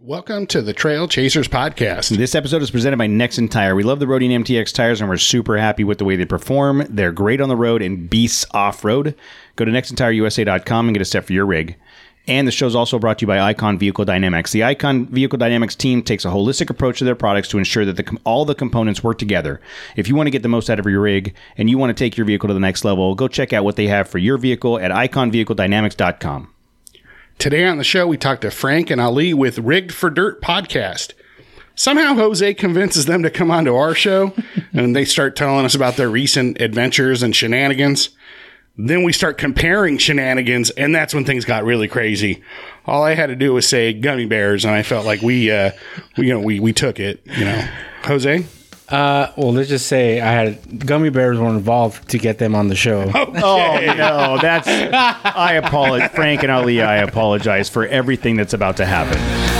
Welcome to the Trail Chasers podcast. This episode is presented by Nexen Tire. We love the Roadian MTX tires and we're super happy with the way they perform. They're great on the road and beasts off road. Go to nexentireusa.com and get a set for your rig. And the show is also brought to you by Icon Vehicle Dynamics. The Icon Vehicle Dynamics team takes a holistic approach to their products to ensure that the, all the components work together. If you want to get the most out of your rig and you want to take your vehicle to the next level, go check out what they have for your vehicle at iconvehicledynamics.com. Today on the show, we talked to Frank and Ali with Rigged for Dirt podcast. Somehow Jose convinces them to come onto our show and they start telling us about their recent adventures and shenanigans. Then we start comparing shenanigans, and that's when things got really crazy. All I had to do was say gummy bears, and I felt like we, uh, we, you know, we we took it. You know, Jose. Uh, well, let's just say I had gummy bears were involved to get them on the show. Oh no, that's I apologize, Frank and Ali. I apologize for everything that's about to happen.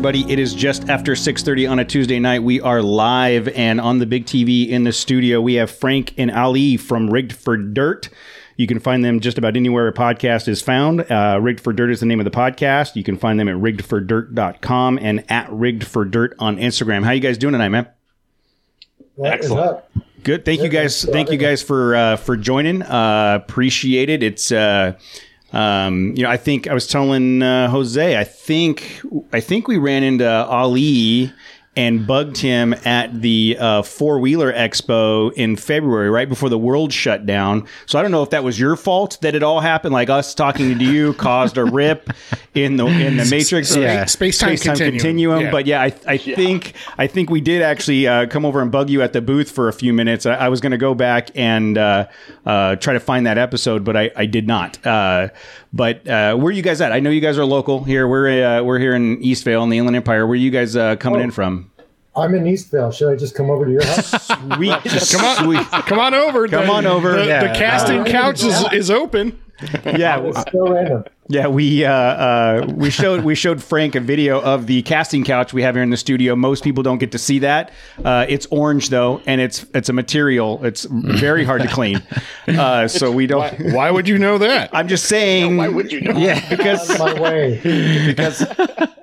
Everybody, it is just after 6:30 on a Tuesday night. We are live and on the big TV in the studio. We have Frank and Ali from Rigged for Dirt. You can find them just about anywhere a podcast is found. Uh, Rigged for Dirt is the name of the podcast. You can find them at riggedfordirt.com and at Rigged for Dirt on Instagram. How you guys doing tonight, man? What is up? Good. Thank you guys. Thank you guys for uh, for joining. Uh, appreciate it. It's uh, um, you know I think I was telling uh, Jose. I think I think we ran into Ali and bugged him at the uh, four wheeler expo in February, right before the world shut down. So I don't know if that was your fault that it all happened. Like us talking to you caused a rip in the in the matrix. Yeah. Space-time continuum. But yeah, I, I think I think we did actually uh, come over and bug you at the booth for a few minutes. I, I was going to go back and uh, uh, try to find that episode, but I, I did not. But uh, where are you guys at? I know you guys are local here. We're uh, we're here in Eastvale in the Inland Empire. Where are you guys uh, coming Oh. in from? I'm in Eastvale. Should I just come over to your house? Sweet, Come on, sweet. come on over. Come The- on over. The, Yeah. the casting couch is, is open. Yeah, so random. Yeah, we uh, uh, we showed we showed Frank a video of the casting couch we have here in the studio. Most people don't get to see that. Uh, it's orange though, and it's it's a material. It's very hard to clean. Uh, so we don't. Why would you know that? I'm just saying. why would you know? Yeah, because My way. because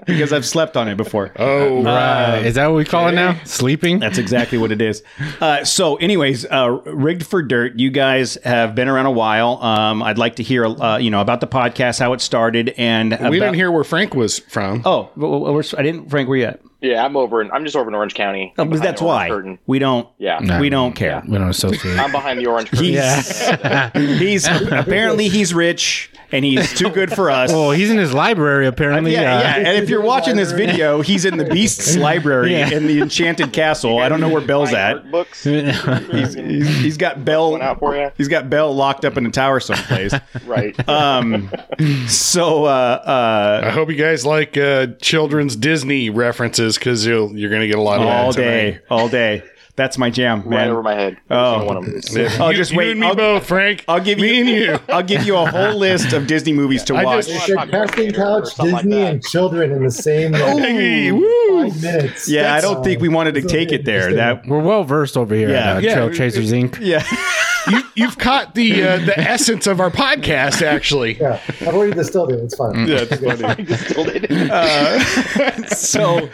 because I've slept on it before. Oh, Uh, is that what we call it now? Sleeping? That's exactly what it is. Uh, so, anyways, uh, rigged for dirt. You guys have been around a while. Um, I'd like to hear, uh, you know, about the podcast, how it started, and we about- didn't hear where Frank was from. Oh, well, well, we're- I didn't. Frank, where you at? Yeah, I'm over in. I'm just over in Orange County. Oh, I'm but that's why curtain. we don't. Yeah. we don't care. We don't associate. I'm behind the orange curtain. He's, he's apparently he's rich and he's too good for us. well, he's in his library apparently. yeah, uh, yeah. And if you're watching this video, he's in the Beast's library Yeah. in the Enchanted Castle. I don't know where Belle's at. Books He's, he's, he's got Belle. Out for you. He's got Belle locked up in a tower someplace. right. Um, so uh, I hope you guys like uh, children's Disney references because you'll you're going to get a lot of that all tonight. day, all day. That's my jam, right man. over my head. Oh. One of them. Oh, You- just you wait. and me I'll- both, Frank. I'll give me you, and you. I'll give you a whole list of Disney movies to I watch. just- You said casting couch, Disney, and children in the same like, Hey, woo. five minutes. yeah, I don't think we wanted to take it there. That We're well versed over here Yeah. at uh, Yeah. Trail Chasers Inc. yeah. You, you've caught the uh, the essence of our podcast, actually. Yeah, I've already distilled it. It's fine. Yeah, it's funny. Still did. so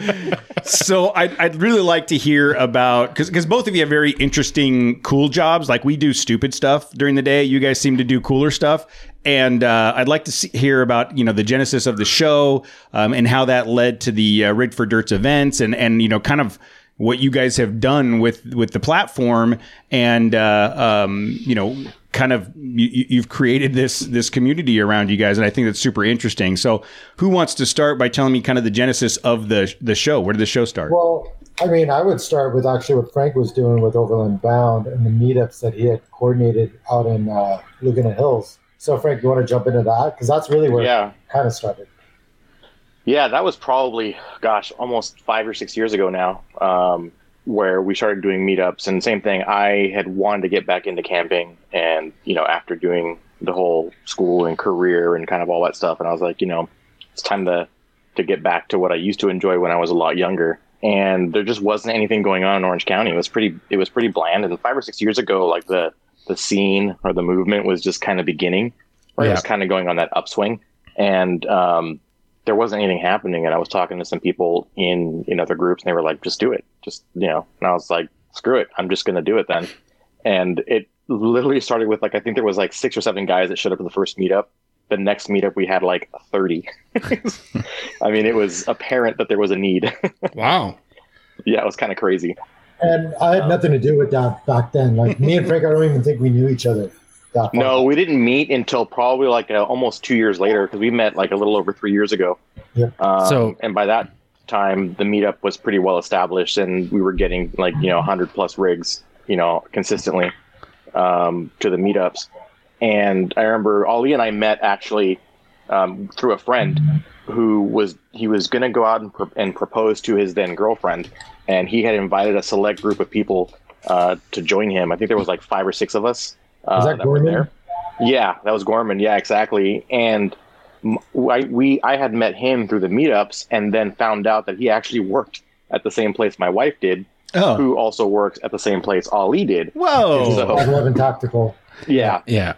so I'd, I'd really like to hear about because because both of you have very interesting cool jobs like we do stupid stuff during the day you guys seem to do cooler stuff and uh, I'd like to see, hear about you know the genesis of the show um, and how that led to the uh, Rigged for Dirt's events and and you know kind of what you guys have done with with the platform, and uh, um, you know, kind of you, you- you've created this this community around you guys, and I think that's super interesting. So, who wants to start by telling me kind of the genesis of the the show? Where did the show start? Well, I mean, I would start with actually what Frank was doing with Overland Bound and the meetups that he had coordinated out in uh, Laguna Hills. So, Frank, you want to jump into that? Because that's really where Yeah. it kind of started. Yeah, that was probably, gosh, almost five or six years ago now, um, where we started doing meetups. And same thing, I had wanted to get back into camping, and you know, after doing the whole school and career and kind of all that stuff, and I was like, you know, it's time to to get back to what I used to enjoy when I was a lot younger. And there just wasn't anything going on in Orange County. It was pretty, it was pretty bland. And five or six years ago, like the the scene or the movement was just kind of beginning, or it was kind of going on that upswing. And um, there wasn't anything happening and i was talking to some people in in other groups and they were like just do it. Just you know. And i was like screw it. I'm just going to do it then. And it literally started with like i think there was like six or seven guys that showed up at the first meetup. The next meetup we had like 30 i mean it was apparent that there was a need. Wow. yeah it was kind of crazy. And I had nothing to do with that back then. Like, me and Frank, I don't even think we knew each other. That far. no we didn't meet until probably like uh, almost two years later because we met like a little over three years ago Yeah. um, So- and by that time the meetup was pretty well established and we were getting like you know 100 plus rigs you know consistently um, to the meetups and i remember ali and i met actually um, through a friend who was he was going to go out and, pro- and propose to his then girlfriend and he had invited a select group of people uh, to join him i think there was like five or six of us uh, Was that were Gorman? there yeah that was gorman yeah exactly and m- I, we I had met him through the meetups and then found out that he actually worked at the same place my wife did, oh, who also works at the same place Ali did. whoa! So- 511 Tactical. Yeah, Yeah.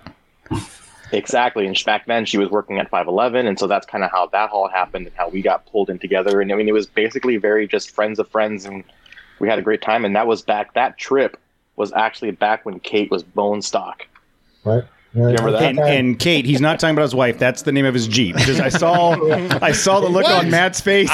exactly. And sh- back then she was working at 511, and so that's kind of how that all happened and how we got pulled in together. And I mean, it was basically very just friends of friends, and we had a great time. And that was back. That trip was actually back when Kate was bone stock. Right? Yeah, remember that? And, and Kate, he's not talking about his wife. That's the name of his Jeep. Because I saw, I saw the look on Matt's face.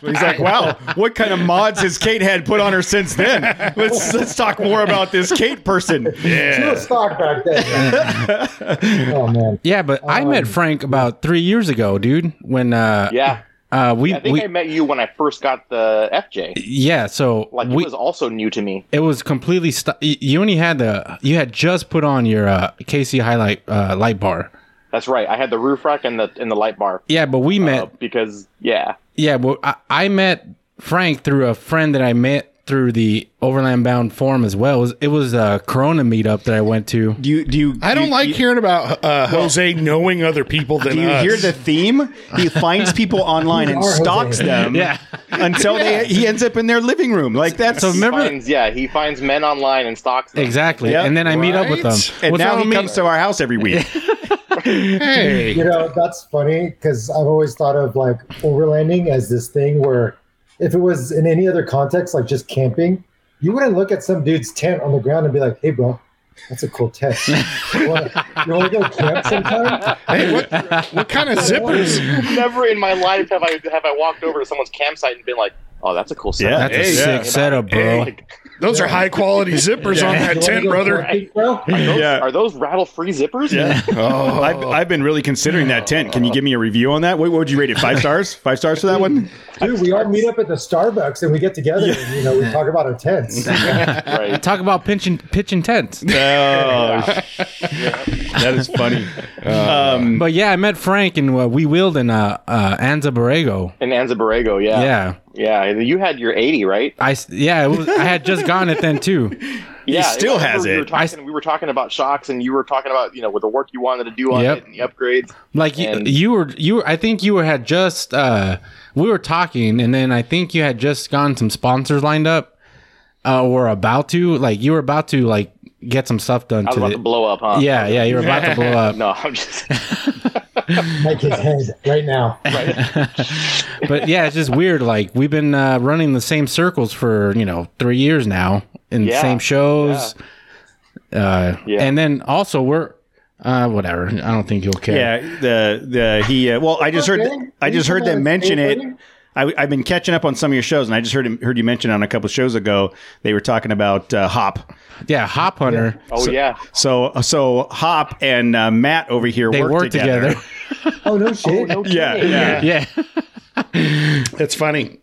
he's like, "Wow, what kind of mods has Kate had put on her since then?" Let's let's talk more about this Kate person. She was stock back then. oh, man. Yeah, but I met Frank about three years ago, dude. When uh, Yeah, uh we I think we I met you when I first got the FJ. yeah, so Like we it was also new to me. it was completely stu- you only had the you had just put on your uh KC highlight uh light bar. That's right. I had the roof rack and the and the light bar. Yeah, but we met Uh, because yeah, Yeah, well, I, I met Frank through a friend that I met through the Overland Bound forum as well. It was, it was a Corona meetup that I went to. Do you do you? I don't you- like you- hearing about uh, Jose knowing other people than Do you us. hear the theme? He finds people online and Who are Jose? stalks them. Yeah. Until they he ends up in their living room. Like that's So remember finds yeah he finds men online and stalks them. exactly, Yep. and then I meet up with them. Right. and What's now he with me? comes to our house every week. Hey, You know, that's funny because I've always thought of like overlanding as this thing where if it was in any other context, like just camping, you wouldn't look at some dude's tent on the ground and be like, hey, bro, that's a cool tent. you want to go camp sometime? hey, what, what kind of zippers? Never in my life have I have I walked over to someone's campsite and been like, oh that's a cool Yeah. setup. That's a Hey, sick yeah. setup, bro. Like, Those are high quality zippers on that tent, go brother. camping, bro? yeah. are those rattle free zippers? Yeah. Oh, I've, I've been really considering that tent. Can you give me a review on that? What, what would you rate it? Five stars? Five stars for that one? Dude, we all meet up at the Starbucks and we get together and, you know, we talk about our tents. right. Talk about pitching pitching tents. Oh, that is funny. Um, But yeah, I met Frank and uh, we wheeled in uh, uh, Anza Borrego. In Anza Borrego, yeah. Yeah, yeah, You had your eighty, right? I s- yeah, it was, I had just gotten it then too. Yeah, still I has we Were it. talking, we were talking about shocks, and you were talking about you know with the work you wanted to do on Yep. it and the upgrades. Like you, And- you were, you were. I think you were had just. uh We were talking, and then I think you had just gotten some sponsors lined up, uh, or about to. Like you were about to like get some stuff done. I was to about the, to blow up, huh? yeah, yeah, you were about to blow up. No, I'm just Make his head right now. But yeah, it's just weird. Like we've been uh, running the same circles for you know three years now in the same shows. Uh, Yeah. and then also we're uh, whatever. I don't think you'll care. yeah, the the he. Uh, well, I just heard Okay. I just heard them mention it. I I, I've been catching up on some of your shows, and I just heard him, heard you mention on a couple of shows ago they were talking about uh, Hop. Yeah, Hop Hunter. Oh yeah, So so Hop and uh, Matt over here They work, work together. Oh no shit! Yeah, yeah. yeah. It's funny.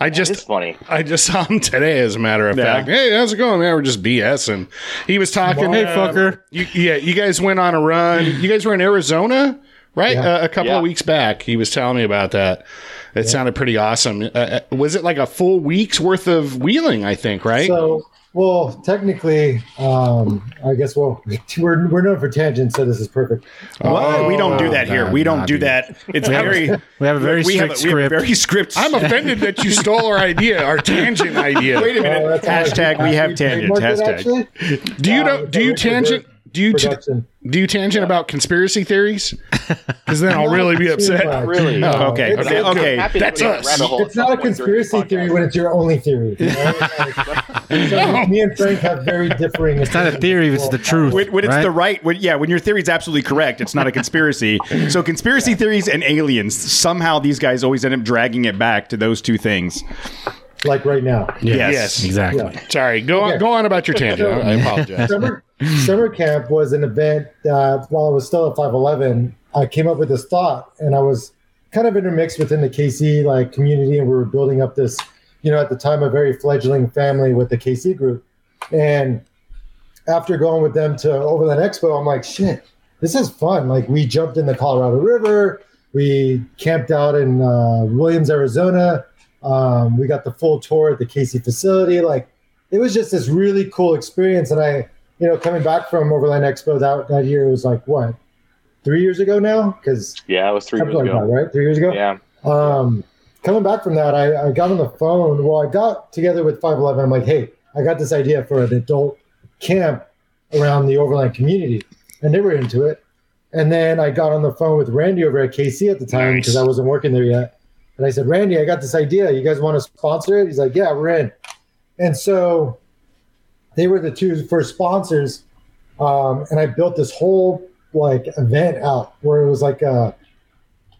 I it's just funny. I just saw him today, as a matter of Yeah. fact. Hey, how's it going? Man, we're just BSing. He was talking. Hey, uh, fucker. You, yeah, you guys went on a run. You guys were in Arizona, right? Yeah. Uh, a couple Yeah. of weeks back. He was telling me about that. It sounded pretty awesome. Uh, Uh, was it like a full week's worth of wheeling? I think, right? So, well, technically, um, I guess well, we're we're known for tangents, so this is perfect. What? we don't do that here. nah, we don't nah, do dude. that. It's We have- very. we have a very we have strict a- we have script. very script. I'm offended that you stole our idea, our tangent idea. Wait a minute. Oh, that's all right. Hashtag we have tangent. tangents. it, Hashtag. Do you Uh, know? Do you it's a Rick tangent? Do you t- production. do you tangent about conspiracy theories? Because then I'll really be upset. much. Really? No, Oh, okay. it's- Okay. I'm Okay. That's us. It's not a some point during conspiracy theory when it's your only theory. you know? Like, so me and Frank have very differing. It's not a theory, it's the truth. When, when it's the right, when, yeah, when your theory is absolutely correct, it's not a conspiracy. so conspiracy theories and aliens, somehow these guys always end up dragging it back to those two things. Like right now. Yes, Yes. exactly. Yeah. Sorry, go on. Okay. Go on about your tangent. I I apologize. summer, summer camp was an event that while I was still at 511, I came up with this thought and I was kind of intermixed within the KC like community and we were building up this, you know, at the time a very fledgling family with the KC group. And after going with them to Overland Expo, I'm like, shit, this is fun. Like we jumped in the Colorado River, we camped out in uh, Williams, Arizona. Um, we got the full tour at the KC facility. Like it was just this really cool experience. And I, you know, coming back from Overland Expo that, that year it was like what, three years ago now? Because Yeah, it was three years like that, ago. right? Three years ago. Yeah. Um, coming back from that, I, I got on the phone. Well, I got together with 511. I'm like, hey, I got this idea for an adult camp around the Overland community, and they were into it. And then I got on the phone with Randy over at KC at the time Nice. because I wasn't working there yet. And I said, Randy, I got this idea. You guys want to sponsor it? He's like, yeah, we're in. And so they were the two first sponsors. Um, and I built this whole like event out where it was like a,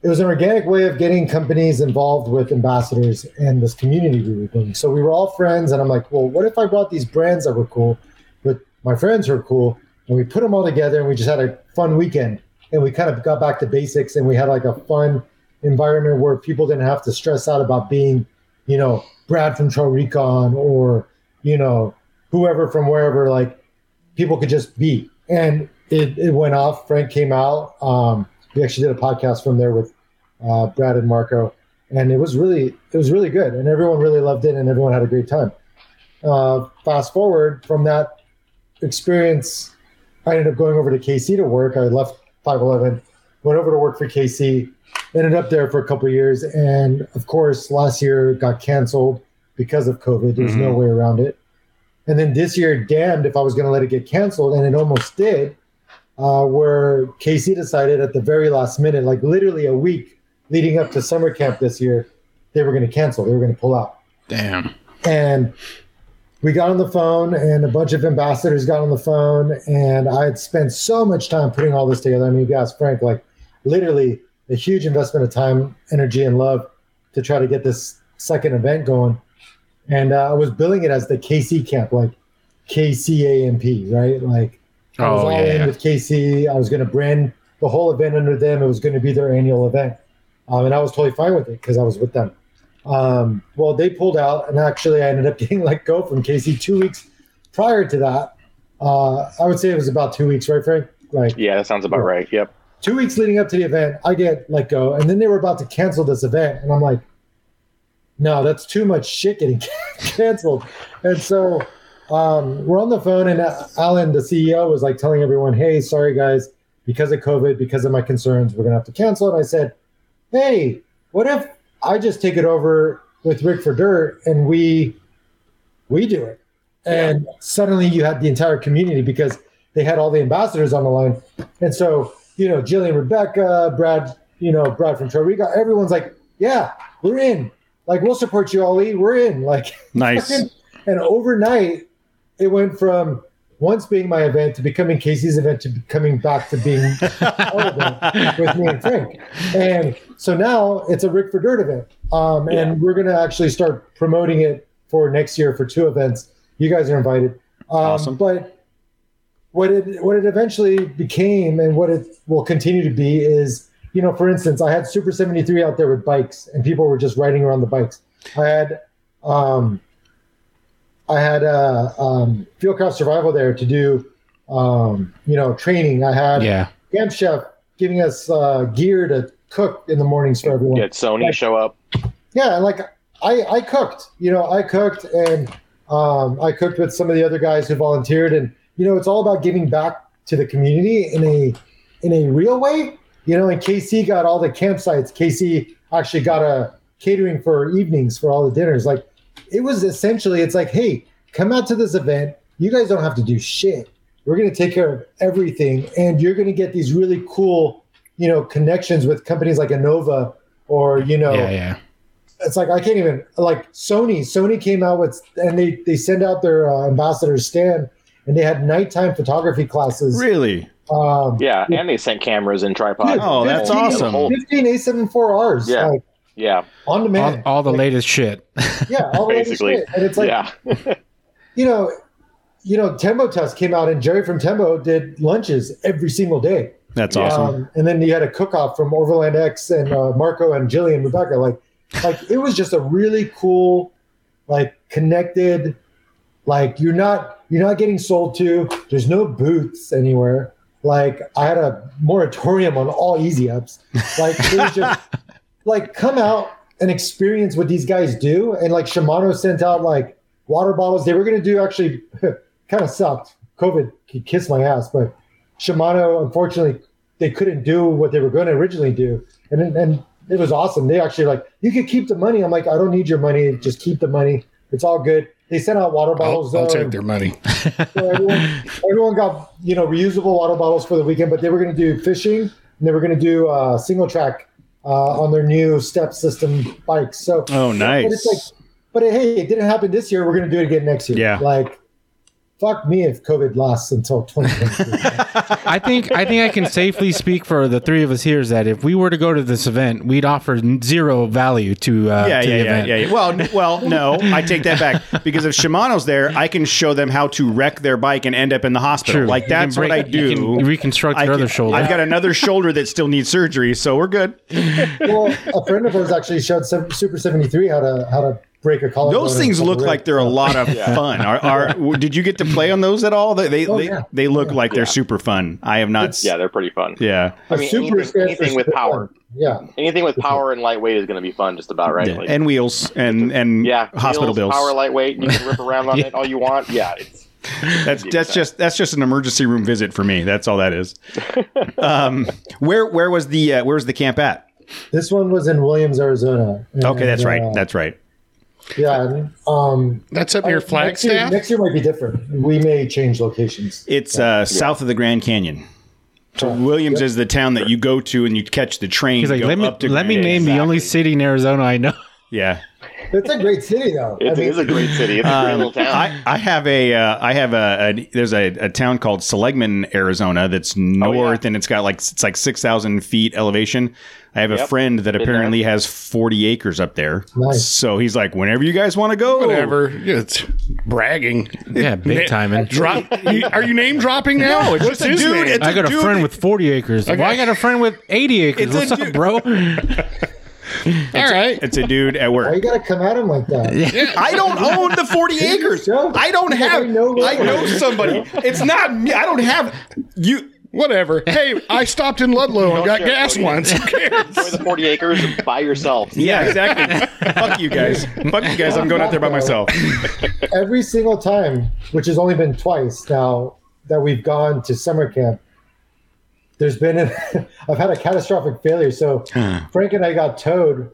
it was an organic way of getting companies involved with ambassadors and this community we were building. So we were all friends, and I'm like, well, what if I brought these brands that were cool with my friends who are cool, and we put them all together, and we just had a fun weekend, and we kind of got back to basics, and we had like a fun environment where people didn't have to stress out about being, you know, Brad from Trail Recon or you know whoever from wherever. Like people could just be, and it, it went off. Frank came out. Um, we actually did a podcast from there with uh, Brad and Marco, and it was really it was really good, and everyone really loved it, and everyone had a great time. Uh, fast forward from that experience, I ended up going over to KC to work. I left 511, went over to work for KC, ended up there for a couple of years, and of course, last year got canceled because of COVID. There's no way around it. And then this year, damned if I was going to let it get canceled, and it almost did uh, where KC decided at the very last minute, like literally a week leading up to summer camp this year, they were going to cancel. They were going to pull out. Damn. And we got on the phone, and a bunch of ambassadors got on the phone, and I had spent so much time putting all this together. I mean, you guys, Frank, like literally a huge investment of time, energy, and love to try to get this second event going. And uh, I was billing it as the KC camp, like KCAMP, right? Like I was Oh, all yeah, in with KC. I was going to brand the whole event under them. It was going to be their annual event. Um, and I was totally fine with it because I was with them. Um, well, they pulled out, and actually, I ended up getting let go from KC two weeks prior to that. Uh, I would say it was about two weeks, right, Frank? Like Yeah, that sounds about right. Yep. Two weeks leading up to the event, I get let go, and then they were about to cancel this event, and I'm like, no, that's too much shit getting canceled. And so um, we're on the phone, and Alan, the CEO, was like telling everyone, hey, sorry guys, because of COVID, because of my concerns, we're gonna have to cancel. And I said, hey, what if I just take it over with Rigged for Dirt and we we do it? And suddenly you had the entire community because they had all the ambassadors on the line. And so, you know, Jillian, Rebecca, Brad, you know, Brad from Torrica, everyone's like, yeah, we're in. Like, we'll support you, Ollie. We're in. Like, Nice. and overnight, it went from once being my event to becoming KC's event to coming back to being with me and Frank. And so now it's a Rigged for Dirt event. Um, and we're going to actually start promoting it for next year for two events. You guys are invited. Um, Awesome. But what it what it eventually became and what it will continue to be is you know for instance i had super 73 out there with bikes and people were just riding around the bikes i had um i had uh um fieldcraft survival there to do um you know training i had Yeah. camp chef giving us uh gear to cook in the mornings for everyone get had Sony show up. yeah, like I, I cooked, you know, I cooked and um, I cooked with some of the other guys who volunteered, and you know, it's all about giving back to the community in a in a real way. You know, and KC got all the campsites. KC actually got a catering for evenings for all the dinners. Like it was essentially, it's like, hey, come out to this event. You guys don't have to do shit. We're going to take care of everything, and you're going to get these really cool, you know, connections with companies like Anova or you know Yeah, yeah. it's like I can't even like Sony. Sony came out with and they they send out their uh, ambassadors Stan, and they had nighttime photography classes. Really? Um, Yeah, and they sent cameras and tripods. Dude, Oh, that's The whole- awesome. the whole- fifteen A74Rs, Yeah. like Yeah, on demand. all the Like, latest shit. yeah, all the latest basically. shit. and it's like yeah. you know, you know, Tembo Tusk came out, and Jerry from Tembo did lunches every single day. That's awesome. Um, and then you had a cook off from Overland X and uh, Marco and Jillian Rebecca. Like, like it was just a really cool, like connected. Like you're not you're not getting sold to. There's no booths anywhere. Like I had a moratorium on all easy ups. Like it was just like come out and experience what these guys do. And like Shimano sent out like water bottles. They were gonna do actually kind of sucked. COVID kissed my ass, but Shimano, unfortunately, they couldn't do what they were going to originally do, and and it was awesome. They actually like you could keep the money. I'm like, I don't need your money. Just keep the money. It's all good. They sent out water I'll, bottles. I'll though, take their money. so everyone, everyone got you know reusable water bottles for the weekend, but they were going to do fishing and they were going to do uh, single track uh, on their new step system bikes. So Oh, but it's like, nice. but hey, it didn't happen this year. We're going to do it again next year. Yeah. Like, fuck me if COVID lasts until 2023. I think I think I can safely speak for the three of us here is that if we were to go to this event, we'd offer zero value to uh, Yeah, to yeah, the yeah, event. yeah, yeah. Well, n- well, no, I take that back because if Shimano's there, I can show them how to wreck their bike and end up in the hospital. True. Like You can that's what I do. you can reconstruct I your can- other shoulder. I've got another shoulder that still needs surgery, so we're good. well, a friend of ours actually showed Super 73 how to how to break a collarbone. Those things look like they're a lot of fun. Are, are did you get to play on those at all? They they Oh, they, yeah. they look like they're super fun. I have not. s- Yeah, they're pretty fun. yeah. I mean, Super anything, anything with power, fun. Yeah. anything with power and lightweight is going to be fun, just about right. Yeah. Like, and wheels and and yeah, hospital wheels, bills. power, lightweight. You can rip around on it all you want. Yeah, it's That's that's just that's just an emergency room visit for me. That's all that is. um, where where was the uh, where was the camp at? This one was in Williams, Arizona. Okay, that's And, right. uh, That's right. Yeah. Um, That's up near next year, Flagstaff. next year might be different. We may change locations. It's uh, south of the Grand Canyon. So Williams is the town that you go to and you catch the train. He's like, go let me up to let me name Canyon." the only city in Arizona I know. Yeah, It's a great city, though. it I mean, is a great city. It's a great Um, little town. I, I have a uh, I have a, a there's a, a town called Seligman, Arizona that's north and it's got like it's like six thousand feet elevation. I have a friend that Been apparently has forty acres up there. Nice. So he's like, whenever you guys want to go, Whatever. It's bragging. Yeah, big timing. Drop. are you name dropping now? No, it's What's just a his dude. name? It's I got a dude friend with 40 acres. Well, I got a friend with 80 acres. It's What's up, dude- bro? All right. It's a dude at work. why you got to come at him like that? I don't own the 40 acres. I don't have. I know I know somebody. It's not me. I don't have you. Whatever. Hey, I stopped in Ludlow and got gas Cody. once. Enjoy the 40 acres by yourself. Yeah, exactly. Fuck you guys. Fuck you guys. I'm going out there by myself. Every single time, which has only been twice now that we've gone to summer camp, there's been a, I've had a catastrophic failure. So Frank and I got towed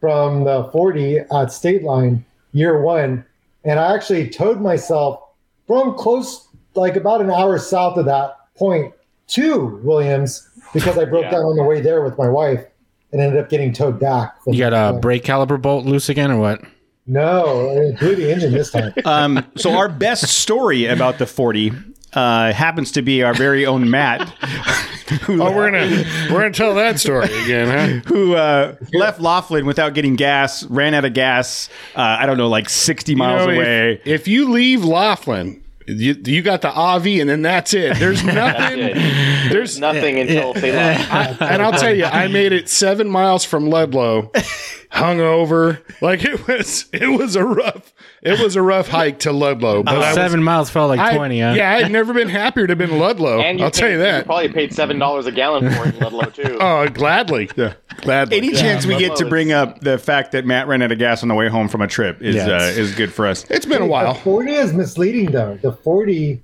from the 40 at State Line year one, and I actually towed myself from close, like about an hour south of that point to Williams because I broke Yeah. down on the way there with my wife and ended up getting towed back. You got a point. brake caliper bolt loose again or what? No, it blew the engine this time. Um, so our best story about the 40 uh, happens to be our very own Matt, who, Oh, we're gonna we're gonna tell that story again, huh? who uh, left Laughlin without getting gas, ran out of gas. Uh, I don't know, like sixty miles You know, away. If, you leave Laughlin, you, you got the AV, and then that's it. There's nothing. There's Nothing until they left. and I'll tell you, I made it seven miles from Ludlow, hungover. Like it was, it was a rough, it was a rough hike to Ludlow. But I was, Seven miles felt like I, twenty. Huh? yeah, I'd never been happier to have been Ludlow. And I'll tell you that. probably paid seven dollars a gallon for it in Ludlow too. Oh, gladly, yeah, gladly. Any chance we get to bring up the fact that Matt ran out of gas on the way home from a trip is Yes. uh, is good for us. It's been a The while. 40 is misleading though. The 40,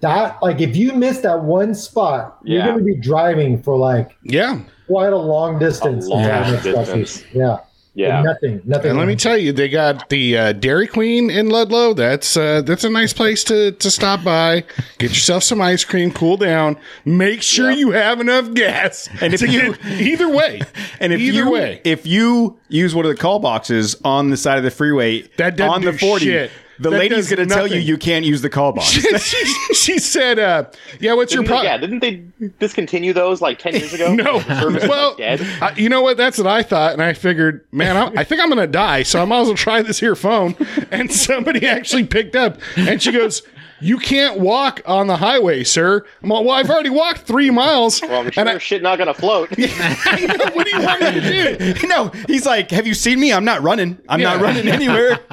that like if you miss that one spot, you're going to be driving for like Yeah. quite a long distance. long until the next distance. Yeah. Yeah. Nothing. Nothing. And let me tell you, they got the uh, Dairy Queen in Ludlow. That's uh, that's a nice place to, to stop by. Get yourself some ice cream, cool down. Make sure Yep. you have enough gas. And if you- either way, And if either you way, if you use one of the call boxes on the side of the freeway That doesn't on the do forty, shit. The That lady's going to tell you you can't use the call box. she, she said, uh, "Yeah, what's your Didn't they- problem?" yeah, didn't they discontinue those like ten years ago? No, The service is, well, like, dead. I, you know what? That's what I thought, and I figured, man, I, I think I'm going to die, so I might as well try this here phone. And somebody actually picked up, and she goes, "You can't walk on the highway, sir." I'm like, "Well, I've already walked three miles." Well, I'm sure and I, shit not gonna float. what do you want me to do? no, he's like, "Have you seen me? I'm not running. I'm not running anywhere."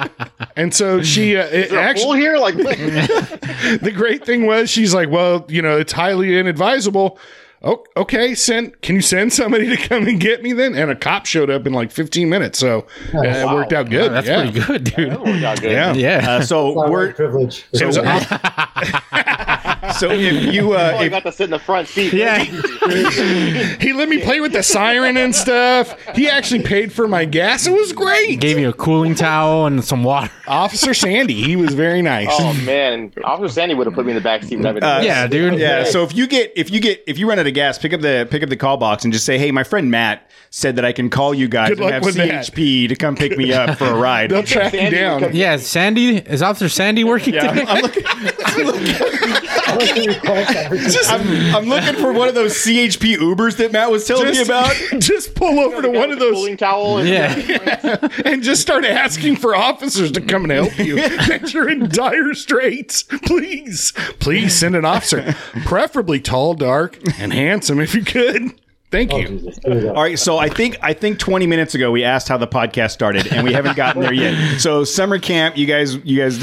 And so she uh, it Is there a actually, here? Like, the great thing was, she's like, "Well, you know, it's highly inadvisable." Oh, okay. Send. Can you send somebody to come and get me then? And a cop showed up in like 15 minutes, so uh, it worked out good. That's yeah. pretty good, dude. that worked out good. Yeah. Yeah. Uh, so It's we're white privilege. It was- so if you uh, Oh, I if, got to sit in the front seat. Yeah. He let me play with the siren and stuff. He actually paid for my gas. It was great. Gave me a cooling towel and some water. Officer Sandy, he was very nice. Oh man, Officer Sandy would have put me in the back seat. But Uh, Yeah, dude. Yeah. So if you get if you get if you run out of gas, pick up the pick up the call box and just say, "Hey, my friend Matt said that I can call you guys Good and have with that. CHP to come pick me up for a ride." They'll track you Sandy would down. Yeah, Sandy is Officer Sandy working Yeah, today? I'm looking. I like to recall that. I'm, I'm looking for one of those CHP Ubers that Matt was telling me about. just pull over to one of those cooling towel. And Yeah. and just start asking for officers to come and help you. that you're in dire straits. Please, please send an officer, preferably tall, dark, and handsome if you could. Thank Oh, you. Jesus. There we go. All right, so I think I think 20 minutes ago we asked how the podcast started, and we haven't gotten there yet. So summer camp, you guys, you guys,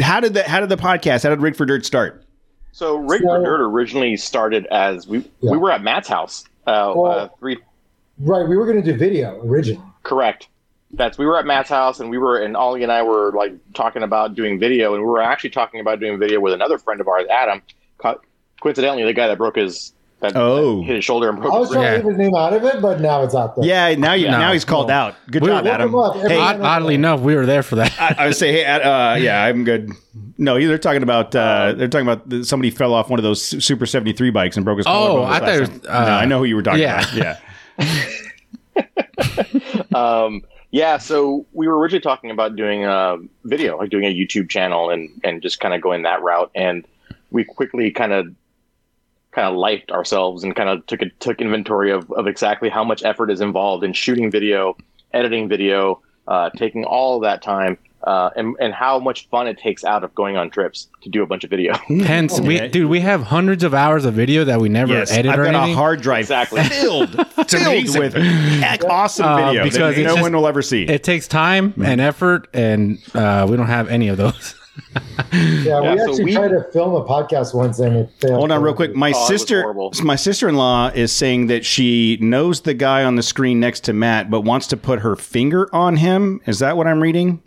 how did the how did the podcast? How did Rig for Dirt start? So Rig So- Dirt originally started as we Yeah. we were at Matt's house. Uh, Well- uh, three Right. We were going to do video originally. correct. That's we were at Matt's house and we were and Ollie and I were like talking about doing video and we were actually talking about doing video with another friend of ours, Adam. Co- Coincidentally, the guy that broke his that, Oh. that hit his shoulder and broke I was trying Yeah. to leave his name out of it, but now it's out there. Yeah, now you No, now he's called no. out. Good We- job, Look Adam. Hey, Everyone- oddly enough, we were there for that. I, I would say, hey, Ad- uh, yeah, I'm good. No, they're talking about uh, they're talking about somebody fell off one of those Super 73 bikes and broke his Oh, I thought it was, time. no, uh, I know who you were talking yeah. about. Yeah. um, yeah, so we were originally talking about doing a video, like doing a YouTube channel and and just kind of going that route. And we quickly kind of kind of lifed ourselves and kind of took a, took inventory of, of exactly how much effort is involved in shooting video, editing video, uh, taking all of that time, uh, and and how much fun it takes out of going on trips to do a bunch of video. Hence, we, dude, we have hundreds of hours of video that we never Yes, edit I've or got anything. a hard drive Exactly. filled, filled with heck awesome Uh, video because that no just- one will ever see. it takes time and effort, and uh, we don't have any of those. Yeah, we Yeah, so actually we- tried to film a podcast once and it failed. Hold on, real quick. My Oh, sister, my sister-in-law is saying that she knows the guy on the screen next to Matt, but wants to put her finger on him. Is that what I'm reading?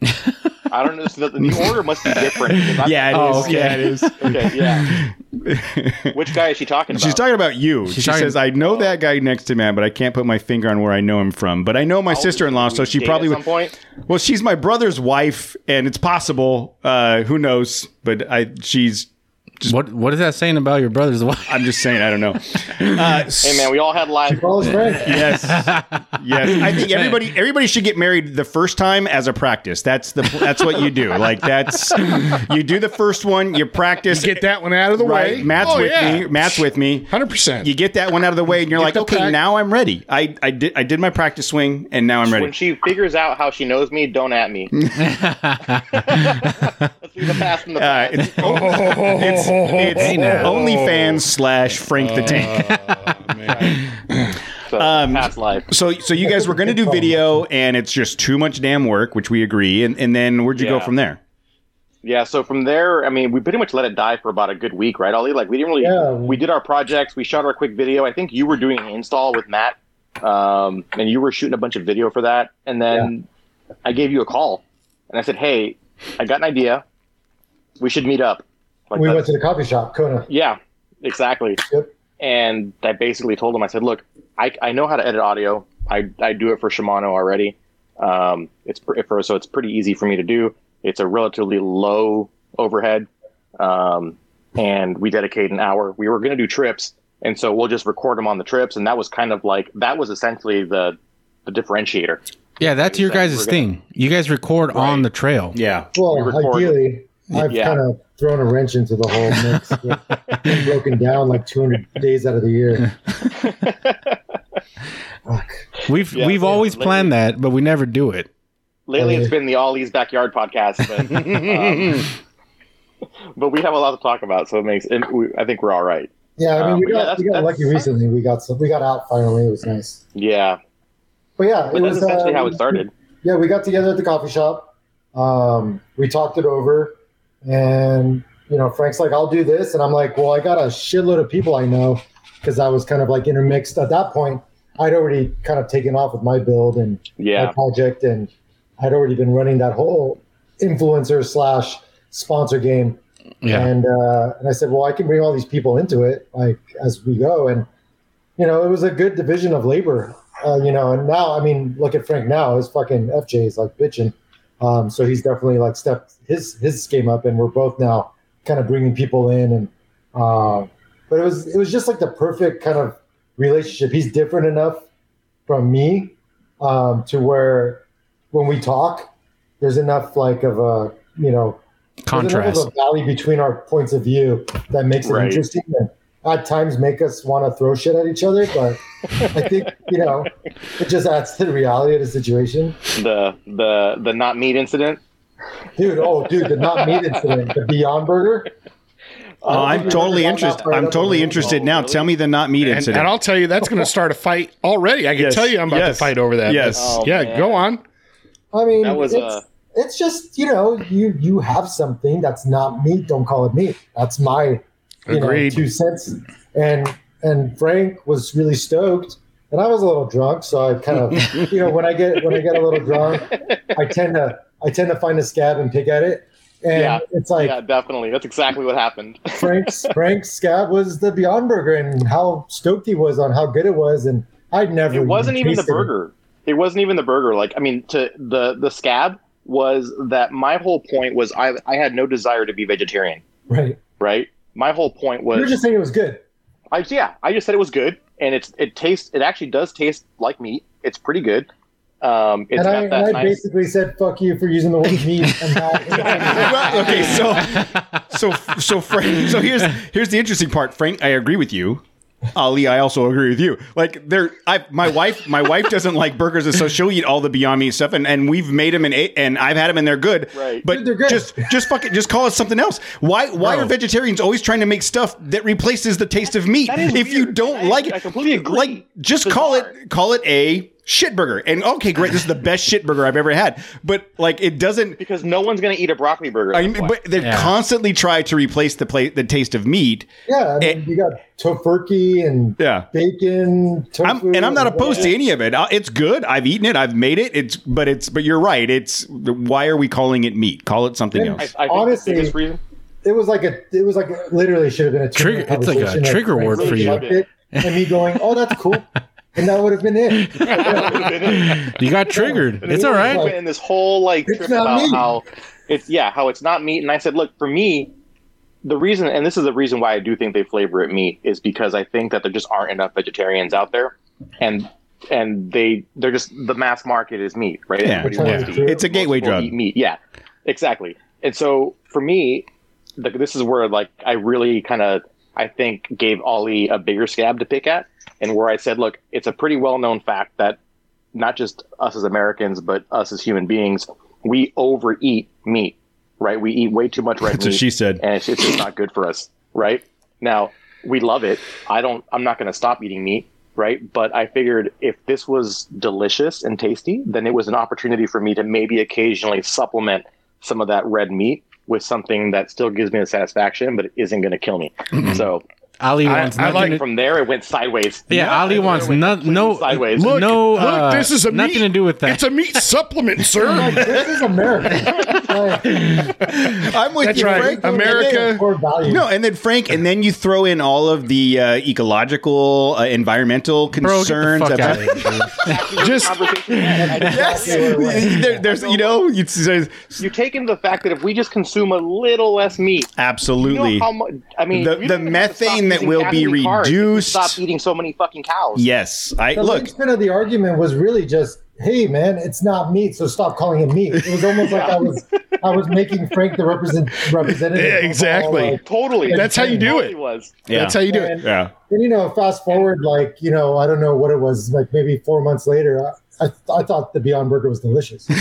I don't know. So the, the order must be different. Yeah, it is. Oh, okay. Yeah, it is. Okay. Yeah. Which guy is she talking about? She's talking about you. she talking- says, "I know that guy next to Matt, but I can't put my finger on where I know him from. But I know my sister-in-law, so she probably at would." point. Well, she's my brother's wife, and it's possible. Uh, who knows? But I, she's What What is that saying about your brother's wife? I'm just saying. I don't know. Uh, Hey man, we all had lives. Follows Frank. yes, yes. I think everybody everybody should get married the first time as a practice. That's the that's what you do. Like that's you do the first one, you practice. Get that one out of the right. way. Matt's Oh, with yeah. me. Matt's with me. Hundred percent. You get that one out of the way, and you're Get like, okay, pack- now I'm ready. I, I did I did my practice swing, and now I'm ready. When she figures out how she knows me, don't at me. Let's leave the past in the Uh, past. it's it's, it's Hey, now. OnlyFans slash Frank the Tank. So, um, past life. So so you guys were going to do video, and it's just too much damn work, which we agree. And and then where'd you go from there? Yeah, so from there, I mean, we pretty much let it die for about a good week, right, Ollie? Like, we didn't really. Yeah. We did our projects. We shot our quick video. I think you were doing an install with Matt, um, and you were shooting a bunch of video for that. And then I gave you a call, and I said, "Hey, I got an idea. We should meet up." Like, we let's- went to the coffee shop, Kona. Yeah, exactly. Yep. And I basically told him, I said, look, I, I know how to edit audio. I, I do it for Shimano already. Um, it's for, so it's pretty easy for me to do. It's a relatively low overhead. Um, and we dedicate an hour. We were going to do trips. And so we'll just record them on the trips. And that was kind of like, that was essentially the, the differentiator. Yeah, that's your We're gonna- guys' thing. You guys record on the trail. Yeah. Well, We record- ideally, I've Yeah. kind of thrown a wrench into the whole mix. We've broken down like 200 days out of the year. Fuck. We've Yeah, we've yeah, always lately- planned that, but we never do it. Lately, it's been the Ollie's Backyard podcast. But, um, but we have a lot to talk about. So it makes, it, we, I think we're all right. Yeah, I mean, Um, we but yeah, got, that's- we got that's- lucky recently. We got some, we got out finally. It was nice. Yeah. But yeah, But it that's was essentially uh, how it started. Yeah, we got together at the coffee shop. Um, we talked it over, and you know, Frank's like, "I'll do this," and I'm like, "Well, I got a shitload of people I know," because I was kind of like intermixed at that point. I'd already kind of taken off with my build and my Yeah. project, and I'd already been running that whole influencer slash sponsor game. Yeah. And uh, and I said, well, I can bring all these people into it, like as we go, and you know, it was a good division of labor, uh, you know. And now, I mean, look at Frank now; his fucking FJ is like bitching. Um, so he's definitely like stepped his his game up, and we're both now kind of bringing people in, and uh, but it was it was just like the perfect kind of relationship. He's different enough from me um, to where when we talk, there's enough like of a you know there's Contrast. enough of a valley between our points of view that makes it Right. interesting and at times make us want to throw shit at each other. But I think you know it just adds to the reality of the situation, The the the not meat incident. dude. Oh, dude, the not meat incident, the Beyond Burger. Oh, I'm totally interested. I'm totally interested now. Tell me the not meat And, incident. and I'll tell you, that's going to start a fight already. I can Yes, tell you, I'm about yes, to fight over that. yes. Oh, yeah, man. go on. I mean, That was, it's, uh, it's just you know you you have something that's not meat. Don't call it meat. That's my you know two cents. And and Frank was really stoked, and I was a little drunk, so I kind of you know when I get when I get a little drunk, I tend to I tend to find a scab and pick at it, and Yeah. it's like yeah, definitely. That's exactly what happened. Frank's Frank's scab was the Beyond Burger, and how stoked he was on how good it was, and I'd never. It wasn't even the tasted it. burger. It wasn't even the burger. Like I mean, to the the scab was that my whole point was I I had no desire to be vegetarian. right? Right. My whole point was you're just saying it was good. I yeah I just said it was good and it's it tastes it actually does taste like meat. It's pretty good. Um, it's and I, that and I nice. basically said "fuck you" for using the word meat and not. okay, so so so Frank. So here's here's the interesting part, Frank. I agree with you. Ali, I also agree with you. Like there, I my wife my wife doesn't like burgers, and so she'll eat all the Beyond Meat stuff, and, and we've made them and ate, and I've had them and they're good. Right. But Dude, they're good. just just fucking just call it something else. Why why Bro. are vegetarians always trying to make stuff that replaces the taste of meat? that is If you don't I- like it, I completely agree. Like just It's call it call it a shit burger. And okay, great, this is the best shit burger I've ever had. But like it doesn't because no one's gonna eat a broccoli burger. I mean, but they Yeah. constantly try to replace the play, the taste of meat. Yeah, I mean, It- you got Tofurky and Yeah. bacon, tofu, I'm, and I'm not opposed to any of it. Uh, It's good. I've eaten it. I've made it. It's but it's but you're right. It's why are we calling it meat? Call it something Yeah. I, I else. think Honestly, the reason. It was like a. It was like a, literally should have been a Trigger- it's like a trigger Frank word for you. it, and me going, "Oh, that's cool," and that would have been it. You got triggered. It's all right. We right. went in this whole like trip about meat. how it's yeah how it's not meat, and I said, look, for me, the reason, and this is the reason why I do think they flavor it meat, is because I think that there just aren't enough vegetarians out there, and and they they're just the mass market is meat, right? Yeah. Everybody Yeah. wants to eat. It's a gateway drug. Eat meat, yeah, exactly. And so for me, the, this is where like I really kind of I think gave Ollie a bigger scab to pick at, and where I said, look, it's a pretty well known fact that not just us as Americans, but us as human beings, we overeat meat, right? We eat way too much red That's meat what she said. and it's, it's just not good for us, right? Now we love it. I don't. I'm not going to stop eating meat, right? But I figured if this was delicious and tasty, then it was an opportunity for me to maybe occasionally supplement some of that red meat with something that still gives me the satisfaction, but isn't going to kill me. Mm-hmm. So Ali wants I nothing. like to, from there, it went sideways. yeah, Ali wants no, no, sideways. Look, no, look, uh, this is a nothing meat, to do with that. It's a meat supplement, sir. Like, this is America. I'm with That's you, right. Frank. America- core values. No, and then Frank, and then you throw in all of the uh, ecological, uh, environmental Bro, get the concerns. fuck about- out of here, dude. Just Conversation we had, I just- yes, there, there's you know, it's, there's- you take into the fact that if we just consume a little less meat, You absolutely. know how much? I mean, The- we the don't even have to stop methane that will be caffeine carbs if we reduced- Stop eating so many fucking cows. yes, I the look. linchpin of the argument was really just, hey man, it's not meat, so stop calling it meat. It was almost like I was I was making Frank the represent representative. Yeah, of all, exactly. like- Totally. That's how you do it. Was. Yeah. That's how you do it. and, Yeah. and you know, fast forward like you know, I don't know what it was, like maybe four months later. I, I, I thought the Beyond Burger was delicious.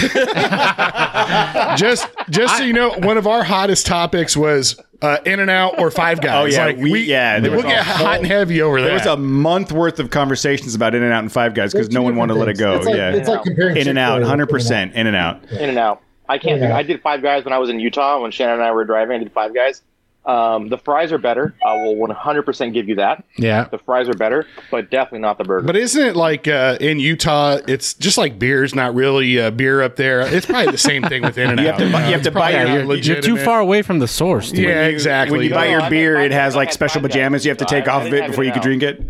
just just so you know, one of our hottest topics was uh, In and Out or Five Guys. Oh, yeah, like, we- yeah, we'll get a hot and heavy over there. There was a month worth of conversations about In and Out and Five Guys because no one wanted to let it go. It's like, yeah, it's like comparing In and Out, hundred percent In and Out. In and out. I can't. Yeah. I did Five Guys when I was in Utah when Shannon and I were driving. I did Five Guys. Um, the fries are better. I will 100% give you that. Yeah. The fries are better, but definitely not the burger. But isn't it like uh, in Utah? It's just like beer's not really uh, beer up there. It's probably the same thing with In and Out. You have to buy- you have to buy your- You're, you're too far away from the source. Dude. Yeah, exactly. When you buy No, your I beer, didn't it has like special Five Guys. pajamas you have to take I- I off of it before you could drink it.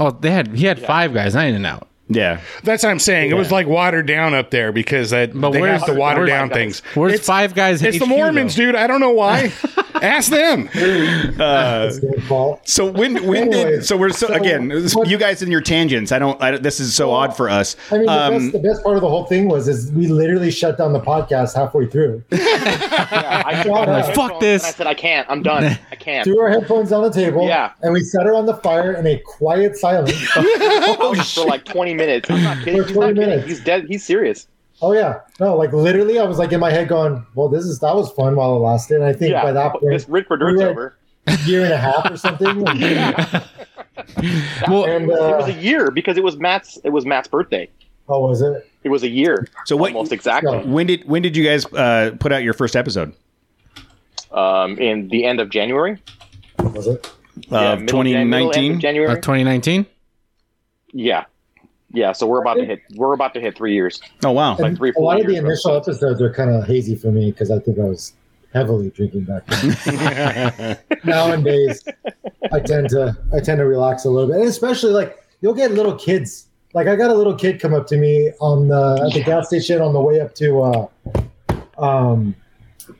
Oh, they had he had five guys, not in and out. Yeah. That's what I'm saying. It was like watered down up there because that, But they where's- have to water where's- down things. Where's It's- five guys? It's the Mormons, though? dude. I don't know why. Ask them. It's their fault. So when when did Anyways, so we're so, so again what- you guys in your tangents. I don't. I, don't- this is so odd for us. I mean, the, Um, best, the best part of the whole thing was is we literally shut down the podcast halfway through. yeah, I said, Like, I fuck told- this. and I said, I can't. I'm done. I can't. Threw our headphones on the table. Yeah. And we set her on the fire in a quiet silence. for like 20 minutes. I'm not kidding. For He's not 20 kidding. minutes. He's dead. He's serious. oh yeah. No, like literally I was like in my head going, Well, this is that was fun while it lasted. And I think Yeah. by that point This Rigged for Dirt's we over. a year and a half or something. Well, and It was uh, a year because it was Matt's. It was Matt's birthday. oh was it? It was a year. So what- Almost exactly. when did when did you guys uh, put out your first episode Um, in the end of January. What Was it? Yeah, of middle Jan- middle, end 2019? of January. uh, 2019. yeah, yeah. So we're about to hit. We're about to hit three years. Oh wow! Like And three, a lot of the years initial episodes. episodes are kind of hazy for me because I think I was heavily drinking back then. Nowadays, I tend to I tend to relax a little bit, and especially like you'll get little kids. Like I got a little kid come up to me on the at the gas station on the way up to uh, um,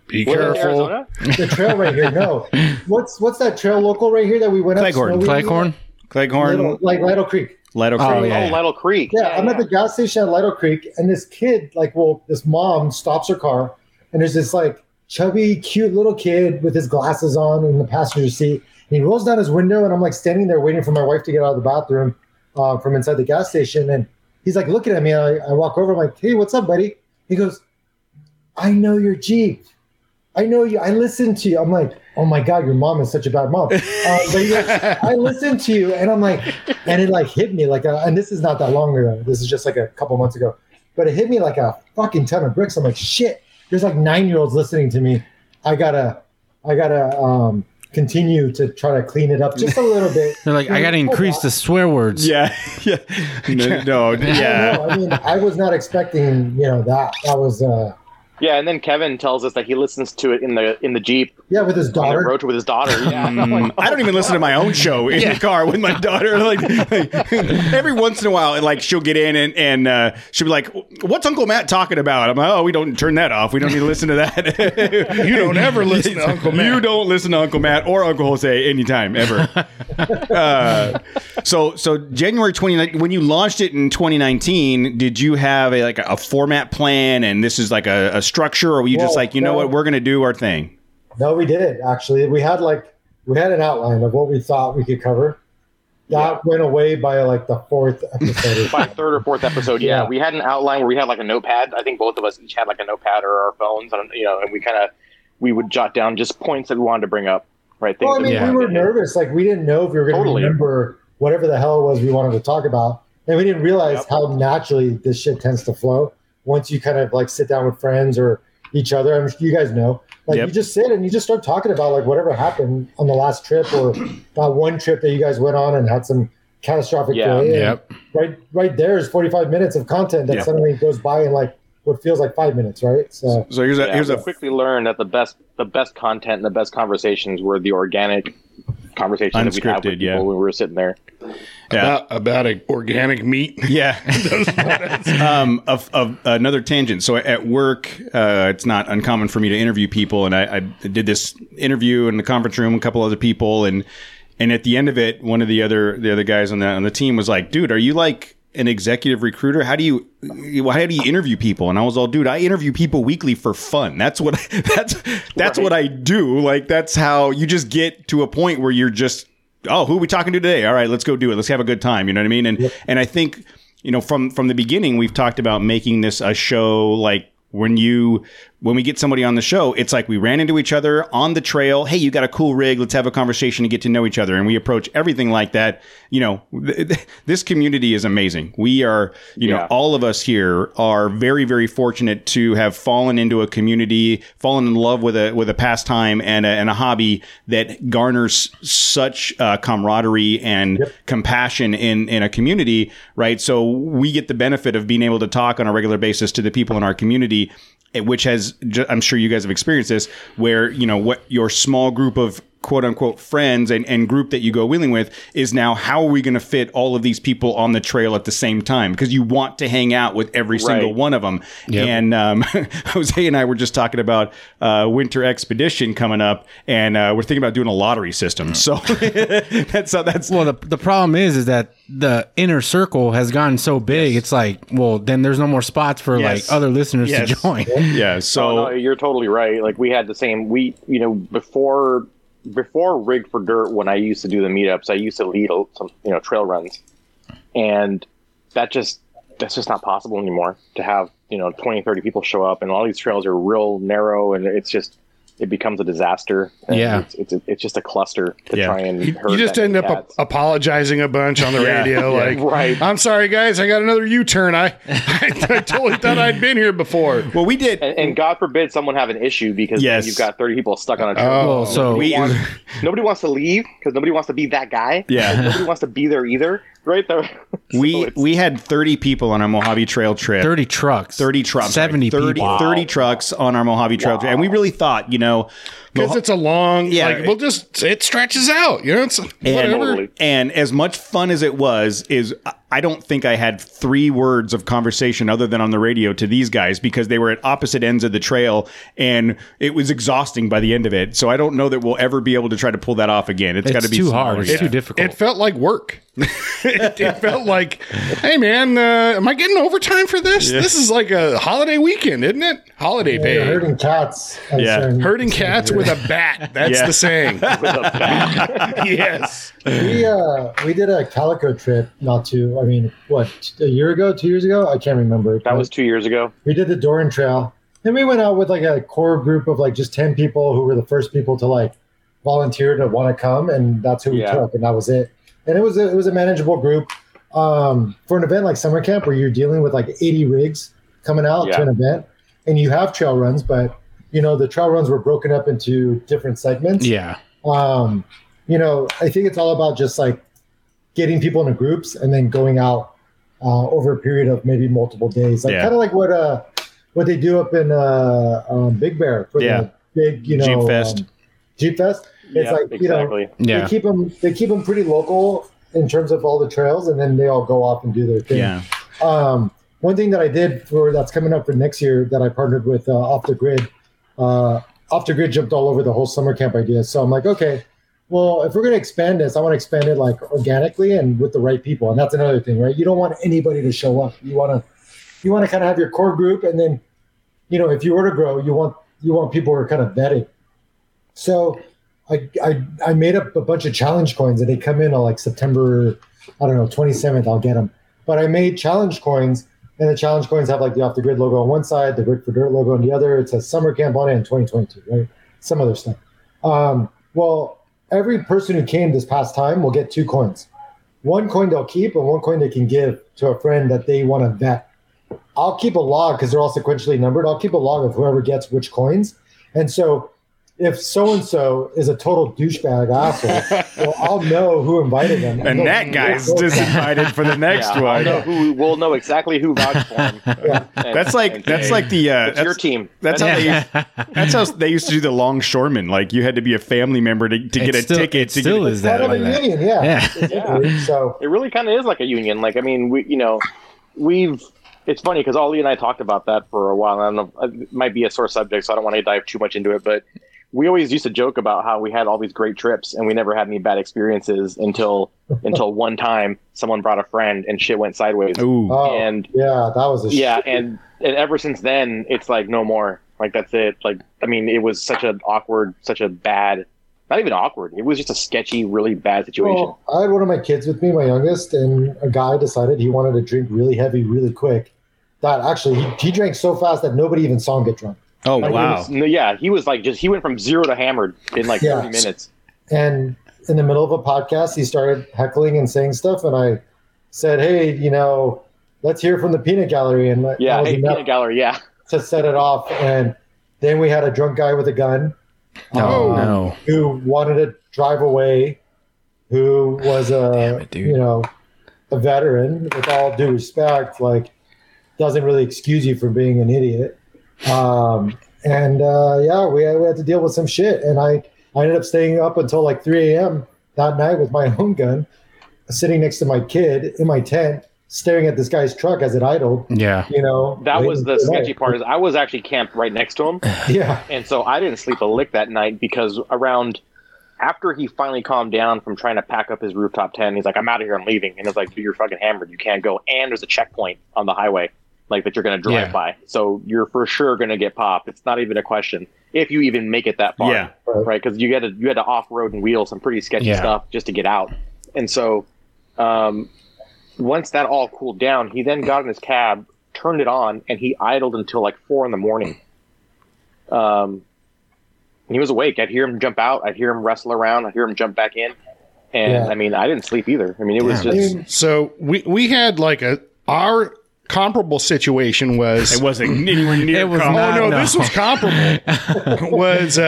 Be careful. The trail right here. No, what's what's that trail local right here that we went Cleghorn. up? Snowy? Cleghorn. Cleghorn, Little- like Lytle Creek. Lido Oh, Creek. yeah. Oh, Lytle Creek. Yeah, I'm at the gas station at Lytle Creek, and this kid, like, well, this mom stops her car, and there's this like chubby, cute little kid with his glasses on in the passenger seat. And he rolls down his window, and I'm like standing there waiting for my wife to get out of the bathroom uh, from inside the gas station, and he's like looking at me. And I, I walk over, I'm like, "Hey, what's up, buddy?" He goes, "I know your Jeep. I know you. I listen to you." I'm like, "Oh my god, your mom is such a bad mom." Uh, but goes, I listen to you, and I'm like, and it like hit me like, a, and this is not that long ago. This is just like a couple months ago, but it hit me like a fucking ton of bricks. I'm like, shit. There's like nine year olds listening to me. I gotta, I gotta um, continue to try to clean it up just a little bit. They're like, I got to increase the swear words. Yeah, yeah. No, no, I yeah. know. I mean, I was not expecting, you know, that. That was, uh, Yeah, and then Kevin tells us that he listens to it in the in the Jeep Yeah, with his daughter. road trip with his daughter. Yeah. Mm, I don't even listen to my own show in the car with my daughter. Like, like, every once in a while, like she'll get in and and uh, she'll be like, "What's Uncle Matt talking about?" I'm like, "Oh, we don't turn that off. We don't need to listen to that." You don't ever listen to Uncle Matt. You don't listen to Uncle Matt or Uncle Jose anytime ever. uh, so so January 29 when you launched it in 2019, did you have a like a format plan and this is like a, a structure, or were you just like, you know what, we're gonna do our thing? No, we did actually. We had like we had an outline of what we thought we could cover. That went away by like the fourth episode. By third or fourth episode, yeah. Yeah. we had an outline where we had like a notepad. I think both of us each had like a notepad or our phones, and you know, and we kind of we would jot down just points that we wanted to bring up, right? Things well, I that mean, Yeah. we were nervous. Like we didn't know if we were going to Totally. remember whatever the hell it was we wanted to talk about, and we didn't realize Yep. how naturally this shit tends to flow once you kind of like sit down with friends or each other. I'm you guys know, like Yep. you just sit and you just start talking about like whatever happened on the last trip or that one trip that you guys went on and had some catastrophic Yeah. delay. and Yep. Right, right there is 45 minutes of content that Yeah. suddenly goes by in like what feels like five minutes, right? So So here's a Yeah, here's we a quickly learned that the best the best content and the best conversations were the organic conversations that we had Unscripted, with yeah. people when we were sitting there. yeah. About, about a organic meat. Yeah. um, of, of another tangent. So at work, uh, it's not uncommon for me to interview people, and I, I did this interview in the conference room, a couple other people, and and at the end of it, one of the other the other guys on the on the team was like, "Dude, are you like an executive recruiter? How do you how do you interview people?" And I was all, "Dude, I interview people weekly for fun. That's what that's that's what I do. Like that's how you just get to a point where you're just." oh, who are we talking to today? All right, let's go do it. Let's have a good time. You know what I mean? And and I think you know from from the beginning we've talked about making this a show like when you when we get somebody on the show it's like we ran into each other on the trail. Hey you got a cool rig. Let's have a conversation to get to know each other. And we approach everything like that. You know th- th- this community is amazing. We are you know all of us here are very very fortunate to have fallen into a community fallen in love with a with a pastime and a, and a hobby that garners such uh, camaraderie and compassion in in a community right? So we get the benefit of being able to talk on a regular basis to the people in our community which has i'm sure you guys have experienced this where you know what your small group of quote unquote friends and, and group that you go wheeling with is now how are we going to fit all of these people on the trail at the same time because you want to hang out with every single one of them and um, jose and i were just talking about uh, winter expedition coming up and uh, we're thinking about doing a lottery system so that's uh, that's Well, the, the problem is, is that the inner circle has gotten so big. It's like, well, then there's no more spots for Yes. like other listeners Yes. to join. yeah so oh, no, you're totally right. Like we had the same. We, you know, before before Rigged for Dirt, when I used to do the meetups, I used to lead some, you know, trail runs, and that just that's just not possible anymore to have you know 20 30 people show up and all these trails are real narrow and it's just it becomes a disaster And Yeah. it's, it's it's just a cluster to Yeah. try and You, you just end up cats. a- apologizing a bunch on the Yeah. radio, Yeah. like, Right. I'm sorry, guys, I got another U-turn. I, I, I totally thought I'd been here before. well we did and, and God forbid someone have an issue because Yes. you've got 30 people stuck on a trail. Oh, Well, so we nobody wants to leave because nobody wants to be that guy. Yeah. nobody wants to be there either. Right there. We it's- we had 30 people on our Mojave Trail trip 30 trucks. 30 trucks. sorry, 70 30, people. 30 trucks on our Mojave Trail. trip. And we really thought, you know, Because it's a long, Yeah. like, we'll just, it stretches out, you know, it's whatever. And as much fun as it was, is I don't think I had three words of conversation other than on the radio to these guys because they were at opposite ends of the trail and it was exhausting by the end of it. So I don't know that we'll ever be able to try to pull that off again. It's, got to be too hard. It's Yeah. too difficult. It felt like work. it, it felt like, hey man, uh, am I getting overtime for this? This is like a holiday weekend, isn't it? Holiday You're pay. herding cats. Yeah. Herding cats with a bat. That's Yeah. the saying. yes. we uh we did a calico trip not too i mean what a year ago two years ago i can't remember that was two years ago. we did the doran trail and we went out with like a core group of like just 10 people who were the first people to like volunteer to want to come and that's who we Yeah. took and that was it and it was a, it was a manageable group um for an event like summer camp where you're dealing with like 80 rigs coming out Yeah. to an event and you have trail runs but you know the trail runs were broken up into different segments yeah. um, you know, I think it's all about just like getting people into groups and then going out uh, over a period of maybe multiple days, like Yeah. kind of like what uh what they do up in uh, um, Big Bear for Yeah. the big, you know, Jeep Fest. um, Jeep Fest. It's Yeah, like you know. Yeah. they keep them they keep them pretty local in terms of all the trails, and then they all go off and do their thing. Yeah. Um, one thing that I did for that's coming up for next year that I partnered with uh, Off the Grid. Uh, Off the Grid jumped all over the whole summer camp idea. So I'm like, okay, well, if we're going to expand this, I want to expand it like organically and with the right people. And that's another thing, right? You don't want anybody to show up. You want to, you want to kind of have your core group, and then, you know, if you were to grow, you want you want people who are kind of vetted. So I, I I made up a bunch of challenge coins and they come in on like September, I don't know, 27th. I'll get them. But I made challenge coins, and the challenge coins have like the off the grid logo on one side, the Rigged for Dirt logo on the other. It says summer camp on it in 2022, right? Some other stuff. Um, well, every person who came this past time will get two coins. One coin they'll keep, and one coin they can give to a friend that they want to vet. I'll keep a log because they're all sequentially numbered. I'll keep a log of whoever gets which coins. And so if so and so is a total douchebag asshole, well, I'll know who invited them. And they'll- that guy's they'll- disinvited for the next yeah, I'll one. know who we'll know exactly who vouched for him. And- That's like and that's say, like the uh, it's your team. That's how they that's how they used to do the longshoremen. Like you had to be a family member to, to get It a still- ticket. it to still get, is that like a that. union, yeah. Yeah. Exactly. So It really kind of is like a union. Like I mean, we you know, we've. It's funny because Ollie and I talked about that for a while. I don't know. It might be a sore subject, so I don't want to dive too much into it. But we always used to joke about how we had all these great trips and we never had any bad experiences until until one time someone brought a friend and shit went sideways. Ooh, oh, And yeah, that was a yeah, shit. and and ever since then, it's like no more. Like that's it. Like I mean, it was such an awkward, such a bad. Not even awkward. It was just a sketchy, really bad situation. Well, I had one of my kids with me, my youngest, and a guy decided he wanted to drink really heavy, really quick. That actually, he, he drank so fast that nobody even saw him get drunk. Oh Like, wow. was- yeah, he was like just he went from zero to hammered in like Yeah. 30 minutes. And in the middle of a podcast, he started heckling and saying stuff, and I said, "Hey, you know, let's hear from the peanut gallery." And that Yeah, hey, peanut gallery. Yeah, to set it off. And then we had a drunk guy with a gun. Oh, um, no. who wanted to drive away, who was a it, dude. you know a veteran. With all due respect, like doesn't really excuse you from being an idiot. Um, and uh, yeah, we had, we had to deal with some shit, and I I ended up staying up until like 3 a.m. that night with my own gun, sitting next to my kid in my tent, staring at this guy's truck as it idled. Yeah. You know, that was the for sketchy night. part. Is I was actually camped right next to him, Yeah, and so I didn't sleep a lick that night because around after he finally calmed down from trying to pack up his rooftop tent, he's like, "I'm out of here. I'm leaving." And it's like, "Dude, you're fucking hammered. You can't go." And there's a checkpoint on the highway, like that you're going to drive Yeah. by, so you're for sure going to get popped. It's not even a question if you even make it that far. Yeah. right? Because you had to you had to off road and wheel some pretty sketchy Yeah. stuff just to get out. And so, um, once that all cooled down, he then got in his cab, turned it on, and he idled until like four in the morning. Um, and he was awake. I'd hear him jump out. I'd hear him wrestle around. I'd hear him jump back in. And Yeah. I mean, I didn't sleep either. I mean, it was Damn. I just So we we had like a our comparable situation was It wasn't anywhere near. It was com- not. Oh no, no. this was comparable. was uh,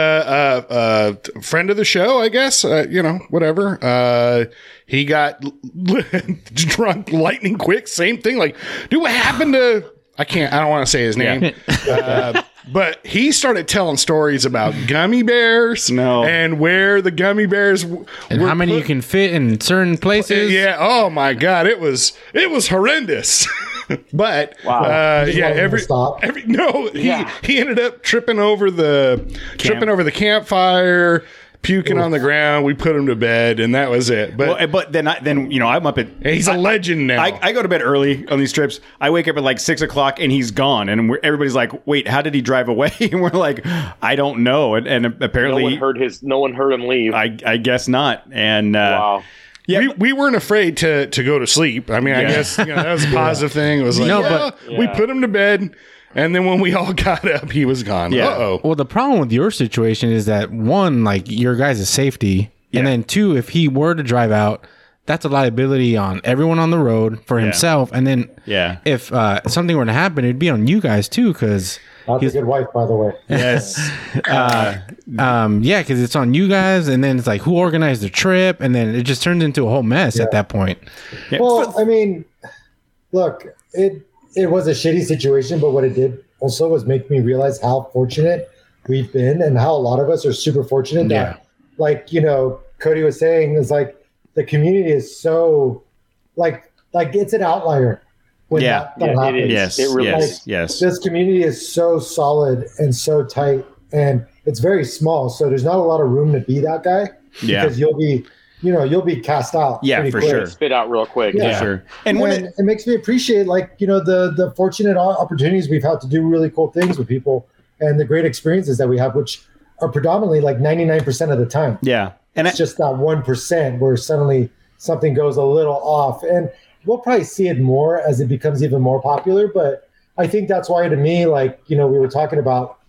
uh, uh, friend of the show, I guess. Uh, you know, whatever. Uh, he got drunk lightning quick. Same thing. Like, dude, what happened to? I can't. I don't want to say his name. uh, but he started telling stories about gummy bears. No. and where the gummy bears w- And were how many put- you can fit in certain places? yeah. Oh my God. It was it was horrendous. but Wow. uh, yeah. wanted him to Every stop. every no. He Yeah. he ended up tripping over the tripping over the campfire, puking on the ground. We put him to bed, and that was it. But Well, but then I, then you know I'm up at he's a legend now. I, I go to bed early on these trips. I wake up at like six o'clock and he's gone, and we're, everybody's like, "Wait, how did he drive away?" And we're like, "I don't know." And, and no apparently, one heard his. No one heard him leave. I, I guess not. And uh, wow. Yeah, we, we weren't afraid to to go to sleep. I mean, I guess you know, that was a positive thing. It was like, No, yeah, but- we Yeah. put him to bed, and then when we all got up, he was gone. Yeah. Uh oh. Well, the problem with your situation is that one, like your guys' safety, Yeah. and then two, if he were to drive out, that's a liability on everyone on the road for himself, and then yeah, if uh, something were to happen, it'd be on you guys too, because That's a good wife, by the way. yes, uh, um, yeah, because it's on you guys, and then it's like who organized the trip, and then it just turns into a whole mess at that point. yeah. Well, I mean, look, it it was a shitty situation, but what it did also was make me realize how fortunate we've been and how a lot of us are super fortunate Yeah. that like you know cody was saying is like the community is so like like it's an outlier when Yeah. that, that Yeah, it happens. is. Yes, It really yes, is. yes. this community is so solid and so tight and it's very small so there's not a lot of room to be that guy Yeah. because you'll be you know you'll be cast out Yeah, for quick. sure. Spit out real quick. Yeah. Yeah. Sure. And when it, it, makes me appreciate like you know the the fortunate opportunities we've had to do really cool things with people and the great experiences that we have which are predominantly like 99% of the time yeah, and I, it's just that 1% where suddenly something goes a little off. And we'll probably see it more as it becomes even more popular. But i think that's why to me like you know we were talking about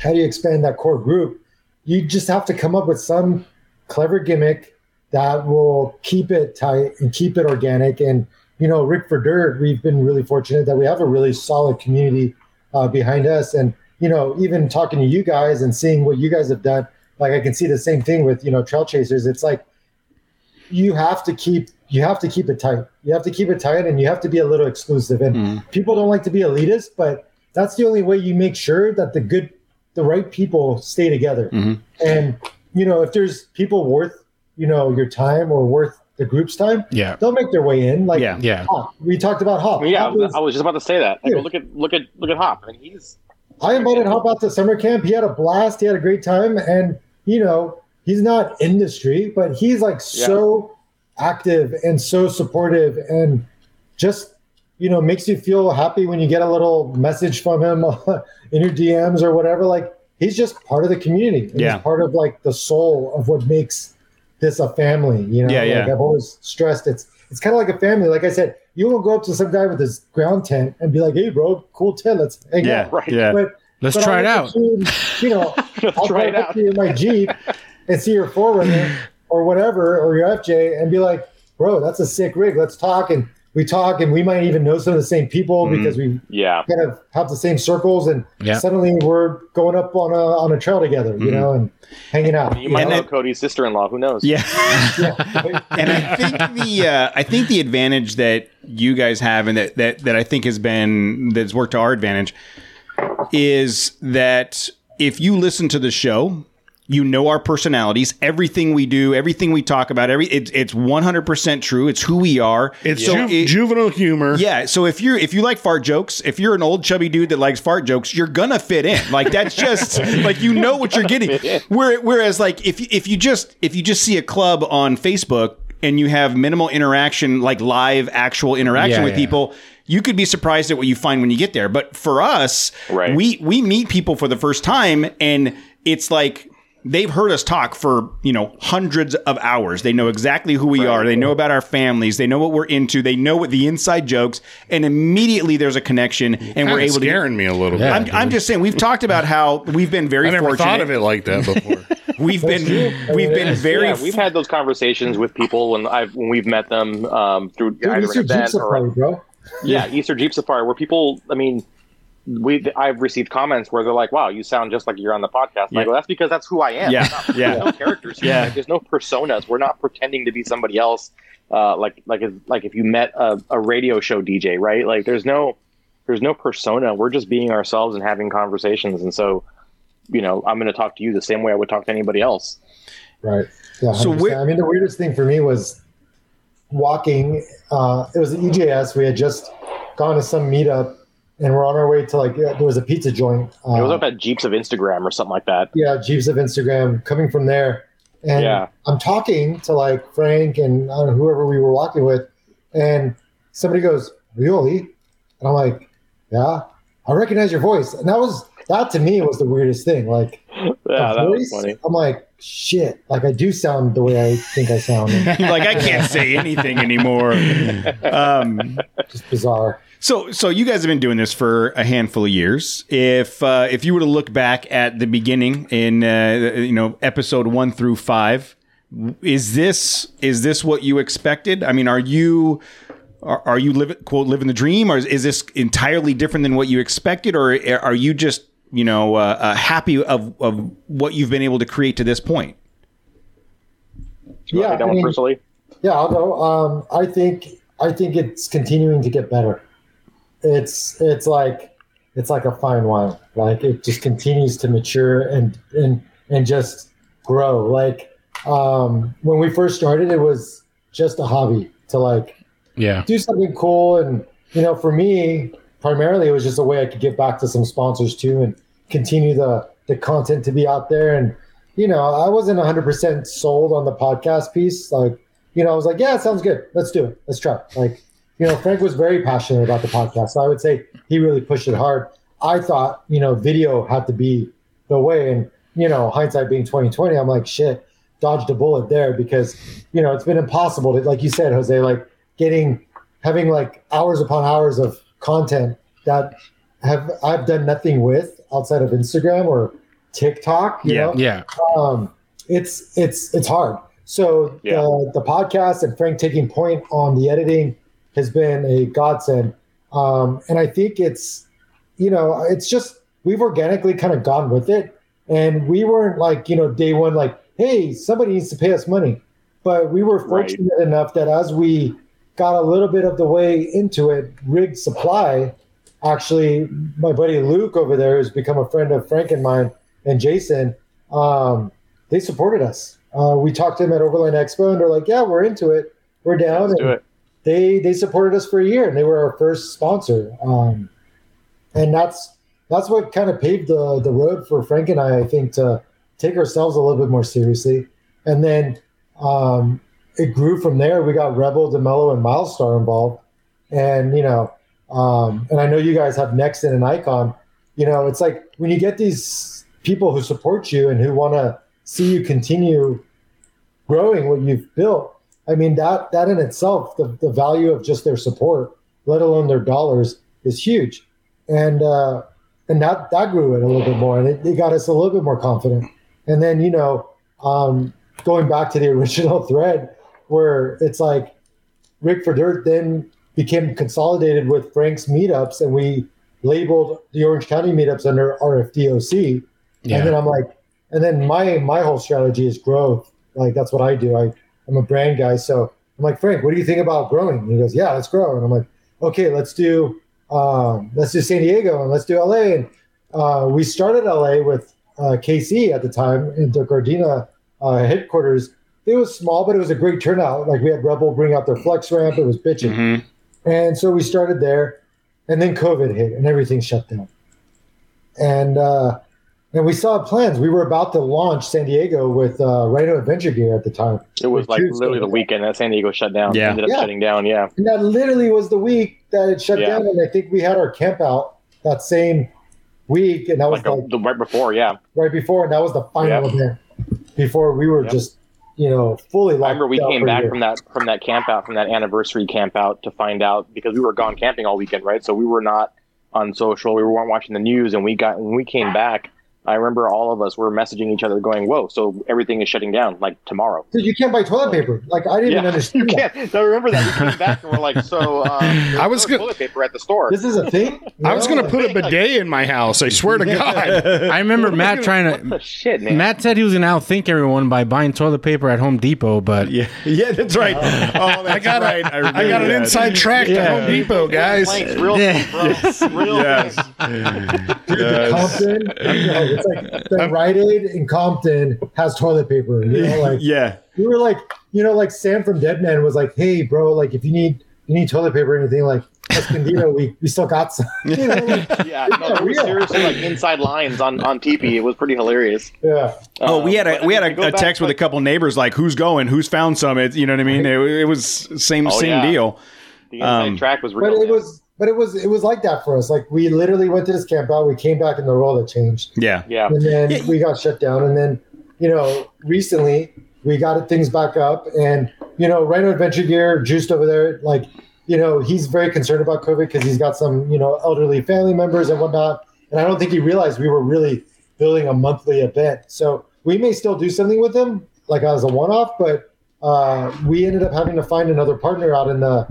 how do you expand that core group? You just have to come up with some clever gimmick that will keep it tight and keep it organic. And you know Rigged for Dirt we've been really fortunate that we have a really solid community uh, behind us. And you know even talking to you guys and seeing what you guys have done like i can see the same thing with you know trail chasers it's like you have to keep you have to keep it tight you have to keep it tight and you have to be a little exclusive and Mhm. people don't like to be elitist but that's the only way you make sure that the good the right people stay together Mhm. and you know if there's people worth you know your time or worth the group's time Yeah. they'll make their way in like Yeah. Yeah. Hop. we talked about hop I mean, yeah, I Hop was, was- I was just about to say that. I go, Yeah. look at look at look at Hop. I mean, he's I invited Hop out to summer camp. He had a blast. He had a great time. And, you know, he's not industry, but he's like so active and so supportive and just, you know, makes you feel happy when you get a little message from him in your DMs or whatever. Like he's just part of the community. Yeah. He's part of like the soul of what makes this a family. You know, Yeah, like yeah. I've always stressed it's it's kind of like a family. Like I said, you won't go up to some guy with his ground tent and be like, "Hey, bro, cool tent. Let's hang yeah, out." Right. yeah. But Let's but try it out. You, you know, I'll try it up out. to you in my Jeep and see your 4Runner or whatever, or your FJ, and be like, bro, that's a sick rig. Let's talk. And we talk, and we might even know some of the same people Mhm. because we yeah. kind of have the same circles. And Yeah. suddenly we're going up on a on a trail together, you Mhm. know, and hanging out. You might And know then- Cody's sister-in-law. Who knows? Yeah. Yeah. and I think the uh, I think the advantage that you guys have and that, that that I think has been that's worked to our advantage is that if you listen to the show, you know our personalities, everything we do, everything we talk about, every it's it's one hundred percent true. It's who we are. It's So ju- it- juvenile humor. yeah, so if you're if you like fart jokes, if you're an old chubby dude that likes fart jokes, you're gonna fit in. Like that's just like you know what you're getting. Whereas like if if you just if you just see a club on Facebook and you have minimal interaction, like live actual interaction Yeah, with yeah. people, you could be surprised at what you find when you get there. But for us, Right. we we meet people for the first time, and it's like. They've heard us talk for, you know, hundreds of hours. They know exactly who we are. They know about our families. They know what we're into. They know what the inside jokes, and immediately there's a connection, and Kinda we're able to. scaring me a little Yeah. bit. I'm, I'm just saying we've talked about how we've been very I never fortunate. thought of it like that before. We've been we've been very yeah, we've had those conversations with people when I've when we've met them um, through Dude, either an event or safari, bro. Yeah, Easter Jeep Safari, where people, I mean, we I've received comments where they're like, "Wow, you sound just like you're on the podcast." Yeah. Like, well, that's because that's who I am. Yeah, There's yeah. no characters. Here. Yeah. Like, there's no personas. We're not pretending to be somebody else. Uh, like like if, like if you met a, a radio show DJ, right? Like, there's no there's no persona. We're just being ourselves and having conversations. And so, you know, I'm going to talk to you the same way I would talk to anybody else. Right. Yeah. So I mean, the weirdest thing for me was walking. Uh, it was the EJS. We had just gone to some meetup, and we're on our way to like there was a pizza joint. Uh, it was up at Jeeps of Instagram or something like that. yeah, Jeeps of Instagram. Coming from there, and Yeah. I'm talking to like Frank and uh, whoever we were walking with, and somebody goes, "Really?" And I'm like, "Yeah, I recognize your voice." And that was that to me was the weirdest thing. Like Yeah, that was funny. I'm like, "Shit!" Like I do sound the way I think I sound. like I can't say anything anymore. Um, Just bizarre. so so you guys have been doing this for a handful of years. If uh, if you were to look back at the beginning in uh, you know episode one through five, is this is this what you expected? I mean, are you are, are you living quote living the dream, or is, is this entirely different than what you expected, or are you just you know uh, uh, happy of of what you've been able to create to this point? Yeah, I mean- personally. Yeah, I'll go. Um, I think I think it's continuing to get better. It's it's like it's like a fine wine. Like it just continues to mature and and and just grow. Like um, when we first started, it was just a hobby to like Yeah. do something cool. And, you know, for me, primarily, it was just a way I could give back to some sponsors too and continue the, the content to be out there. And, you know, I wasn't 100% sold on the podcast piece. Like, you know, I was like, yeah, sounds good. Let's do it. Let's try. Like, you know, Frank was very passionate about the podcast. So I would say he really pushed it hard. I thought, you know, video had to be the way. And, you know, hindsight being 2020, I'm like, shit, dodged a bullet there because, you know, it's been impossible to, like you said, Jose, like getting, having like hours upon hours of content that have, I've done nothing with outside of Instagram or TikTok, you Yeah. know? Yeah. um, it's it's it's hard. So Yeah. the the podcast and Frank taking point on the editing has been a godsend, um, and I think it's you know it's just we've organically kind of gone with it, and we weren't like you know day one like hey somebody needs to pay us money, but we were Right. fortunate enough that as we got a little bit of the way into it, Rig Supply actually my buddy Luke over there who's become a friend of Frank and mine and Jason um, they supported us. Uh, we talked to them at Overland Expo, and they're like, "Yeah, we're into it. We're down." Let's and do it. They they supported us for a year, and they were our first sponsor. Um, and that's that's what kind of paved the the road for Frank and I. I think to take ourselves a little bit more seriously, and then um, it grew from there. We got Rebel, Demelo, and Milestar involved, and you know, um, and I know you guys have Nexen and an Icon. You know, it's like when you get these people who support you and who want to see you continue growing what you've built. I mean that that in itself, the, the value of just their support, let alone their dollars, is huge, and uh, and that that grew it a little bit more, and it, it got us a little bit more confident. And then you know, um, going back to the original thread, where it's like Rigged for Dirt then became consolidated with Frank's meetups, and we labeled the Orange County meetups under RFDOC. Yeah. And then I'm like, and then my my whole strategy is growth. Like that's what I do. I I'm a brand guy, so I'm like Frank, what do you think about growing? And he goes, Yeah, let's grow. And I'm like, Okay, let's do um, let's do San Diego and let's do LA. And uh, we started LA with uh, KC at the time in the Gardena uh, headquarters. It was small, but it was a great turnout. Like we had Rebel bring out their flex ramp. It was bitching. Mhm. And so we started there, and then COVID hit and everything shut down. And uh, and we saw plans. We were about to launch San Diego with uh, Rhino Adventure Gear at the time, It was like Tuesday. literally the weekend that San Diego shut down. Yeah. Ended up Yeah. shutting down. Yeah. and that literally was the week that it shut Yeah. down. And I think we had our camp out that same week, and that was Like like, a, the right before. Yeah. right before, and that was the final Yeah. event before we were Yep. just you know fully. I remember we came back from that from that camp out from that anniversary camp out to find out because we were gone camping all weekend, right? So we were not on social. We weren't watching the news, and we got when we came back. I remember all of us were messaging each other, going, "Whoa! So everything is shutting down like tomorrow." Dude, you can't buy toilet paper. Like I didn't even you understand. that. can't. I remember that we came back and we're like, "So um, I was no gonna- toilet paper at the store." This is a thing. I was going to put a bidet in my house. I swear to God. I remember Matt trying what the to. shit, man? Matt said he was going to outthink everyone by buying toilet paper at Home Depot, but Yeah, yeah, that's right. Oh, that's I got right. a, I got an inside track to Home Depot, guys. Planks, real Yeah. things, bro. Real Yes. things. Compton, you know, it's like the Rite Aid in Compton has toilet paper. You know, like Yeah. we were like, you know, like Sam from Dead Man was like, "Hey, bro, like if you need you need toilet paper or anything, like Escondido, we we still got some." You know, like, Yeah, no, there was seriously like inside lines on on TP. It was pretty hilarious. yeah, Oh, we had Um, a we had mean, to a, go a back, text with a couple neighbors like who's going, who's found some. It you know what I mean? It, it was same Oh, same yeah. deal. The inside um, track was real. but real. it was but it was it was like that for us. Like we literally went to this camp out, we came back, and the world had changed. Yeah. yeah. and then Yeah. we got shut down and then you know recently we got things back up and you know rhino adventure gear juiced over there like you know he's very concerned about covid because he's got some you know elderly family members and whatnot and i don't think he realized we were really building a monthly event so we may still do something with him like as a one-off but uh, we ended up having to find another partner out in the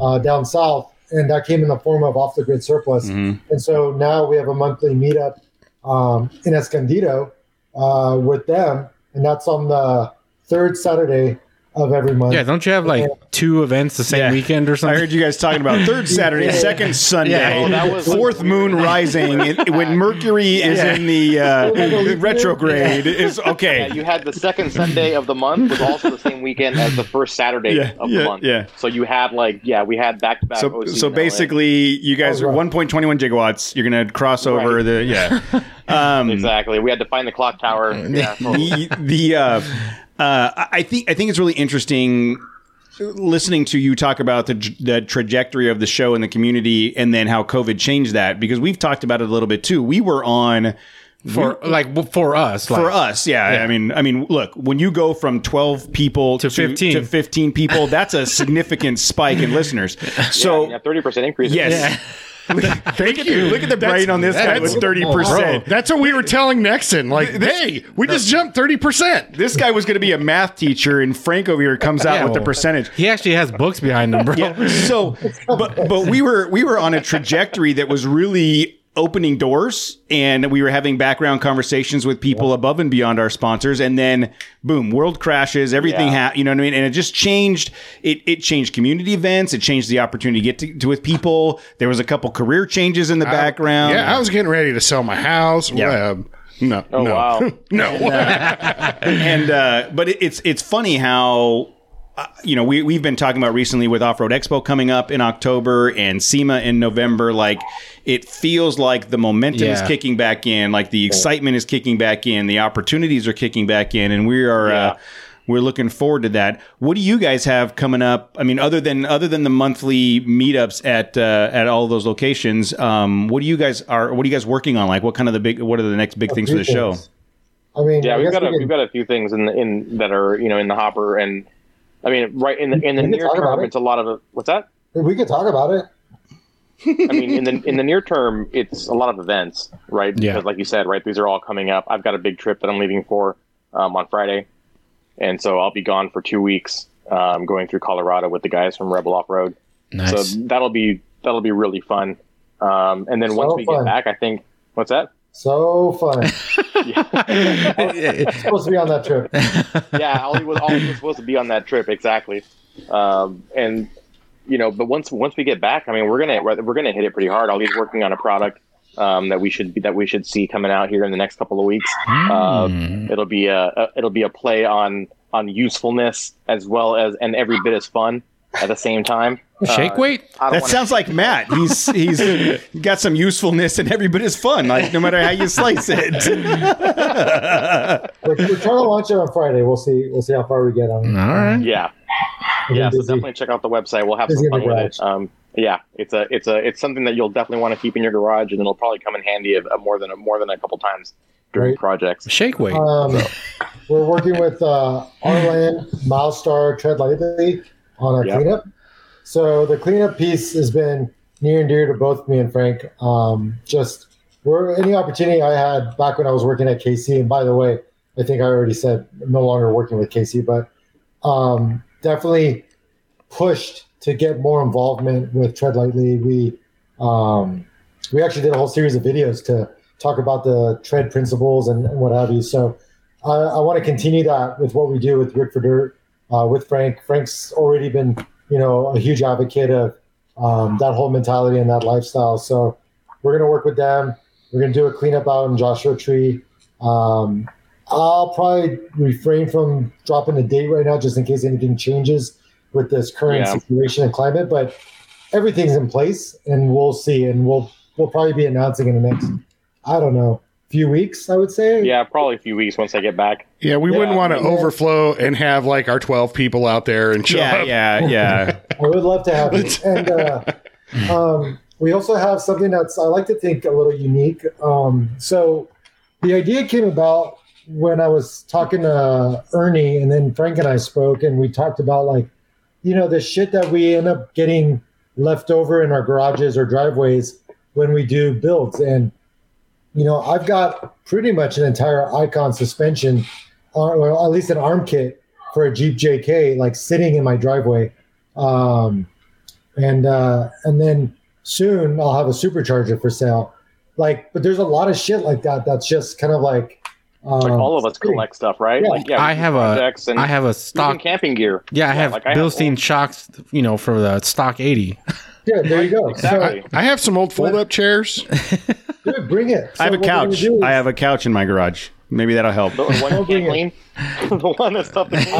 uh, down south and that came in the form of off the grid surplus Mhm. and so now we have a monthly meetup um, in Escondido uh, with them, and that's on the third Saturday of every month. Yeah, don't you have like two events the same Yeah. weekend or something? I heard you guys talking about third Saturday, second Sunday, Yeah. Oh, that was- fourth moon rising it- when Mercury is in the uh, retrograde. Is okay. Yeah, you had the second Sunday of the month was also the same weekend as the first Saturday Yeah, of yeah, the month. yeah. So you had like yeah, we had back to back. So, so basically, you guys Oh, are 1.21 gigawatts. You're going to cross over Right. the yeah. Um, exactly. We had to find the clock tower. Yeah, totally. the the uh, uh, I think I think it's really interesting listening to you talk about the, the trajectory of the show and the community, and then how COVID changed that because we've talked about it a little bit too. We were on for like for us, like, for us, yeah, I mean, I mean, look, when you go from twelve people to, 15. to fifteen people, that's a significant spike in listeners. So yeah, thirty percent increase. yes. Thank you. Look at the brain on this guy with thirty percent. That's what we were telling Nexen. Like, hey, we just jumped 30%. This guy was going to be a math teacher, and Frank over here comes out Yeah, with the oh. percentage. He actually has books behind him, bro. Yeah. So, but but we were we were on a trajectory that was really opening doors, and we were having background conversations with people above and beyond our sponsors, and then boom, world crashes, everything Yeah. ha- you know what I mean, and it just changed. It it changed community events, it changed the opportunity to get to, to with people. There was a couple career changes in the background. Yeah, I was getting ready to sell my house. Yeah. Um, no. Oh no. wow. no. and uh, but it, it's it's funny how uh, you know we we've been talking about recently with Off Road Expo coming up in October and SEMA in November. Like it feels like the momentum is kicking back in, like the excitement is kicking back in, the opportunities are kicking back in, and we are. Yeah. Uh, we're looking forward to that. What do you guys have coming up? I mean, other than other than the monthly meetups at uh, at all those locations, um, what do you guys are? What are you guys working on? Like, what kind of the big? What are the next big things for the show? I mean, Yeah, I we've guess got we a, can- we've got a few things in the, in that are you know in the hopper, and I mean right in the in the We can near term, it. it's a lot of what's that? we could talk about it. I mean, in the in the near term, it's a lot of events, right? Yeah. Because, like you said, right, these are all coming up. I've got a big trip that I'm leaving for um, on Friday, and so I'll be gone for two weeks, um, going through Colorado with the guys from Rebel Off Road. Nice. So that'll be that'll be really fun. Um, and then So once we fun. get back, I think what's that? So fun. It's supposed to be on that trip. yeah, Ollie was, Ollie was supposed to be on that trip exactly, um, and you know, but once once we get back, I mean, we're gonna we're gonna hit it pretty hard. Ollie's working on a product um, that we should that we should see coming out here in the next couple of weeks. Um, it'll be a, a it'll be a play on on usefulness as well as and every bit as fun at the same time. Shake Uh, weight? I That wanna- sounds like Matt. He's he's got some usefulness and every bit is fun. Like no matter how you slice it. We're, we're trying to launch it on Friday. We'll see. We'll see how far we get on. All right. yeah. We're yeah, so definitely check out the website. We'll have Busy some fun with it. Um, yeah, it's a it's a it's something that you'll definitely want to keep in your garage, and it'll probably come in handy a, a more than a, more than a couple times during Right. projects. Shake weight. Um, we're working with uh, Arland, Milestar, Tread Lightly on our Yep. cleanup. So the cleanup piece has been near and dear to both me and Frank. Um, just where any opportunity I had back when I was working at KC, and by the way, I think I already said I'm no longer working with KC, but um, definitely pushed to get more involvement with Tread Lightly. We um, we actually did a whole series of videos to talk about the tread principles and, and what have you. So I, I want to continue that with what we do with Rigged for Dirt, uh, with Frank. Frank's already been, you know, a huge advocate of um, that whole mentality and that lifestyle. So we're going to work with them. We're going to do a cleanup out in Joshua Tree. Um, I'll probably refrain from dropping a date right now just in case anything changes with this current Yeah. situation and climate. But everything's in place and we'll see. And we'll we'll probably be announcing in the next, I don't know, few weeks, I would say. Yeah, probably a few weeks once I get back. Yeah, we Yeah, wouldn't want to yeah. overflow and have like our 12 people out there and show yeah, up. yeah, yeah. I would love to have it. And uh, um, we also have something that's I like to think a little unique. Um, so the idea came about when I was talking to Ernie, and then Frank and I spoke, and we talked about like, you know, the shit that we end up getting left over in our garages or driveways when we do builds. And you know, I've got pretty much an entire Icon suspension, or at least an arm kit for a Jeep JK, like sitting in my driveway. Um, and uh, and then soon I'll have a supercharger for sale. Like, but there's a lot of shit like that that's just kind of like Like Um, all of us collect stuff, right? Yeah. Like yeah, I have a projects and I have a even stock. camping gear. Yeah, I have like I Bilstein shocks. You know, for the stock eighty. Yeah, there you go. Exactly. I have some old fold up chairs. Dude, bring it. I have a what we're gonna couch. is- I have a couch in my garage. Maybe that'll help. The one you can't clean. the one that's tough to clean.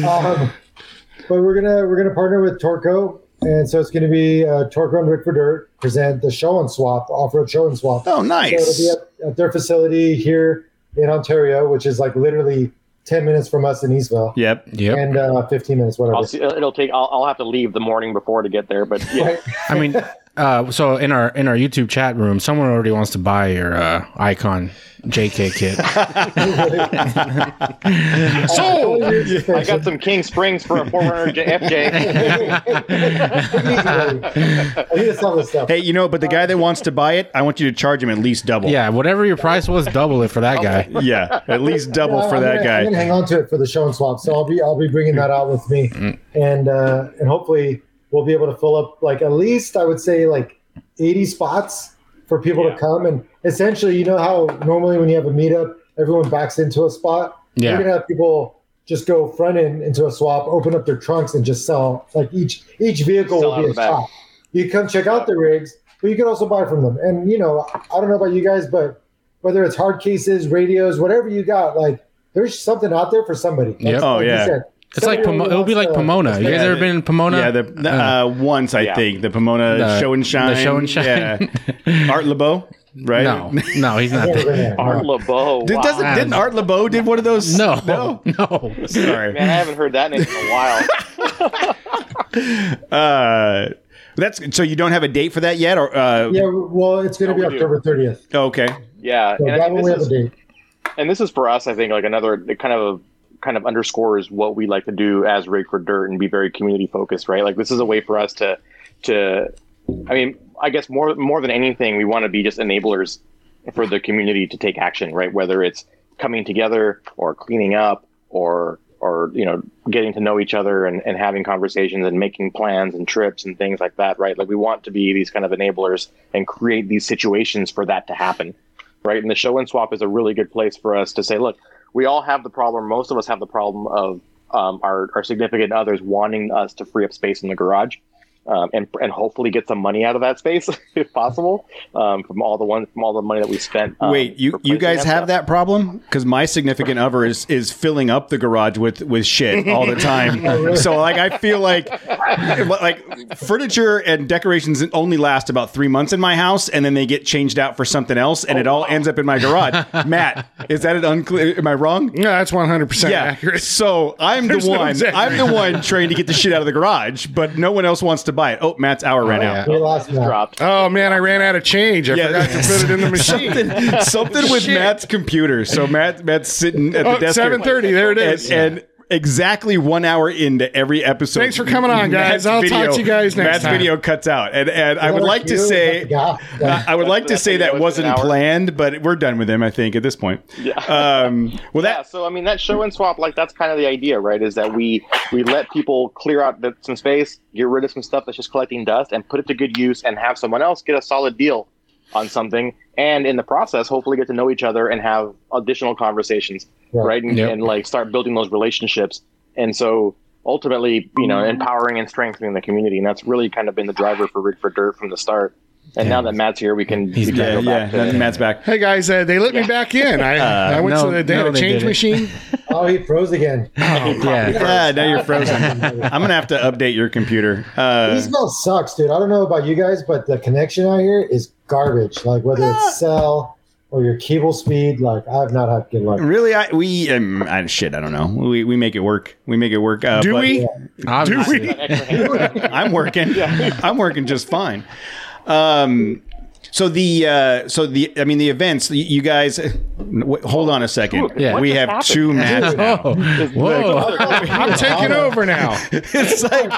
um, but we're gonna we're gonna partner with Torco, and so it's gonna be uh, Torco and Rigged for Dirt present the show and swap off road show and swap. Oh, So nice. it'll be at, at their facility here in Ontario, which is like literally ten minutes from us in Eastvale, Yep. Yep. and uh, fifteen minutes, whatever. I'll see, it'll take. I'll, I'll have to leave the morning before to get there, but yeah, I mean, uh, so in our in our YouTube chat room, someone already wants to buy your uh, icon JK kit. Sold. I got some King Springs for a 400 FJ. I need to sell this stuff. Hey, you know, but the guy that wants to buy it, I want you to charge him at least double. yeah, whatever your price was, double it for that guy. Yeah, at least double Yeah, for I'm that gonna, I'm gonna guy. hang on to it for the show and swap. So I'll be I'll be bringing that out with me, Mm. and uh, and hopefully we'll be able to fill up like at least I would say like eighty spots for people Yeah. to come. And essentially, you know how normally when you have a meetup, everyone backs into a spot. Yeah. We're gonna have people just go front end into a swap, open up their trunks, and just sell. Like each each vehicle Sell will be a back. shop. You come check out the rigs, but you can also buy from them. And you know, I don't know about you guys, but whether it's hard cases, radios, whatever you got, like there's something out there for somebody. Like- Yep. Oh, like you yeah. Said, It's like somebody Pomo- it'll be like wants to- Pomona. You guys Yeah, ever been in Pomona? Yeah, the, the, uh, once I Yeah. think the Pomona The- Show and Shine. the Show and Shine. Yeah. Art LeBeau, right? No, no, he's not there. Art yeah. LeBeau. Did, wow. doesn't, didn't Art LeBeau did one of those? No, no. no. Sorry. Man, I haven't heard that name in a while. Uh, that's so you don't have a date for that yet, or uh, Yeah, well, it's going to No, be. October 30th. okay, Yeah, So and I that think one have this a is, date. and this is for us. I think like another kind of kind of underscores what we like to do as Rigged for Dirt and be very community focused, right? Like this is a way for us to to. I mean, I guess more more than anything, we want to be just enablers for the community to take action, right? Whether it's coming together or cleaning up or or you know getting to know each other and, and having conversations and making plans and trips and things like that right like we want to be these kind of enablers and create these situations for that to happen right and the show and swap is a really good place for us to say look we all have the problem most of us have the problem of um, our, our significant others wanting us to free up space in the garage um, and and hopefully get some money out of that space if possible um, from all the one from all the money that we spent. Um, Wait, you you replacing guys have stuff. that problem? Because my significant other is is filling up the garage with with shit all the time. so like I feel like like furniture and decorations only last about three months in my house, and then they get changed out for something else, and it all ends up in my garage. Matt, is that an unclear? Am I wrong? No, that's 100% accurate. So I'm There's the no one. I'm the one trying to get the shit out of the garage, but no one else wants to buy it. Oh, Matt's hour oh, ran out. We lost that. dropped. Oh, man, I ran out of change. I Yeah. forgot to put it in the machine. something, something with Matt's computer. So Matt Matt's sitting at the Oh, desk. 7:30, there it is. And, and exactly one hour into every episode. Thanks for coming on, guys. Matt's I'll talk to you guys next Matt's time. video cuts out, and and I would like to say. that the guy? Yeah. I would like to say that was wasn't planned, but we're done with him. I think at this point. Yeah. Um, well, yeah, that so I mean that show and swap, like that's kind of the idea, right? Is that we we let people clear out the, some space, get rid of some stuff that's just collecting dust, and put it to good use, and have someone else get a solid deal on something, and in the process, hopefully get to know each other and have additional conversations, Right. right? And, Yep. and like start building those relationships, and so ultimately, you know, empowering and strengthening the community, and that's really kind of been the driver for Rigged for Dirt from the start. And now that Matt's here, we can, He's we can yeah, go yeah. back to Matt's back. Hey, guys, uh, they let me back in. I, I went no, to the they had a change didn't. machine. Oh, he froze again. Yeah. Ah, now you're frozen. I'm gonna have to update your computer. Uh, Eastvale sucks, dude. I don't know about you guys, but the connection out here is garbage. Like whether Ah. it's cell or your cable speed, like I've not had good luck. really, I we um, I, shit. I don't know. We we make it work. We make it work. Uh, Do but- we? Do we? I'm working. I'm working just fine. Um, so the uh, so the I mean the events. You, you guys, w- hold on a second. Yeah. we have just two Matts now. Oh, whoa. I'm taking over now. It's like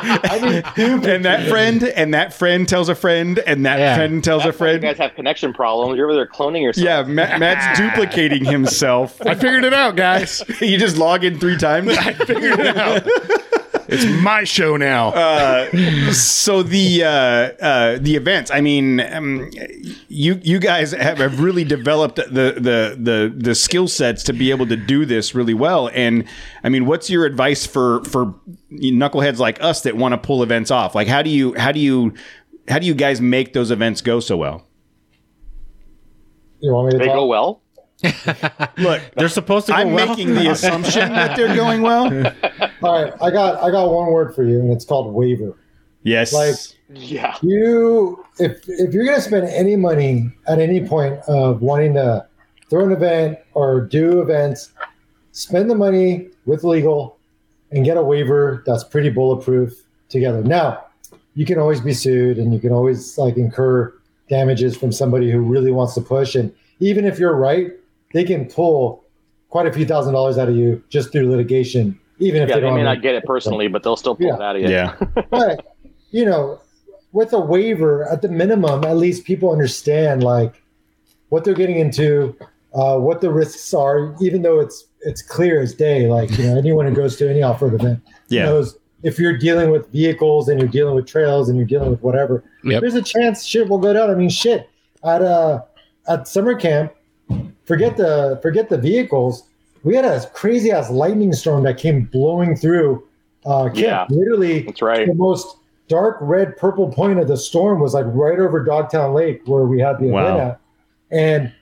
and that friend and that friend tells a friend and that Yeah. friend tells a That's why you guys have connection problems. You're over there cloning yourself. Yeah, Matt, Matt's duplicating himself. I figured it out, guys. you just log in three times. I figured it out. It's my show now. so the uh, uh, the events. I mean, um, you you guys have, have really developed the the the the skill sets to be able to do this really well. And I mean, what's your advice for for knuckleheads like us that want to pull events off? Like, how do you how do you how do you guys make those events go so well? You want me to They talk? go well. Look, They're supposed to go I'm well. making the assumption that they're going well. All right, I got I got one word for you, and it's called waiver. Yes. Like Yeah. you, if if you're gonna spend any money at any point of wanting to throw an event or do events, spend the money with legal and get a waiver that's pretty bulletproof together. Now, you can always be sued, and you can always like incur damages from somebody who really wants to push. And even if you're right, they can pull quite a few thousand dollars out of you just through litigation. Even if Yeah, they they may not get it personally, but they'll still pull Yeah. it out of you. yeah. but you know, with a waiver, at the minimum, at least people understand like what they're getting into, uh, what the risks are, even though it's it's clear as day. Like you know, anyone who goes to any off-road event Yeah. knows if you're dealing with vehicles and you're dealing with trails and you're dealing with whatever, Yep. there's a chance shit will go down. I mean, shit at uh at summer camp, forget the forget the vehicles. We had a crazy ass lightning storm that came blowing through uh, camp. Yeah. Literally, That's right. the most dark red purple point of the storm was like right over Dogtown Lake where we had the Wow. event at. And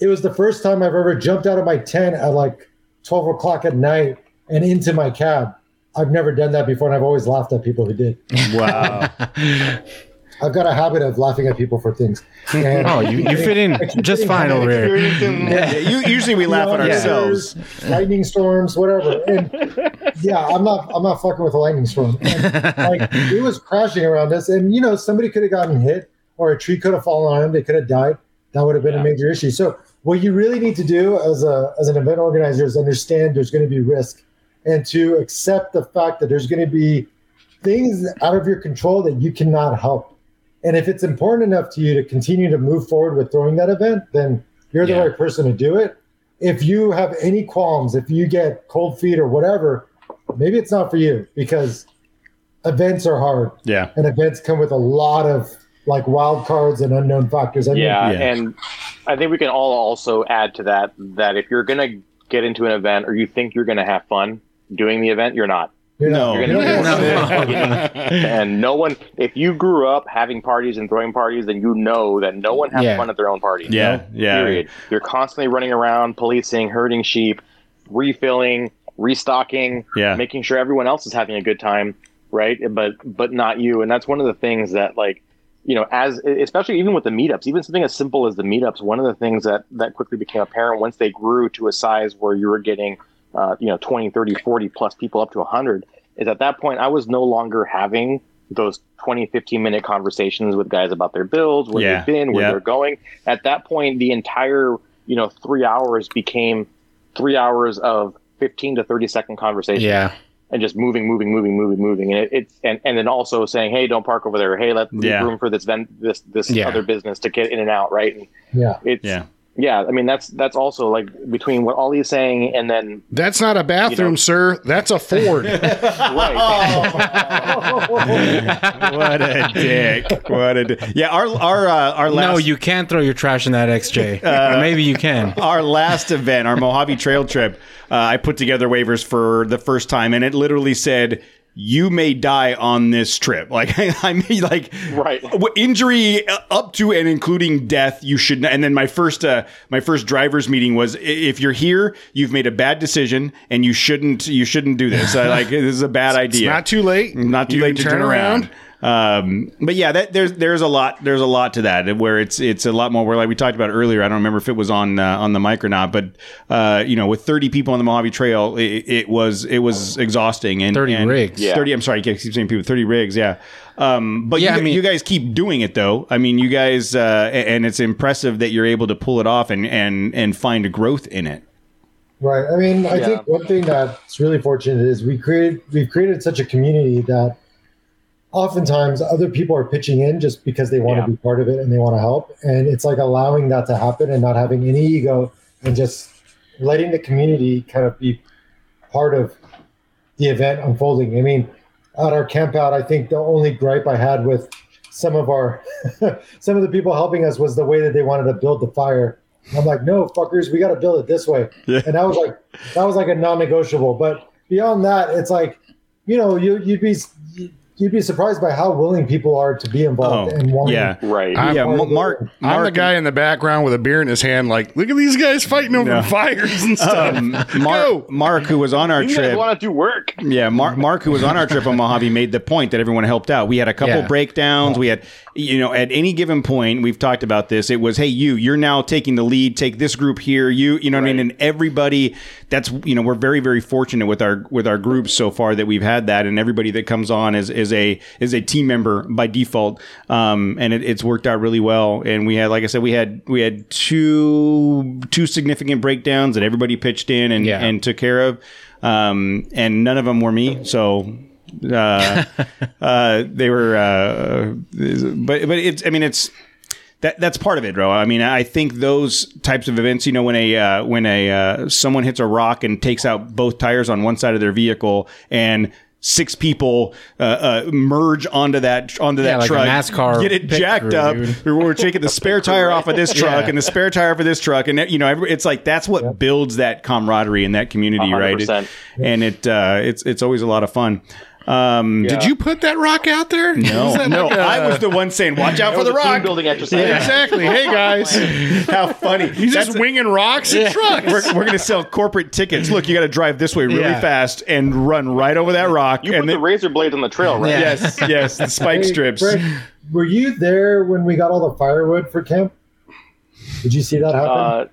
it was the first time I've ever jumped out of my tent at like 12 o'clock at night and into my cab. I've never done that before, and I've always laughed at people who did. Wow. I've got a habit of laughing at people for things. And Oh, you, you fit in just fine over here. Yeah, you, usually we laugh at ourselves. lightning storms, whatever. And yeah, I'm not I'm not fucking with a lightning storm. And, like it was crashing around us, and you know somebody could have gotten hit, or a tree could have fallen on them. They could have died. That would have been a major issue. So what you really need to do as a as an event organizer is understand there's going to be risk, and to accept the fact that there's going to be things out of your control that you cannot help. And if it's important enough to you to continue to move forward with throwing that event, then you're the Yeah. right person to do it. If you have any qualms, if you get cold feet or whatever, maybe it's not for you because events are hard Yeah. and events come with a lot of like wild cards and unknown factors. I mean, Yeah, Yeah. and I think we can all also add to that that if you're gonna get into an event or you think you're gonna have fun doing the event, you're not. You're No. not- You're you're gonna not- be and no one if you grew up having parties and throwing parties then you know that no one has Yeah. fun at their own party Yeah. Yeah. period you're constantly running around policing herding sheep refilling restocking Yeah. making sure everyone else is having a good time right but but not you and that's one of the things that like you know as especially even with the meetups even something as simple as the meetups one of the things that that quickly became apparent once they grew to a size where you were getting uh, you know 20 30 40 plus people up to 100 is at that point i was no longer having those 20 15 minute conversations with guys about their builds where Yeah. they've been where Yeah. they're going at that point the entire you know three hours became three hours of 15 to 30 second conversation Yeah. and just moving, moving, moving, moving, moving, and it, it's and, and then also saying, hey, don't park over there. Hey, let's leave Yeah. room for this ven- this this Yeah. other business to get in and out, right? And yeah. it's Yeah. Yeah. I mean, that's that's also like between what Ollie's saying and then That's not a bathroom, You know. sir. That's a Ford. right. what a dick. What a dick. Yeah, our our uh, our last No, you can't throw your trash in that XJ. or maybe you can. our last event, our Mojave Trail trip, uh, I put together waivers for the first time, and it literally said, "You may die on this trip." Like I mean, like Right. injury uh, up to and including death. You should. Not, and then my first uh, my first drivers meeting was, if you're here, you've made a bad decision, and you shouldn't you shouldn't do this. I, like this is a bad It's idea. not too late. Not too You late to turn around. Um, but yeah, that, there's there's a lot there's a lot to that where it's it's a lot more where like we talked about earlier. I don't remember if it was on uh, on the mic or not, but uh, you know, with 30 people on the Mojave Trail, it, it was it was exhausting and 30 and- rigs. Yeah. 30. I'm sorry, I keep saying people 30 rigs. Yeah. Um, but Yeah, you, I mean- you guys keep doing it though. I mean, you guys, uh, and it's impressive that you're able to pull it off and and and find growth in it. Right. I mean, I Yeah. think one thing that's really fortunate is we created we've created such a community that oftentimes other people are pitching in just because they want Yeah. to be part of it and they want to help. And it's like allowing that to happen and not having any ego and just letting the community kind of be part of the event unfolding. I mean, at our camp out, I think the only gripe I had with some of our some of the people helping us was the way that they wanted to build the fire. I'm like, no, fuckers, we got to build it this way. Yeah. And that was like that was like a non-negotiable. But beyond that, it's like, you know, you you'd be you'd be surprised by how willing people are to be involved Oh, and wanting. yeah. Right. I'm- yeah, M- Mark. I'm the guy in the background with a beer in his hand, like, look at these guys fighting over No. fires and stuff. Um, Mark, Mark, who was on our You trip, want to do work? Yeah, Mark, Mark, who was on our trip on Mojave, made the point that everyone helped out. We had a couple Yeah. breakdowns. We had, you know, at any given point, we've talked about this. It was, hey, you, you're now taking the lead. Take this group here. You, you know what I mean? And everybody. That's you know, we're very, very fortunate with our with our groups so far that we've had that, and everybody that comes on is is a is a team member by default. Um, and it, it's worked out really well. And we had, like I said, we had we had two two significant breakdowns that everybody pitched in and Yeah. and took care of um, and none of them were me. So uh, uh, they were, uh, but but it's I mean it's that that's part of it, bro. I mean I think those types of events, you know, when a uh, when a uh, someone hits a rock and takes out both tires on one side of their vehicle and. Six people uh, uh, merge onto that onto Yeah, that like a truck, NASCAR get it jacked crew, up. dude. We're, we're taking the spare tire off of this truck Yeah. and the spare tire for this truck, and you know, it's like that's what builds that camaraderie in that community, right? It- and it uh, it's it's always a lot of fun. Um, Did you put that rock out there? No, Was no, like a- I was the one saying, "Watch out for the rock." building exercise. Exactly. Hey guys, How funny! you just winging rocks and trucks. We're, we're going to sell corporate tickets. Look, you got to drive this way really Yeah. fast and run right over that rock. You and put then, the razor blades on the trail, right? Yeah. yes, yes, the spike Hey, strips. Greg, were you there when we got all the firewood for camp? Did you see that happen? Uh,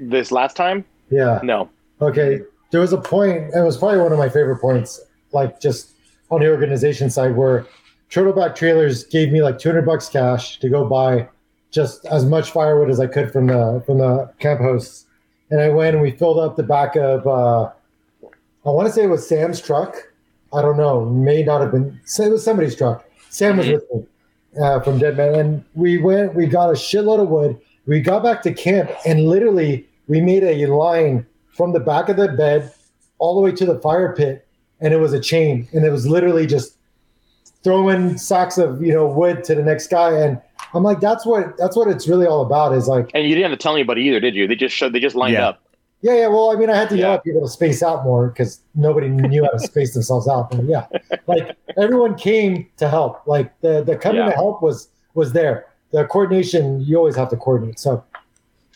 this last time, yeah. no. Okay. There was a point, point. it was probably one of my favorite points, like just on the organization side, where Turtleback Trailers gave me like 200 bucks cash to go buy just as much firewood as I could from the from the camp hosts. And I went and we filled up the back of uh, I want to say it was Sam's truck. I don't know, may not have been. It was somebody's truck. Sam was with me uh, from Dead Man, and we went. We got a shitload of wood. We got back to camp, and literally we made a line from the back of the bed all the way to the fire pit, and it was a chain, and it was literally just throwing sacks of you know wood to the next guy. And I'm like, that's what that's what it's really all about. Is like, And you didn't have to tell anybody either, did you? They just showed. They just lined Yeah. up. yeah, yeah. Well, I mean, I had to yell at people to space out more because nobody knew how to space themselves out. But yeah, like everyone came to help. Like the the coming Yeah. to help was was there. The coordination you always have to coordinate. So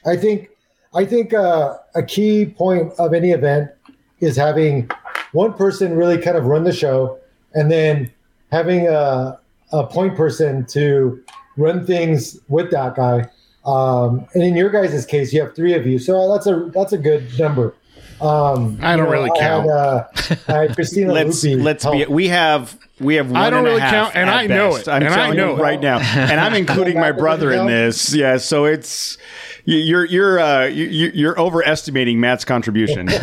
I think I think uh, a key point of any event is having one person really kind of run the show, and then having a a point person to run things with that guy. Um, and in your guys' case, you have three of you, so that's a that's a good number. Um, I don't you really I count. Had, uh, I had Christina let's Lupi let's be. We have we have. One I don't and a really half count, and at I know it, I'm and I telling know you it. right now, and I'm including my brother in this. Yeah, so it's you- you're you're uh, you- you're overestimating Matt's contribution.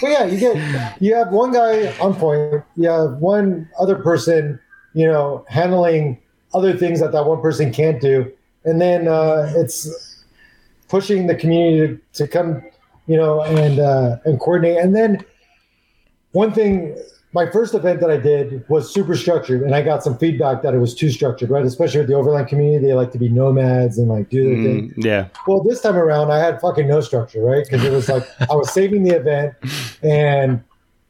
But yeah, you get you have one guy on point. You have one other person, you know, handling other things that that one person can't do, and then uh, it's pushing the community to, to come, you know, and uh, and coordinate. And then one thing, my first event that I did was super structured, and I got some feedback that it was too structured, right? Especially with the overland community, they like to be nomads and like do their thing. Mm, yeah, Well, this time around, I had fucking no structure, right? Because it was like I was saving the event, and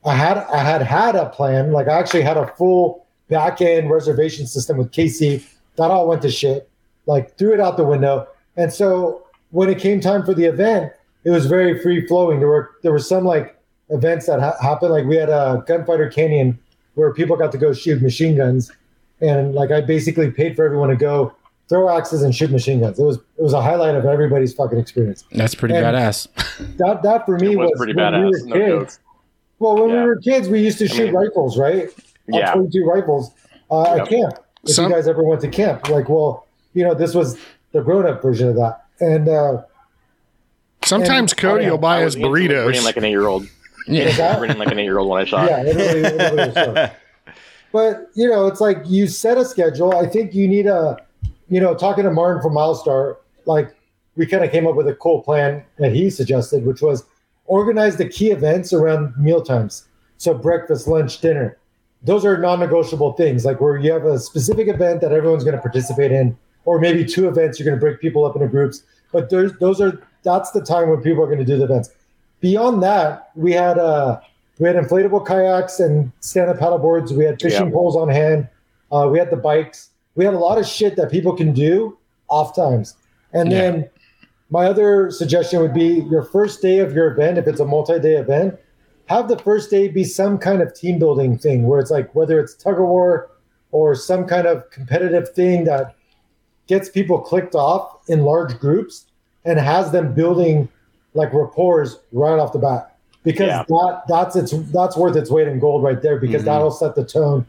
I had I had had a plan. Like I actually had a full back end reservation system with KC. That all went to shit. Like threw it out the window. And so when it came time for the event, it was very free flowing. There were there were some like events that ha- happened. Like we had a gunfighter canyon where people got to go shoot machine guns, and like I basically paid for everyone to go throw axes and shoot machine guns. It was it was a highlight of everybody's fucking experience. That's pretty And- badass. That that for me It was was, pretty when badass, we no were joke. kids. Well, when Yeah. we were kids, we used to shoot mean- rifles, right? Yeah. 22 rifles uh, Yep. at camp. If Some- you guys ever went to camp, like, well, you know, this was the grown-up version of that. And uh, Sometimes And- Cody oh, yeah. will buy I us was instantly grinning burritos. like an eight-year-old. Yeah. that- Grinning like an eight-year-old when I shot. yeah, literally, literally so. But you know, it's like you set a schedule. I think you need a, you know, talking to Martin from Milestar, like we kind of came up with a cool plan that he suggested, which was organize the key events around meal times. So breakfast, lunch, dinner. those are non-negotiable things. Like where you have a specific event that everyone's going to participate in, or maybe two events you're going to break people up into groups. But those are that's the time when people are going to do the events. Beyond that, we had uh we had inflatable kayaks and stand-up paddle boards. We had fishing Yeah. poles on hand. Uh, we had the bikes. We had a lot of shit that people can do off times. And then my other suggestion would be your first day of your event, if it's a multi-day event, have the first day be some kind of team building thing where it's like whether it's tug of war or some kind of competitive thing that gets people clicked off in large groups and has them building like rapport right off the bat because Yeah. that that's its that's worth its weight in gold right there because that'll set the tone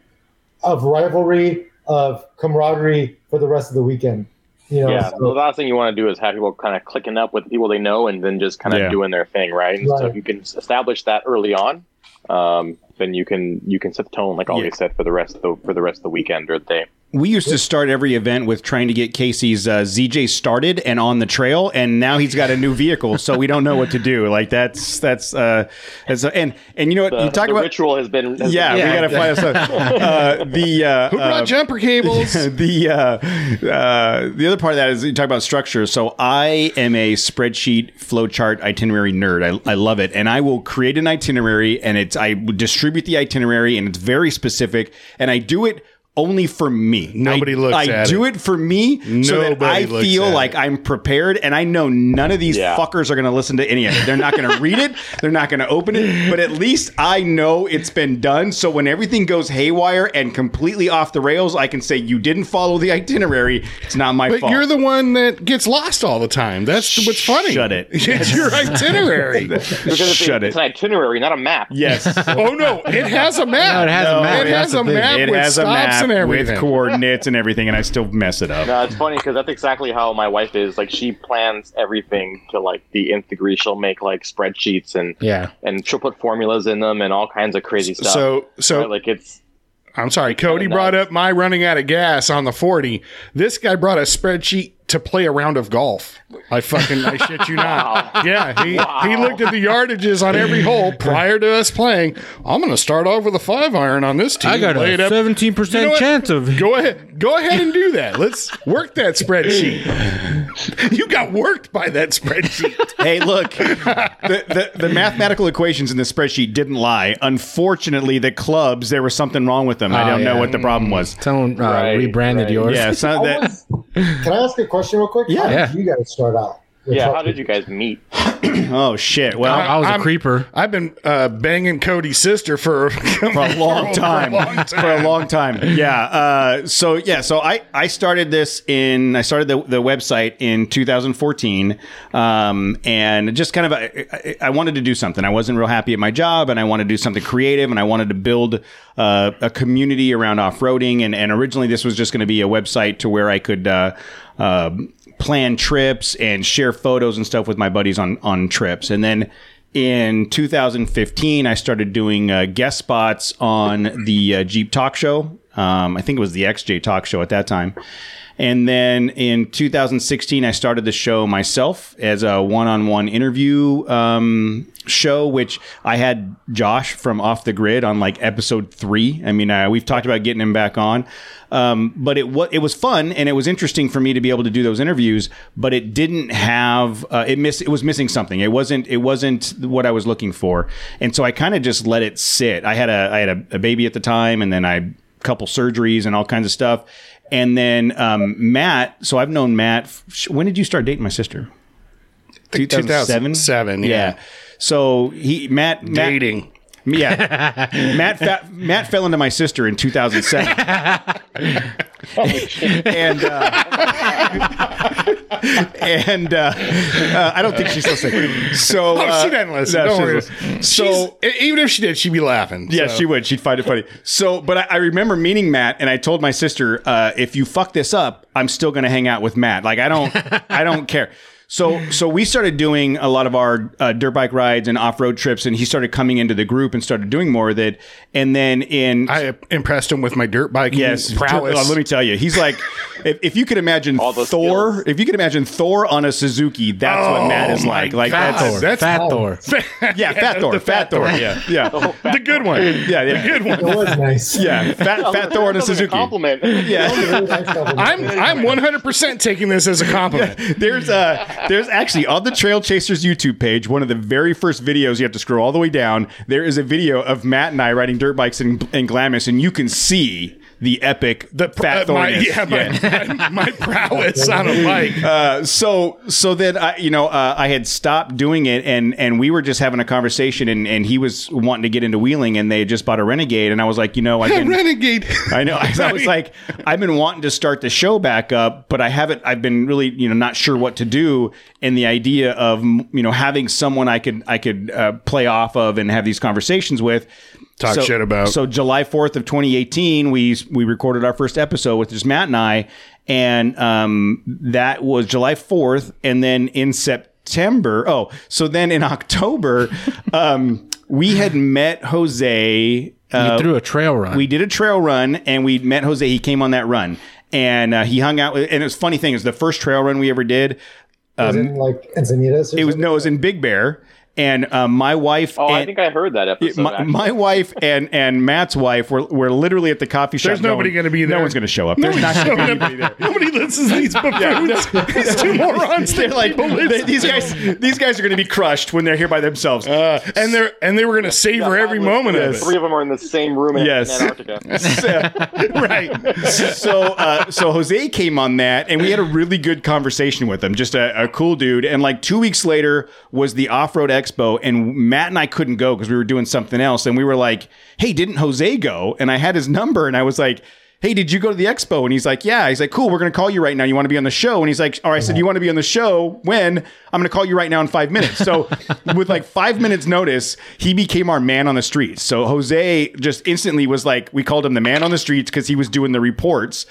of rivalry of camaraderie for the rest of the weekend you know Yeah, so- the last thing you want to do is have people kind of clicking up with people they know and then just kind of Yeah. doing their thing, right? And so if you can establish that early on, um, then you can you can set the tone, like Ollie Yeah. said, for the rest of the for the rest of the weekend or the day. We used to start every event with trying to get KC's uh, ZJ started and on the trail, and now he's got a new vehicle, so we don't know what to do. Like that's that's uh, that's and and you know what The, you talk the about. ritual has been has yeah, been- we gotta find out. Uh, the uh, Who brought uh, jumper cables? the uh, uh, the other part of that is you talk about structure. So I am a spreadsheet flowchart itinerary nerd. I, I love it, and I will create an itinerary, and it's I distribute the itinerary, and it's very specific, and I do it. Only for me. Nobody I, looks I at do it. it for me so that I feel like it. I'm prepared and I know none of these Yeah. fuckers are going to listen to any of it. They're not going to read it. They're not going to open it. But at least I know it's been done. So when everything goes haywire and completely off the rails, I can say you didn't follow the itinerary. It's not my But fault. you're the one that gets lost all the time. That's what's funny. Shut it. It's your itinerary. because it's, Shut it's an itinerary, not a map. yes. oh no, it has a map. No, it has a map. It That's has the a map it with has a stops map and everything. with coordinates and everything, and I still mess it up. No, it's funny because that's exactly how my wife is. Like she plans everything to like the nth degree. She'll make like spreadsheets and Yeah. and she'll put formulas in them and all kinds of crazy stuff. So, so Right? like it's I'm sorry. Cody brought up my running out of gas on the 40. This guy brought a spreadsheet to play a round of golf. I fucking I shit you not. Wow. Yeah, he Wow. he looked at the yardages on every hole prior to us playing. I'm going to start off with a five iron on this team. I got lay a it up. seventeen You know chance of. Go ahead. Go ahead and do that. Let's work that spreadsheet. You got worked by that spreadsheet. hey, look, the, the, the mathematical equations in the spreadsheet didn't lie. Unfortunately, the clubs, there was something wrong with them. I Oh, don't know what the problem was. Someone uh, Right, rebranded right. yours. Yeah, so that, was- can I ask a question real quick? How Yeah. did you guys start out? with yeah. How did you guys meet? oh, shit. Well, I was a I'm- creeper. I've been uh, banging Cody's sister for, for a long time. For a long time. Yeah. Uh, so yeah. So I I started this in I started the, the website in 2014, um, and just kind of I, I- I wanted to do something. I wasn't real happy at my job, and I wanted to do something creative, and I wanted to build uh, a community around off roading. And, and originally, this was just going to be a website to where I could. Uh, plan trips and share photos and stuff with my buddies on on trips. And then in 2015 i started doing uh, guest spots on the uh, jeep talk show. Um, i think it was the xj talk show at that time and then in 2016 i started the show myself as a one-on-one interview um, show which i had josh from off the grid on like episode three i mean uh, we've talked about getting him back on um, but it was it was fun and it was interesting for me to be able to do those interviews. But it didn't have uh, it miss it was missing something. It wasn't it wasn't what I was looking for, and so I kind of just let it sit. I had a I had a, a baby at the time, and then I couple surgeries and all kinds of stuff. And then um, Matt. So I've known Matt. When did you start dating my sister? 2007, yeah. So he Matt Matt- Dating. Yeah, Matt fa- Matt fell into my sister in 2007, and uh, and uh, uh, I don't think she's listening. So Oh, uh, she doesn't listen. no, Don't she worry. So So even if she did, she'd be laughing. yeah, So- she would. She'd find it funny. So, but I, I remember meeting Matt, and I told my sister, uh, "If you fuck this up, I'm still going to hang out with Matt. Like I don't, I don't care." So so we started doing a lot of our uh, dirt bike rides and off road trips, and he started coming into the group and started doing more of it. And then in I impressed him with my dirt bike Yes, prowess. Uh, let me tell you, he's like, if, if you could imagine All Thor, skills. if you could imagine Thor on a Suzuki, that's what Matt is Oh like. Like God. that's Thor. That's- Fat Oh. Thor. yeah, Fat Thor, the Fat Thor, yeah, yeah, the good one. yeah, yeah, The Good one. It was nice. yeah, Fat Fat Thor on a That was Suzuki. compliment. Yeah. Really nice compliment. I'm I'm 100% taking this as a compliment. There's uh there's actually on the Trail Chasers YouTube page, one of the very first videos you have to scroll all the way down. There is a video of Matt and I riding dirt bikes in, in Glamis, and you can see the epic the fat Uh, my, Thorness. yeah, my, prowess on a bike. Uh, so so then I you know uh, I had stopped doing it and and we were just having a conversation and and he was wanting to get into wheeling and they had just bought a Renegade and I was like you know I've been Renegade. I know. I was like, I've been wanting to start the show back up, but I haven't. I've been really, you know, not sure what to do. And the idea of, you know, having someone I could I could uh, play off of and have these conversations with. Talk so, shit about. So July fourth of 2018, we we recorded our first episode with just Matt and I, and um, that was July 4th, and then in September. Oh, so then in October, um, we had met Jose. Uh, You threw a trail run. we did a trail run and we met Jose. He came on that run and uh, he hung out with. And it was funny thing. It was the first trail run we ever did. was in like Encinitas. Or It was something? no, it was in Big Bear. And uh, my wife. Oh, I think I heard that episode. my, my wife and and Matt's wife were, were literally at the coffee shop. There's nobody going, gonna be there. No one's going to show up. There's not going to be anybody there. Nobody listens to these buffoons. These two morons. They're like they- these guys. These guys are going to be crushed when they're here by themselves. Uh, and they're and they were going to savor every moment of Three of them are in the same room in, Yes. in Antarctica. right. so uh, so Jose came on that, and we had a really good conversation with him. Just a, a cool dude. And like two weeks later was the Off Road Expo, and Matt and I couldn't go because we were doing something else. And we were like, "Hey, didn't Jose go?" And I had his number, and I was like. Hey, did you go to the expo? And he's like, Yeah. He's like, Cool, we're gonna call you right now. You want to be on the show? And he's like, All right, I said, You want to be on the show? When? I'm gonna call you right now in five minutes. So, with like five minutes notice, he became our man on the streets. So, Jose just instantly was like, We called him the man on the streets because he was doing the reports.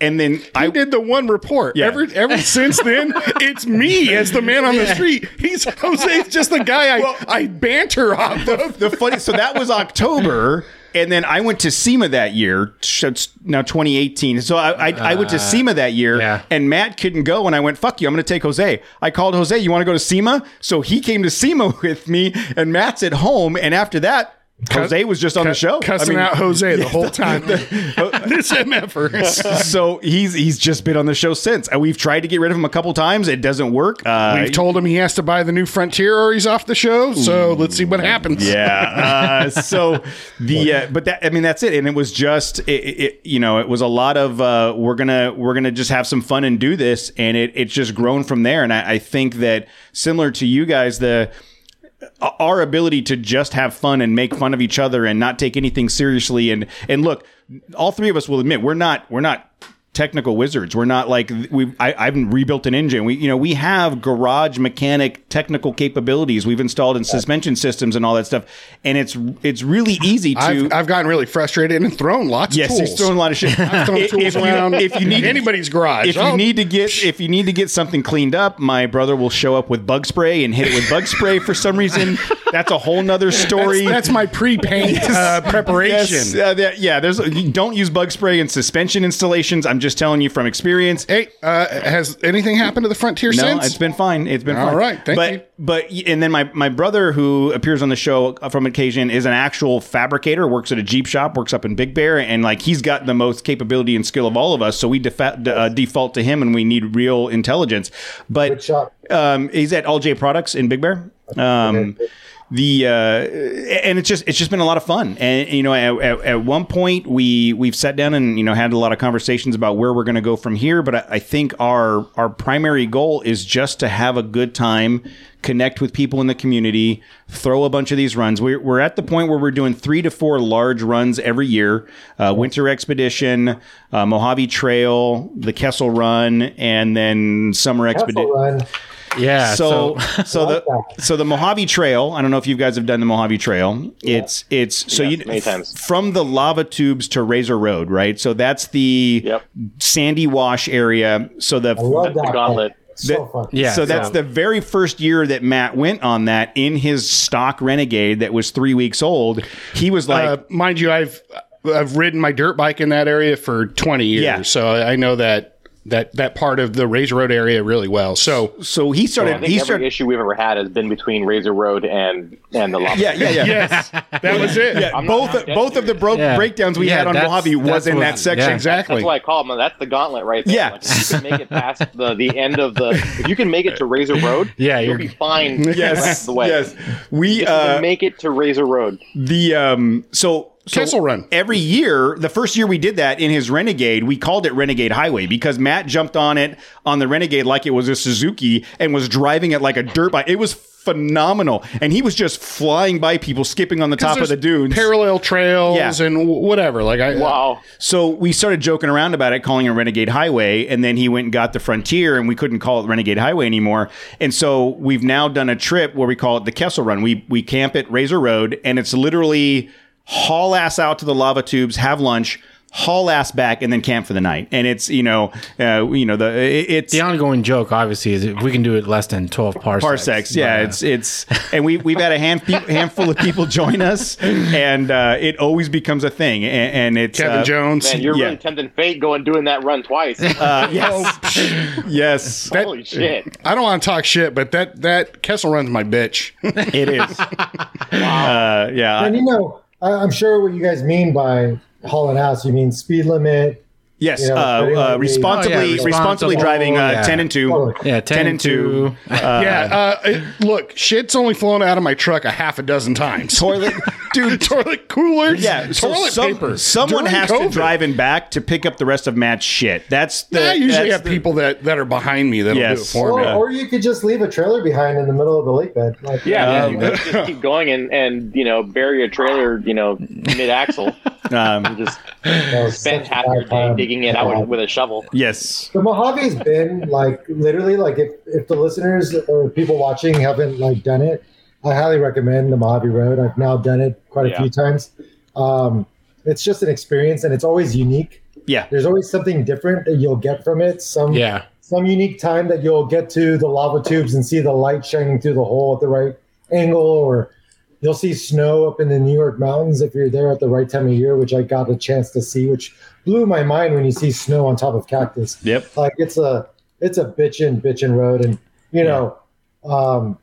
And then I I did the one report. Yeah. Ever ever since then, it's me as the man on the street. He's Jose's just the guy I, I banter off of. the funny so that was October. And then I went to SEMA that year. so it's Now 2018. So I, I, I went to uh, SEMA that year, yeah. and Matt couldn't go. And I went, "Fuck you! I'm going to take Jose." I called Jose. You want to go to SEMA? So he came to SEMA with me, and Matt's at home. And after that, Jose was just on the show, cussing I mean, out Jose the whole time. this MFer. so he's he's just been on the show since. and We've tried to get rid of him a couple times. It doesn't work. Uh, We've told him he has to buy the new Frontier or he's off the show. So let's see what happens. Yeah. Uh, so the uh, but that I mean that's it, and it was just it, it you know it was a lot of uh, we're gonna we're gonna just have some fun and do this, and it it's just grown from there, and I, I think that similar to you guys the our ability to just have fun and make fun of each other and not take anything seriously. And and look all three of us will admit we're not we're not technical wizards we're not like we I, i've rebuilt an engine we you know we have garage mechanic technical capabilities we've installed in suspension systems and all that stuff and it's it's really easy to I've, I've gotten really frustrated and thrown lots yes of tools. he's throwing a lot of shit I've thrown If- tools if you- around if you need anybody's garage. if you need to get if you need to get something cleaned up, my brother will show up with bug spray and hit it with bug spray for some reason. That's a whole nother story. that's, that's my pre-paint uh, preparation. Yes, uh, yeah. There's you don't use bug spray in suspension installations. I'm just telling you from experience. Hey, uh, has anything happened to the Frontier No, since? it's been fine. It's been All fine. right, thank but, you. But and then my my brother who appears on the show from occasion is an actual fabricator. Works at a Jeep shop. Works up in Big Bear, and like he's got the most capability and skill of all of us. So we defa- uh, default to him, and we need real intelligence. But Good shot. um, he's at All J Products in Big Bear. Um, the uh, and it's just it's just been a lot of fun. And you know, at, at, at one point we we've sat down and you know had a lot of conversations about where we're going to go from here. But I, I think our our primary goal is just to have a good time, connect with people in the community, throw a bunch of these runs. We're we're at the point where we're doing three to four large runs every year: uh, Winter Expedition, uh, Mojave Trail, the Kessel Run, and then Summer Expedition. Castle run. yeah. So, so like the that. so the Mojave Trail. I don't know if you guys have done the Mojave Trail. It's it's so Yes, you many times. from the lava tubes to Rasor Road, right? So that's the Yep. sandy wash area. So the I love The that. gauntlet. So fun. Yeah, so that's so- the very first year that Matt went on that in his stock Renegade that was three weeks old. He was like, uh, mind you, I've I've ridden my dirt bike in that area for 20 years, Yeah. so I know that that that part of the Rasor Road area really well. So so he started. I started. think he every started. issue we've ever had has been between Rasor Road and and the lava. Yeah, yeah, yeah. yes, that was it. Yeah, I'm not- both I'm both of the bro- Yeah. breakdowns we Yeah, had on that's- Mojave was in that section. yeah. Exactly. That's why I call them. That's the gauntlet right there. Yeah. Like, if you can make it past the, the end of the. If you can make it to Rasor Road, Yeah, you'll be fine. the rest Yes, of the way. yes. We uh, make it to Rasor Road. the um so. So Kessel Run. Every year, the first year we did that in his Renegade, we called it Renegade Highway because Matt jumped on it on the Renegade like it was a Suzuki and was driving it like a dirt bike. It was phenomenal, and he was just flying by people, skipping on the top of the dunes. parallel trails Yeah. and w- whatever. Like I uh, Wow. So we started joking around about it, calling it Renegade Highway, and then he went and got the Frontier, and we couldn't call it Renegade Highway anymore. And so we've now done a trip where we call it the Kessel Run. We we camp at Rasor Road, and it's literally haul ass out to the lava tubes, have lunch, haul ass back, and then camp for the night. And it's you know uh, you know the it- it's The ongoing joke, obviously, is if we can do it less than twelve parsecs. parsecs. Yeah, But, uh, it's it's, and we we've had a hand, handful of people join us, and uh, it always becomes a thing. And, and it's Kevin uh, Jones. Man, you're Yeah. really tempting fate going doing that run twice. uh, yes, yes, Holy shit. I don't want to talk shit, but that that Kessel Run's my bitch. it is. Uh, yeah, And you know, I, I'm sure what you guys mean by hauling ass. You mean speed limit. Yes. you know, uh, uh, responsibly, Oh, yeah, responsibly responsible, driving uh, yeah. ten and two. Totally. yeah, 10, and 2. yeah, uh, it- look, shit's only flown out of my truck a half a dozen times. Toilet, dude. toilet coolers, Yeah, so toilet some- paper. Someone During has to drive in back to pick up the rest of Matt's shit. That's the. I usually that's have the- people that, that are behind me that'll do it for Or, me. or you could just leave a trailer behind in the middle of the lake bed. Like, Yeah, Um, you could just keep going and, and you know bury a trailer, you know, mid axle. Um, Just that was spend half your day time. Digging it out with, with a shovel. yes. The Mojave's been like literally like if, if the listeners or people watching haven't like done it, I highly recommend the Mojave Road. I've now done it quite a Yeah. few times. Um, it's just an experience and it's always unique. Yeah. There's always something different that you'll get from it. Some Yeah. some unique time that you'll get to the lava tubes and see the light shining through the hole at the right angle or you'll see snow up in the New York mountains if you're there at the right time of year, which I got a chance to see, which blew my mind when you see snow on top of cactus Yep. like it's a it's a bitchin' bitchin' road and you know um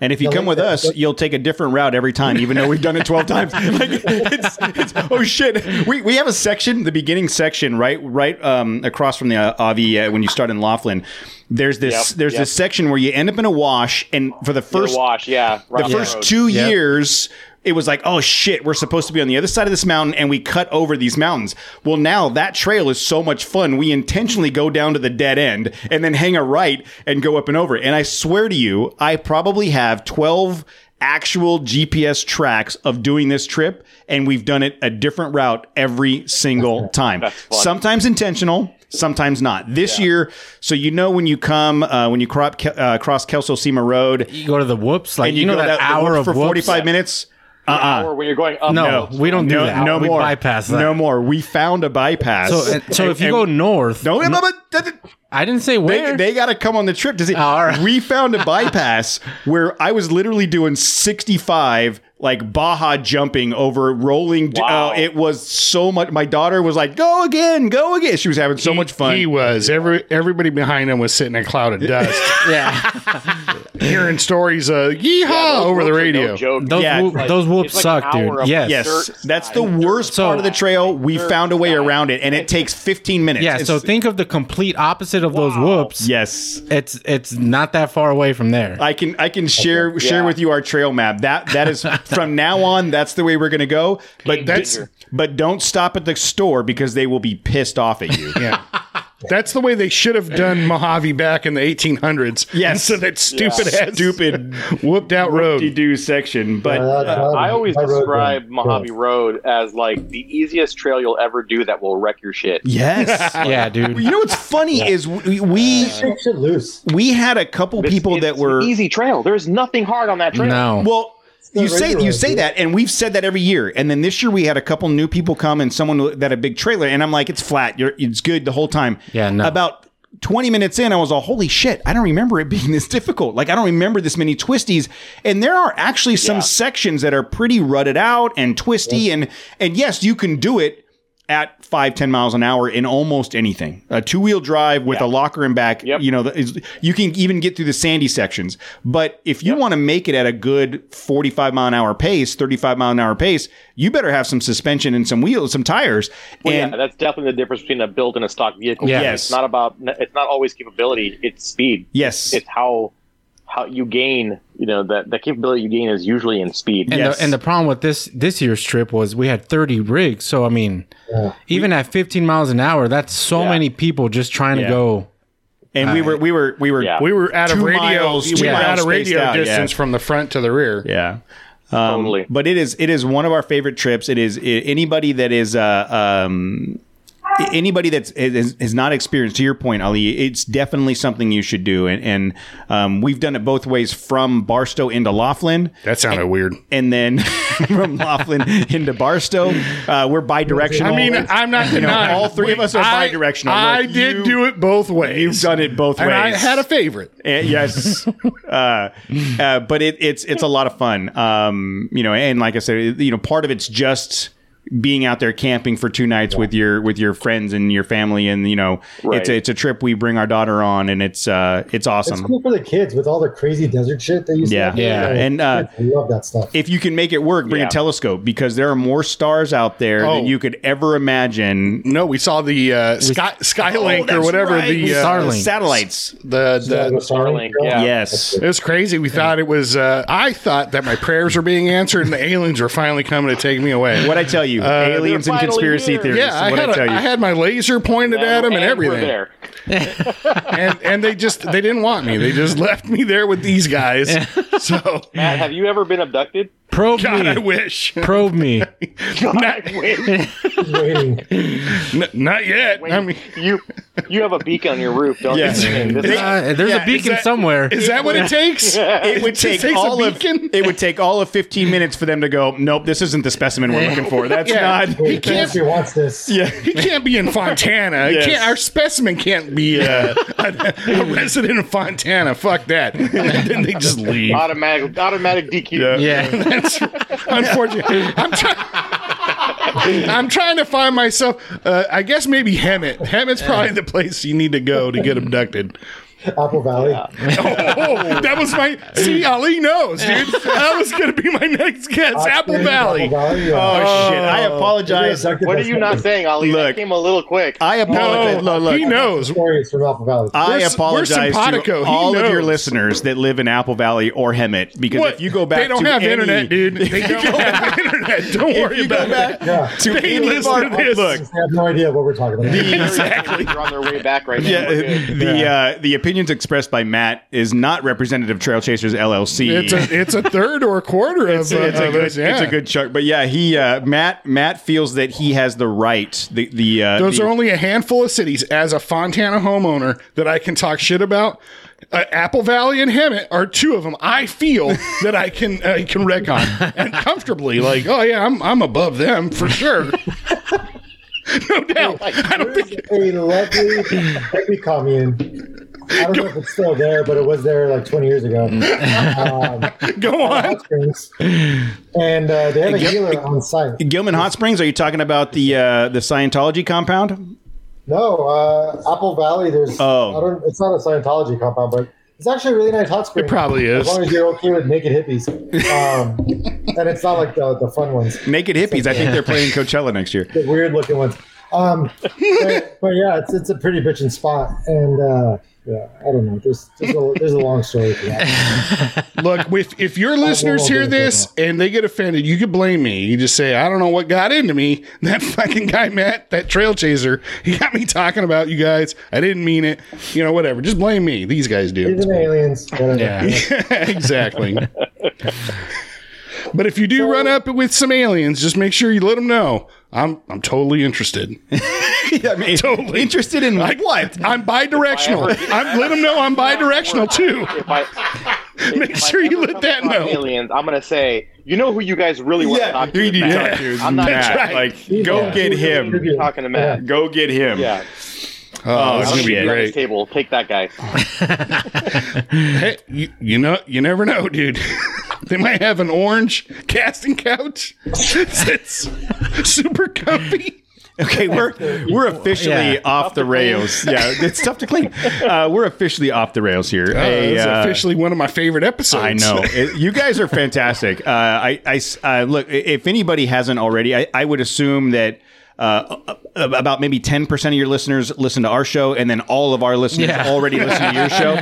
And if you come with us, you'll take a different route every time, even though we've done it twelve times. Like it's, it's oh shit. We, we have a section, the beginning section, right right um, across from the uh, Avi uh, when you start in Laughlin. There's this Yep, there's yep. this section where you end up in a wash, and for the First first wash, yeah. the the first road. two Yep. years it was like oh shit we're supposed to be on the other side of this mountain and we cut over these mountains. Well now that trail is so much fun we intentionally go down to the dead end and then hang a right and go up and over. And i swear to you i probably have 12 actual gps tracks of doing this trip and we've done it a different route every single time. sometimes intentional sometimes not. This year so you know when you come uh, when you crop, uh, cross kelso Cima road You go to the whoops, like and you, know that, the hour whoops of for whoops? 45 minutes uh-uh Or when you're going up. No, hills. we don't do no, that. no we more bypass that. no more we found a bypass So, and- so if you go north, no, no- no, but- but- I didn't say they, where. they got to come on the trip to see. all right. We found a bypass where I was literally doing 65 like Baja jumping over rolling. Wow. Oh, it was so much. My daughter was like, "Go again, go again." She was having so much fun. He was. Every everybody behind him was sitting in a cloud of dust, yeah, hearing stories of yeehaw Yeah, over the radio. No joke. those Yeah, whoop, Like, those whoops like suck, dude. Yes, Yes, that's the worst So- part of the trail. We found a way side. around it, and it takes 15 minutes. yeah. It's- So think of the complete opposite of those whoops. yes, It's it's not that far away from there. I can I can share share Yeah. with you our trail map. That that is from now on. That's the way we're going to go. But Game that's changer. but don't stop at the store because they will be pissed off at you. Yeah. That's the way they should have done Mojave back in the 1800s. Yes. Instead of that stupid Yeah. ass, Stupid whooped out road. do section. But yeah, that- that- uh, I always that road describe was- Mojave Road as like the easiest trail you'll ever do that will wreck your shit. yes. yeah, dude. You know what's funny is we we, Shake shit loose. we had a couple It's- people it's that were easy trail. There's nothing hard on that trail. No. Well, you say you road, say that, and we've said that every year. And then this year we had a couple new people come and someone that had a big trailer, and I'm like, it's flat. You're, it's good the whole time. Yeah, no. About 20 minutes in, I was all, holy shit, I don't remember it being this difficult. Like, I don't remember this many twisties. And there are actually some Yeah. sections that are pretty rutted out and twisty. And, and yes, you can do it at five ten miles an hour in almost anything. A two wheel drive with a locker and back, Yep. you know, is, you can even get through the sandy sections. But if you want to make it at a good 45 mile an hour pace, 35 mile an hour pace, you better have some suspension and some wheels, some tires. Well, and yeah, that's definitely the difference between a built and a stock vehicle. Yeah. Yes. It's not about. It's not always capability. It's speed. yes, It's how how you gain. You know that the capability you gain is usually in speed. And, Yes. the, and the problem with this this year's trip was we had 30 rigs. So I mean, even at 15 miles an hour, that's so Yeah. many people just trying Yeah. to go. and we were, we were, we were, Yeah. We were out of Two radio. miles, we two were out miles of radio spaced out, yeah. distance from the front to the rear. Yeah. Um, Totally. But it is it is one of our favorite trips. It is i anybody that is uh, um, i- anybody that's is, is not experienced. To your point, Ali, it's definitely something you should do. And, and um, we've done it both ways from Barstow into Laughlin, That sounded weird. and then from Laughlin into Barstow. Uh, we're bi-directional. I mean, I'm not You know, denying. all three of us are I- bi-directional. I Look, did you- do it both ways. You've done it both ways. I had a favorite. Uh, yes, uh, uh, but it, it's it's a lot of fun. Um, you know, and like I said, you know, part of it's just being out there camping for two nights with your with your friends and your family, and you know, it's a, it's a trip we bring our daughter on, and it's uh, it's awesome. It's cool for the kids with all the crazy desert shit that you see. Yeah. out there. Yeah. And, uh, kids love that stuff. If you can make it work, bring Yeah. a telescope because there are more stars out there Oh. than you could ever imagine. No, we saw the uh, Sky, Skylink or Oh, that's whatever right. the uh, Starlink. satellites. the Yeah, the. Starlink, yeah. Yes. It was crazy. We thought it was. Uh, I thought that my prayers were being answered, and the aliens were finally coming to take me away. What I tell you, Uh, aliens and conspiracy here. theorists. Yeah, I what had, I a, tell you. I had my laser pointed at him and, we're everything, there. And and they just they didn't want me. They just left me there with these guys. So Matt, have you ever been abducted? Probe God, I me. wish. Probe me. not, He's waiting. n- not yet. I mean, you you have a beacon on your roof, don't Yes. you? And this is- Uh, there's Yeah, a beacon is that- somewhere. is that what it takes? it would just take takes a all of it would take all of 15 minutes for them to go nope this isn't the specimen we're looking for that's Yeah. not He can't. Nancy wants this. yeah He can't be in Fontana. He Yes. can't, our specimen can't be uh, a, a resident of Fontana. Fuck that. And then they just leave. automatic automatic DQ. yeah. That's unfortunate. I'm trying. I'm trying to find myself. Uh, I guess maybe Hemet. Hemet's probably the place you need to go to get abducted. Apple Valley. Oh, that was my. See, Ali knows, dude. That was going to be my next guess. Apple Valley. Apple Valley. Yeah. oh shit i apologize What are you not saying, Ali? Look. that came a little quick. i No, apologize look, look, he knows. Stories from Apple Valley. I We're- we're apologize to He all of your listeners that live in Apple Valley or Hemet because What? if you go back they don't to have any- internet, dude. They don't have internet. Don't if worry you go about back that. yeah. to They any of listen our to this. look I have no idea what we're talking about. Exactly. They're on their way back right now. yeah, We're the uh, the opinions expressed by Matt is not representative of Trail Chasers LLC. It's a it's a third or a quarter of, it's, a, it's, uh, a good, us, yeah. it's a good chunk. But yeah, he uh, Matt Matt feels that he has the right. The the uh, Those the- are only a handful of cities as a Fontana homeowner that I can talk shit about. Uh, Apple Valley and Hemet are two of them. I feel that I can I can wreck on and comfortably. Like, oh yeah, I'm I'm above them for sure. no doubt. I don't think a lovely hippie commune. I don't know if it's still there, but it was there like 20 years ago. Um, go on. Hot Springs. And uh, they have a healer on site. Gilman Hot Springs. Are you talking about the uh, the Scientology compound? No, uh, Apple Valley. There's. Oh. I don't. It's not a Scientology compound, but it's actually a really nice hot spring. It probably is. As long as you're okay with naked hippies, um, and it's not like the the fun ones, Naked hippies. I think they're playing Coachella next year. the weird looking ones. Um, but, but yeah, it's it's a pretty bitchin' spot, and uh, yeah, I don't know. There's there's a, there's a long story for that. Look, if if your listeners hear this and they get offended, you could blame me. You just say, I don't know what got into me. That fucking guy Matt, that trail chaser, he got me talking about you guys. I didn't mean it. You know, whatever. Just blame me. These guys do. Even aliens. whatever. Yeah. exactly. but if you do run up with some aliens, just make sure you let them know. I'm I'm totally interested. I mean, Totally. interested in like what? I'm bi-directional. I'm let them know I'm bi-directional too. If I Make if I sure you let that know. Aliens, I'm gonna say, you know who you guys really want to talk to? who is do you Matt. I'm not Matt. right. Like, go Yeah. get him. You're talking to Matt. Go get him. Yeah. Oh, it's Oh, gonna be shit. Be great. table. Take that guy. Hey, you, you know, you never know, dude. they might have an orange casting couch. it's super comfy. Okay, we're we're officially Yeah. off the rails. Yeah, it's tough to clean. Uh, we're officially off the rails here. A, it's uh, officially one of my favorite episodes. I know It- you guys are fantastic. Uh, I, I s- uh, look. If anybody hasn't already, I, I would assume that. Uh, about maybe 10% of your listeners listen to our show and then all of our listeners Yeah. already listen to your show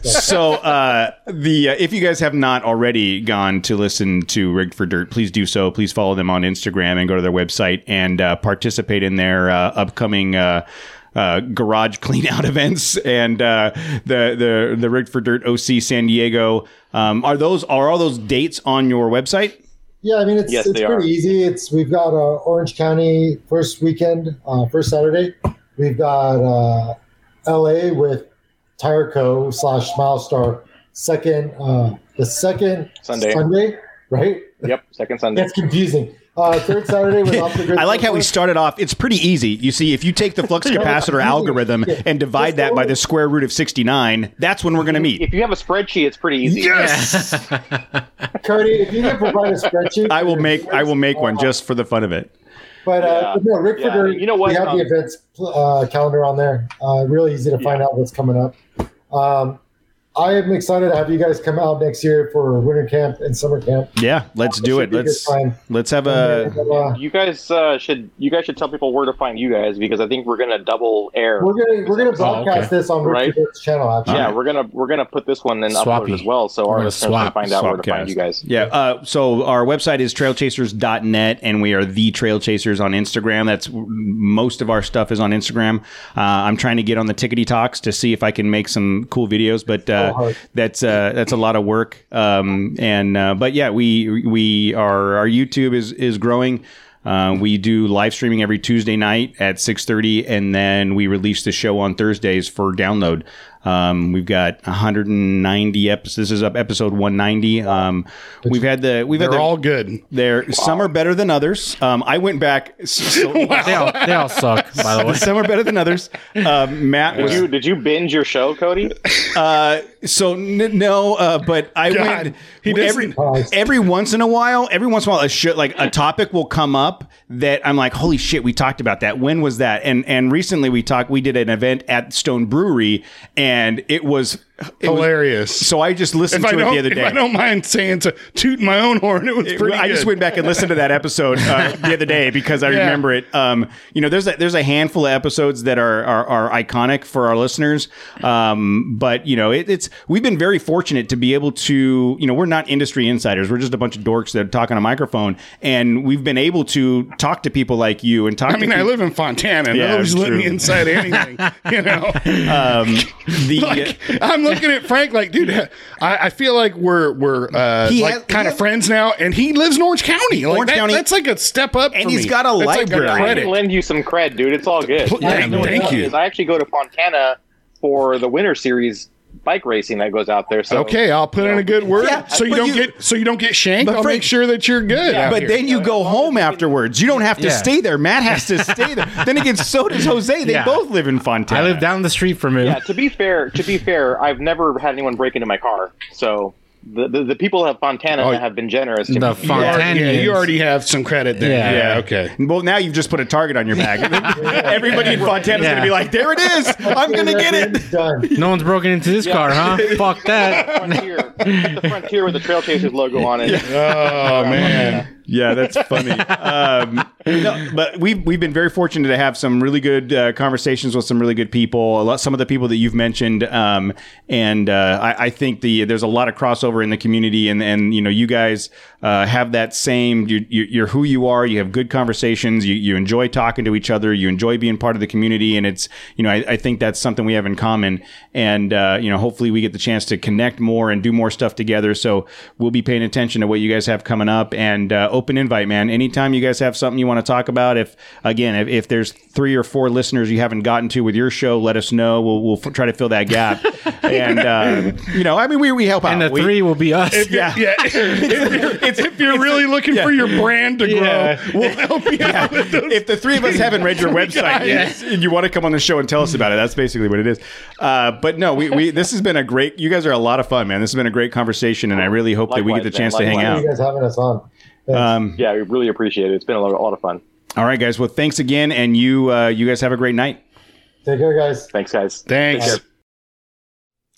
so uh, the uh, if you guys have not already gone to listen to rigged for dirt please do so please follow them on instagram and go to their website and uh, participate in their uh, upcoming uh, uh, garage clean out events and uh, the the the rigged for dirt OC San Diego. Um, are those are all those dates on your website? Yeah, I mean it's Yes, it's pretty are. easy. It's we've got uh, Orange County first weekend, uh, first Saturday. We've got uh, L.A. with Tireco slash Milestar second uh, the second Sunday. Sunday, right? Yep, second Sunday. That's confusing. Uh, third Saturday with off the grid. I like how we started off. It's pretty easy. You see, if you take the flux capacitor algorithm and divide that by the square root of 69, that's when we're going to meet. If you have a spreadsheet, it's pretty easy. Yes. Cody, if you can provide a spreadsheet, I will make I will make one just for the fun of it. But uh, Yeah. no, Rick Yeah. Feder, You know what, We have um, the events uh, calendar on there. Uh, really easy to find out what's coming up. Um, I am excited to have you guys come out next year for winter camp and summer camp. Yeah, let's do it. be a good Let's let's have a And, uh, You guys uh, should you guys should tell people where to find you guys because I think we're gonna double air. we're gonna we're gonna broadcast okay. this on Rick Right. Feder's channel. Actually, yeah, we're gonna we're gonna put this one in upload as well, so We're our gonna can swap- find out where to find you guys. Yeah. Uh, so our website is trailchasers.net and we are the trail chasers on Instagram. That's most of our stuff is on Instagram. Uh, I'm trying to get on the tickety talks to see if I can make some cool videos, but uh, that's uh, that's a lot of work. Um, and uh, but yeah, we we are our YouTube is is growing. Uh, we do live streaming every Tuesday night at 6:30, and then we release the show on Thursdays for download. Um, we've got 190 episodes. This is up episode 190. Um, we've had the we've had They're the, all good. there. Some are better than others. Um, I went back. So, They all, they all suck, by the way. some are better than others. Um, Matt Did was you did you binge your show, Cody? uh, so n- no, uh, but I God, went he every doesn't- every once in a while. Every once in a while, a sh- like a topic will come up that I'm like, holy shit, we talked about that. When was that? And and recently we talked. We did an event at Stone Brewery, and it was it was- Hilarious. so I just listened if to it the other day. I don't mind saying to toot my own horn, it was pretty. I just went back and listened to that episode uh, the other day because I Yeah. remember it. Um, you know, there's a, there's a handful of episodes that are are, are iconic for our listeners, um, but you know, it, it's we've been very fortunate to be able to. You know, we're not industry insiders. We're just a bunch of dorks that talk on a microphone, and we've been able to talk to people like you and talk. To I mean, I live in Fontana. Yeah, Nobody's letting me inside anything. You know, um, the like I'm looking at Frank like, dude, I, I feel like we're we're uh, He like has- kind he of has- friends now, and he lives in Orange County. Like Orange that- County- that's like a step up. And for he's me. got a That's like library. I credit. can lend you some cred, dude. It's all good. Yeah, You know what thank it you. is? I actually go to Fontana for the winter series bike racing that goes out there. So Okay, I'll put in a good word Yeah, so you don't you- get so you don't get shanked. But I'll Frank- make sure that you're good. Yeah, but here. then you go home afterwards. You don't have to Yeah. stay there. Matt has to stay there. then again, so does Jose. They Yeah. both live in Fontana. I live down the street from him. yeah, to be fair, to be fair, I've never had anyone break into my car. So the the, the people of Fontana Oh, have been generous. To the me. You Fontana. yeah, you already have some credit there. Yeah. Yeah, okay. Well, now you've just put a target on your back. Everybody in Fontana's Yeah. going to be like, there it is. I'm going to get it. Done. No one's broken into this car, huh? Fuck that. Frontier, the Frontier with the Trail Chasers logo on it. Oh man. Yeah, that's funny. Um, no, but we've we've been very fortunate to have some really good uh, conversations with some really good people. A lot, some of the people that you've mentioned, um, and uh, I, I think the there's a lot of crossover in the community, and and you know you guys uh, have that same. You, you, you're who you are. You have good conversations. You you enjoy talking to each other. You enjoy being part of the community, and it's you know I, I think that's something we have in common. And uh, you know hopefully we get the chance to connect more and do more stuff together. So we'll be paying attention to what you guys have coming up. And uh, open invite, man. Anytime you guys have something you want to talk about, if again, if, if there's three or four listeners you haven't gotten to with your show, let us know. We'll, we'll f- try to fill that gap. and uh, you know, I mean, we, we help out. And the We- three will be us. yeah. Yeah, it's, if you're really looking for your brand to grow, Yeah. we'll help you out with those. if the three of us haven't read your website yet, and you want to come on the show and tell us about it, that's basically what it is. Uh, but no, we, we this has been a great. You guys are a lot of fun, man. This has been a great conversation, and I really hope that we get the Likewise, chance man. to hang Likewise. out. you guys having us on. Thanks. Um, Yeah, we really appreciate it. It's been a lot, a lot of fun. all right, guys. Well, thanks again, and you uh, you guys have a great night. Take care, guys. Thanks, guys. Thanks.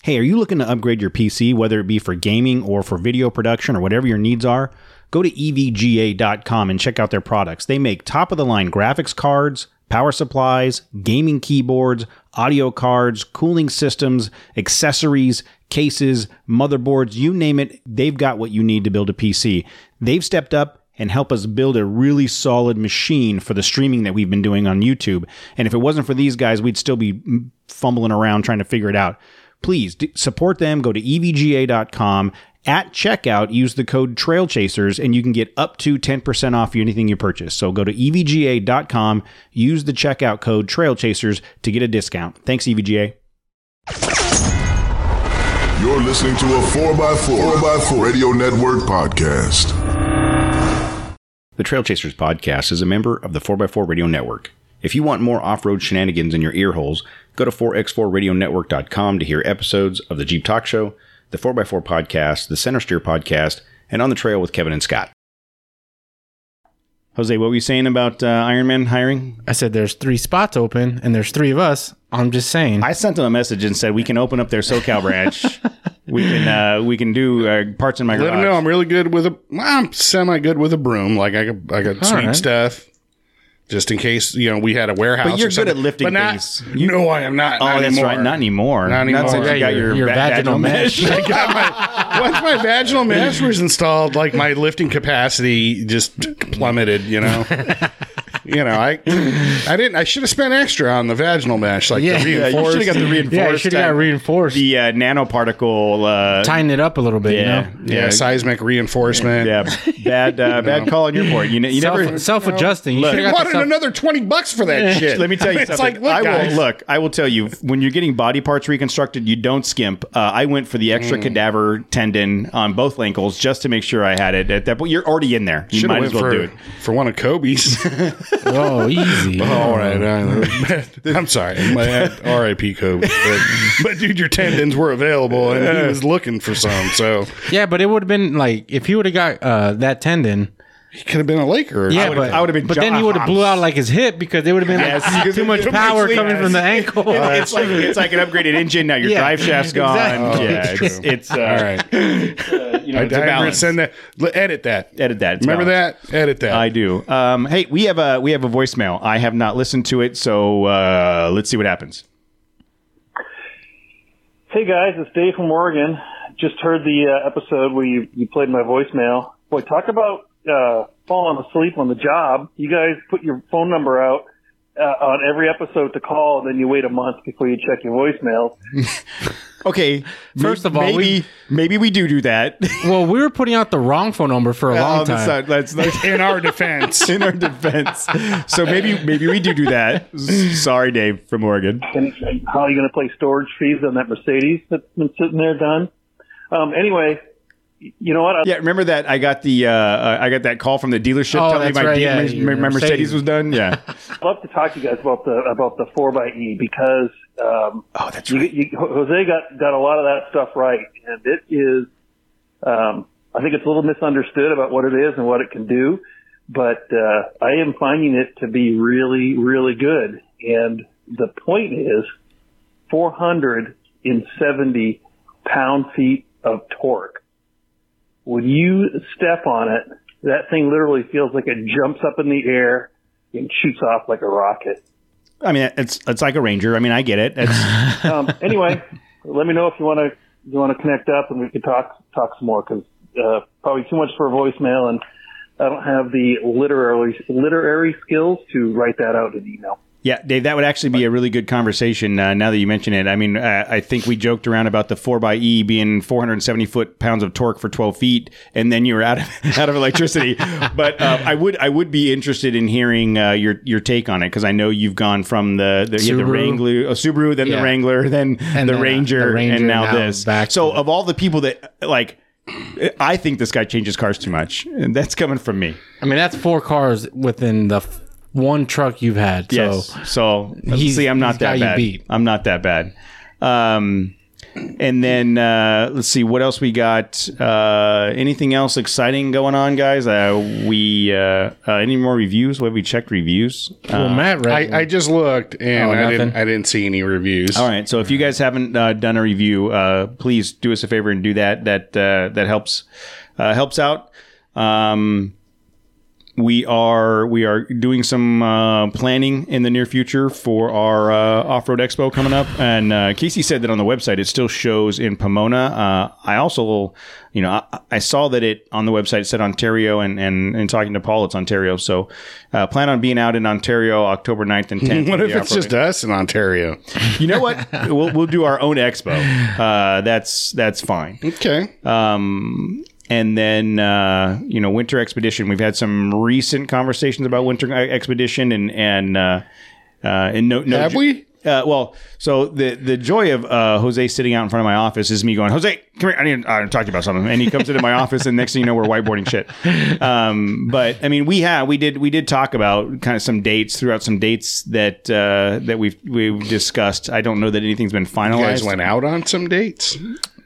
Hey, are you looking to upgrade your PC, whether it be for gaming or for video production or whatever your needs are? Go to EVGA.com and check out their products. They make top of the line graphics cards, power supplies, gaming keyboards, audio cards, cooling systems, accessories, cases, motherboards, you name it, they've got what you need to build a PC. They've stepped up and help us build a really solid machine for the streaming that we've been doing on YouTube. And if it wasn't for these guys, we'd still be fumbling around trying to figure it out. Please support them. Go to evga.com. At checkout, use the code TrailChasers and you can get up to 10% off anything you purchase. So go to evga.com, use the checkout code TrailChasers to get a discount. Thanks, EVGA. You're listening to a 4x4, 4x4 Radio Network podcast. The Trail Chasers podcast is a member of the 4x4 Radio Network. If you want more off road shenanigans in your ear holes, go to 4x4radionetwork.com to hear episodes of the Jeep Talk Show, the 4x4 podcast, the Center Steer podcast, and On the Trail with Kevin and Scott. Jose, what were you saying about uh, Ironman hiring? I said there's three spots open and there's three of us. I'm just saying. I sent them a message and said we can open up their SoCal branch. we can uh, we can do uh, parts in my garage. Let garage. them know I'm really good with a. well, I'm semi good with a broom. Like I, got- I got sweet right. stuff, just in case you know we had a warehouse. But you're or good at lifting but not, things. no, I am not. Oh, not that's anymore. right. Not anymore. Not anymore. since you got your- your, your va- vaginal mesh. I got my, once my vaginal mesh was installed, like my lifting capacity just plummeted. You know, you know, I I didn't. I should have spent extra on the vaginal mesh, like Yeah. the Yeah, you should have got the reinforced. yeah, you should have got reinforced. the uh, nanoparticle. Uh, Tighten it up a little bit, yeah, you know? yeah, seismic reinforcement. yeah, bad, uh, bad call on your part. You, ne- you never. Self, self-adjusting. You Look, should have got wanted self- another twenty bucks for that shit. Let me tell you it's something. like, look, I guys, will look. I will tell you when you're getting body parts reconstructed, you don't skimp. Uh, I went for the extra Mm. cadaver tendon on both ankles just to make sure I had it. At that point, you're already in there. You Should have might as well for, do it. for one of Kobe's. Oh, easy. All right, I- I'm sorry, my R.I.P. Kobe. But, but dude, your tendons were available, and he was looking for some, so Yeah, but it would have been like if he would have got uh, that tendon. He could have been a Laker. Yeah, would've- but I would've been But then he would have blew out like his hip because it would have been Yes, like, because too much power sleep. coming from the ankle. it's like it's like an upgraded engine. Now your Yeah, drive shaft's gone. exactly. Yeah, that's it's, true. it's uh, all right. you know, I, it's a I balance. send that. Edit that. Edit that. It's Remember balanced. that? Edit that. I do. Um, hey, we have a we have a voicemail. I have not listened to it, so uh, let's see what happens. Hey guys, it's Dave from Oregon. Just heard the uh, episode where you, you played my voicemail. Boy, talk about uh, falling asleep on the job. You guys put your phone number out uh, on every episode to call, and then you wait a month before you check your voicemail. Okay, First of all, maybe we- maybe we do do that. well, we were putting out the wrong phone number for a long Oh, that's time. not- that's not- In our defense, in our defense. So maybe maybe we do do that. Sorry, Dave from Oregon. And how are you going to pay storage fees on that Mercedes that's been sitting there done? Um, anyway, you know what? I, Yeah, remember that I got the uh, uh, I got that call from the dealership Oh, telling me my, right, de- yeah, my, your my Mercedes. Mercedes. was done. Yeah. I'd love to talk to you guys about the about the four x E because um, oh, that's you, right. you, Jose got got a lot of that stuff right, and it is. Um, I think it's a little misunderstood about what it is and what it can do, but uh, I am finding it to be really, really good. And the point is, 470 pound feet of torque. When you step on it, that thing literally feels like it jumps up in the air and shoots off like a rocket. I mean, it's it's like a Ranger. I mean, I get it. It's, um, anyway, let me know if you want to you want to connect up and we can talk talk some more because uh, probably too much for a voicemail and I don't have the literary literary skills to write that out in email. Yeah, Dave, that would actually be a really good conversation. Uh, now that you mention it, I mean, uh, I think we joked around about the four x E being 470 foot pounds of torque for 12 feet, and then you were out of out of electricity. but uh, I would I would be interested in hearing uh, your your take on it because I know you've gone from the the, you had the Subaru. Wrangler, uh, Subaru, then the Wrangler, then And the then, Ranger, the Ranger, and now, now this. back so of all the people that like. I think this guy changes cars too much, and that's coming from me. I mean, that's four cars within the f- one truck you've had. So Yes. So He's- see, I'm not he's got that you bad. beat. I'm not that bad. Um, and then uh, let's see what else we got. Uh, anything else exciting going on, guys? Uh, we uh, uh, any more reviews? Have we checked reviews? well, Matt read I, I just looked and Oh, I didn't. I didn't see any reviews. All right. So if you guys haven't uh, done a review, uh, please do us a favor and do that. That uh, that helps uh, helps out. Um, we are we are doing some uh, planning in the near future for our uh, off road expo coming up. And uh, KC said that on the website it still shows in Pomona. Uh, I also, you know, I, I saw that it on the website it said Ontario, and and, and talking to Paul, it's Ontario. So uh, plan on being out in Ontario October 9th and 10th. What if it's just us in Ontario? you know what? we'll we'll do our own expo. Uh, that's that's fine. Okay. Um, and then uh, you know, winter expedition. We've had some recent conversations about winter expedition, and and uh, uh, and no, no Have we? Uh, well, so the the joy of uh, Jose sitting out in front of my office is me going, Jose, come here. I need uh, to talk to you about something. And he comes into my office, and next thing you know, we're whiteboarding shit. Um, but I mean, we have we did we did talk about kind of some dates throughout some dates that uh, that we've we've discussed. I don't know that anything's been You finalized. guys went out on some dates.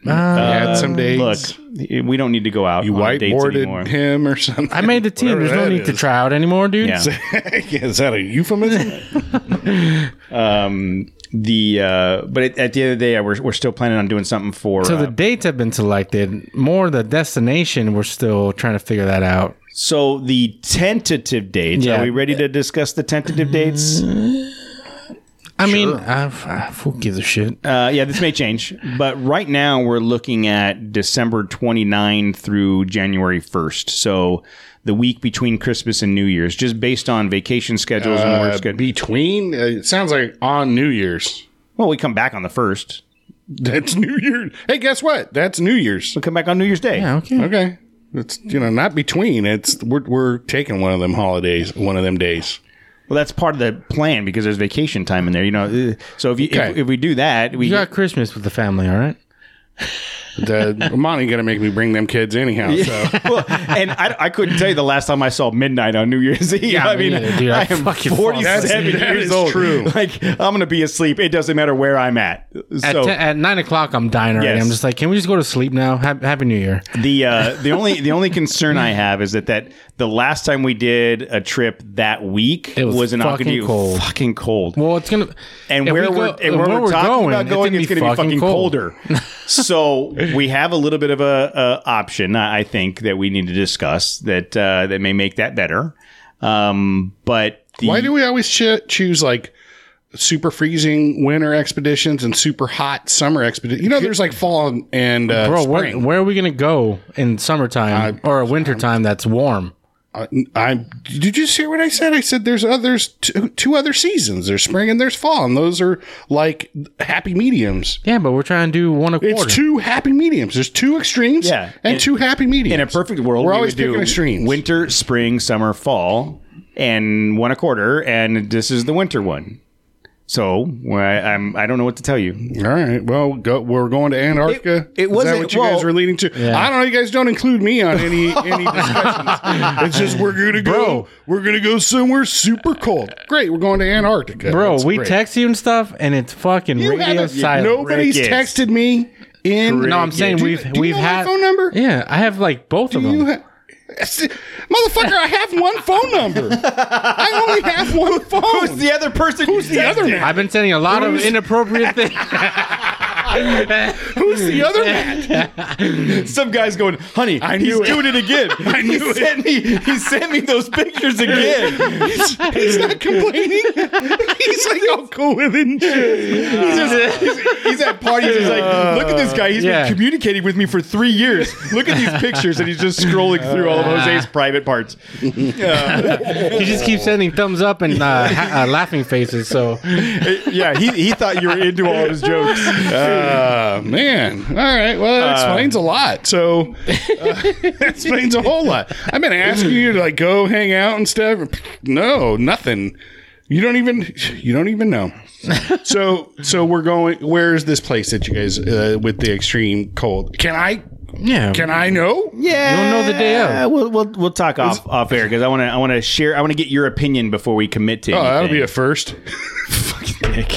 Uh, had some dates. Look, we don't need to go out. you on dates anymore. whiteboarded him or something. I made the team. Whatever There's no that need to is. try out anymore, dude. Yeah. is that a euphemism? um, the uh, but at, at the end of the day, we're, we're still planning on doing something for. So uh, the dates have been selected. More the destination, we're still trying to figure that out. so the tentative dates. Yeah. Are we ready to discuss the tentative dates? I mean, uh, who gives a shit? Uh, yeah, this may change, but right now we're looking at December 29 through January 1st. So the week between Christmas and New Year's, just based on vacation schedules and work Uh, schedules. between? Uh, it sounds like on New Year's. well, we come back on the first. That's New Year's. Hey, guess what? That's New Year's. We come back on New Year's Day. Yeah, okay. Okay. It's you know not between. It's we're we're taking one of them holidays, one of them days. Well, that's part of the plan because there's vacation time in there, you know. uh, So if you Okay. if, if we do that, we You got Christmas with the family, all right? The Monty gonna make me bring them kids anyhow. So well, and I, I couldn't tell you the last time I saw midnight on New Year's Eve. Yeah, I mean, neither, dude. I I am fucking 47 That's- that years is old. true. Like I'm gonna be asleep. It doesn't matter where I'm at. At, So te- at nine o'clock, I'm dying already. Yes. I'm just like, can we just go to sleep now? Ha- Happy New Year. the uh, the only the only concern I have is that that the last time we did a trip that week It was in fucking Akagi- cold. fucking cold. Well, it's gonna. and where we are and where, where we're, we're talking going, about it's going, gonna it's be going to be fucking fucking cold. colder. so we have a little bit of a, a option, I think, that we need to discuss that uh, that may make that better. Um, but the, why do we always ch- choose like super freezing winter expeditions and super hot summer expeditions? You know, there's like fall and- uh, Bro, where, spring. where are we gonna go in summertime or a wintertime that's warm? I, I did you just hear what I said? I said there's others two, two other seasons. There's spring and there's fall, and those are like happy mediums. Yeah, but we're trying to do one a quarter. It's two happy mediums. There's two extremes, Yeah. and In- two happy mediums. in a perfect world, we're we always doing extremes. winter, spring, summer, fall, and one a quarter, and this is the winter one. So well, I, I'm I don't know what to tell you. All right. Well, go, we're going to Antarctica. It- it Is that wasn't- what you well- guys were leading to? I don't know. You guys don't include me on any any discussions. it's just we're gonna go. Bro. We're gonna go somewhere super cold. Great. We're going to Antarctica, Bro, That's we great. text you and stuff, and it's fucking You radio haven't- silent. Nobody's Crickets. texted me in. no, I'm saying Do we've do you we've know my had phone number. Yeah, I have like both of Do them. You ha- Motherfucker, I have one phone number. I only have one phone. Who's the other person? Who's the other man? I've been sending a lot of inappropriate things. Who's the other Matt? Some guy's going, honey, I he's it. doing it again. I knew he it. Sent me, he sent me those pictures again. He's, he's not complaining. He's like all cool with it. He's, just, he's, he's at parties. He's like, look at this guy. He's Yeah. been communicating with me for three years. Look at these pictures, and he's just scrolling through all of Jose's private parts. He just keeps sending thumbs up and uh, ha- uh, laughing faces. So yeah, he, he thought you were into all of his jokes. Uh, man. All right. Well, that explains a lot. So, uh, that explains a whole lot. I've been asking you to like go hang out and stuff. No, nothing. You don't even. You don't even know. So, so we're going. Where's this place that you guys uh, with the extreme cold? Can I? yeah, Can I know? Yeah, You'll know the day of. We'll we'll, we'll talk off off air because I want to I want to share I want to get your opinion before we commit to. Oh, that'll be a first. dick.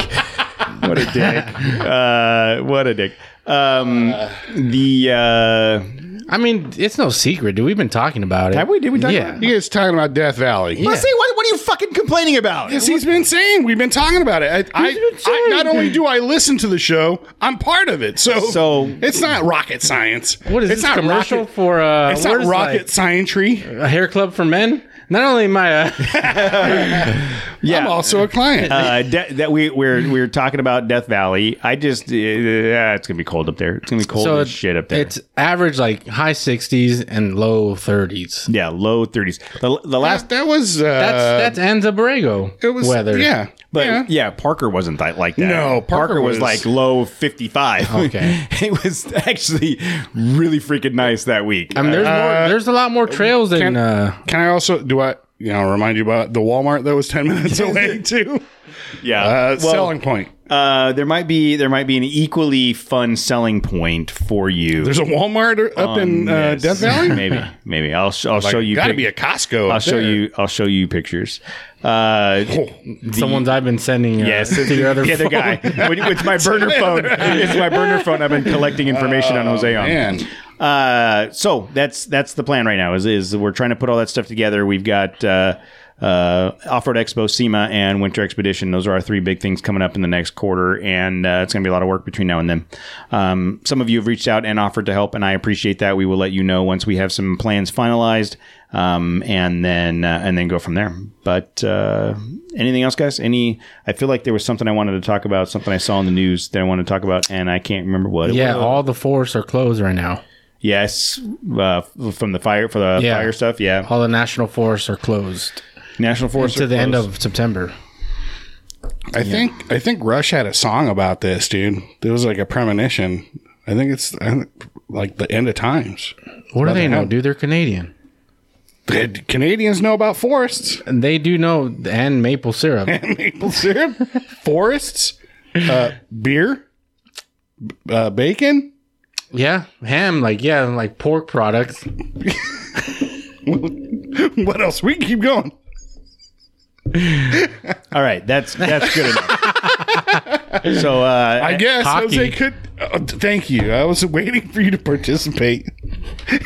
What a dick. Uh, what a dick. Um, the uh, I mean, it's no secret, dude. We've been talking about it. Have we? Did we talk Yeah. about You guys talking about Death Valley? Let's see. What, what are you fucking complaining about? Yes, he's been saying. We've been talking about it. I, I, been I saying. not only do I listen to the show, I'm part of it. So, So- it's not rocket science. What is it's this not commercial rocket, for? Uh, It's what not is, rocket like, scientry. a hair club for men. Not only am I uh, Yeah. I'm also a client. uh, de- that we we're we're talking about Death Valley. I just uh, it's gonna be cold up there. It's gonna be cold so as shit up there. It's average like high sixties and low thirties. yeah, low thirties. The, the last, that was uh, That's that's Anza Borrego it was weather. Yeah, but yeah. yeah. Parker wasn't that like that. No, Parker was, was- like low fifty five. Okay. it was actually really freaking nice that week. I mean, there's Uh, more. There's a lot more trails than. can- uh, Can I also do I you know remind you about the Walmart that was ten minutes away too? yeah, Uh, Well, selling point. Uh, there might be there might be an equally fun selling point for you. There's a Walmart up in uh. Death Valley. maybe, maybe I'll sh- I'll Like, show you. Got to pic- be a Costco. I'll show there. you. I'll show you pictures. Uh, the ones I've been sending. Uh, yes, to your other the other guy with, with my burner phone. It's my burner phone. I've been collecting information on Jose on. Man, Uh, so that's that's the plan right now. Is is we're trying to put all that stuff together. We've got uh, uh, Off Road Expo, SEMA, and Winter Expedition. Those are our three big things coming up in the next quarter, and uh, it's going to be a lot of work between now and then. Um, some of you have reached out and offered to help, and I appreciate that. We will let you know once we have some plans finalized, um, and then uh, and then go from there. But uh, anything else, guys? Any? I feel like there was something I wanted to talk about, something I saw in the news that I wanted to talk about, and I can't remember what. it was. Yeah, all the forests are closed right now. Yes, uh, from the fire for the Yeah. fire stuff. Yeah, All the national forests are closed national forest to the end of September. I think I think Rush had a song about this, dude. There was like a premonition. I think it's I think, like the end of times. What do they know, happen. dude? They're Canadian. The Canadians know about forests, And They do know, and maple syrup. maple syrup, forests, uh, beer, uh, bacon. Yeah, ham, like yeah, like pork products. What else? We can keep going. All right, that's that's good enough. so uh, I guess hockey. Jose could. Uh, thank you. I was waiting for you to participate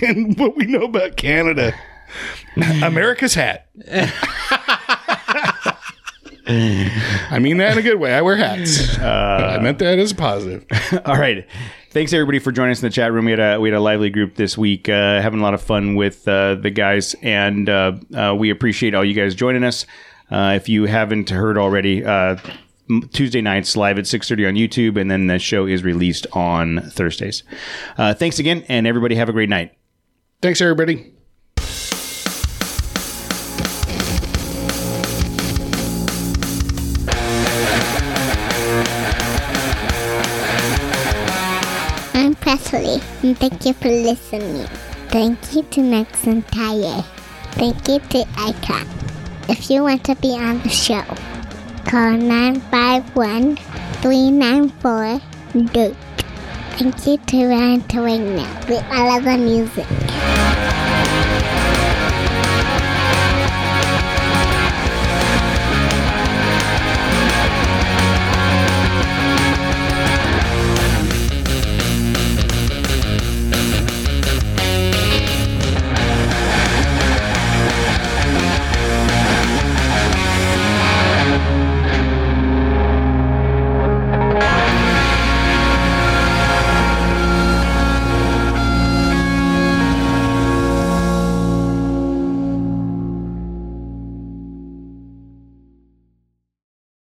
in what we know about Canada. America's hat. I mean that in a good way. I wear hats. I meant that as a positive. all right. Thanks everybody for joining us in the chat room. We had a we had a lively group this week, uh, having a lot of fun with uh, the guys, and uh, uh, we appreciate all you guys joining us. Uh, if you haven't heard already, uh, Tuesday nights live at six thirty on YouTube, and then the show is released on Thursdays. Uh, thanks again, and everybody have a great night. Thanks, everybody. And thank you for listening. Thank you to Max and Tire. Thank you to Icon. If you want to be on the show, call 951 394 Duke. Thank you to Ryan Torino. We all love the music.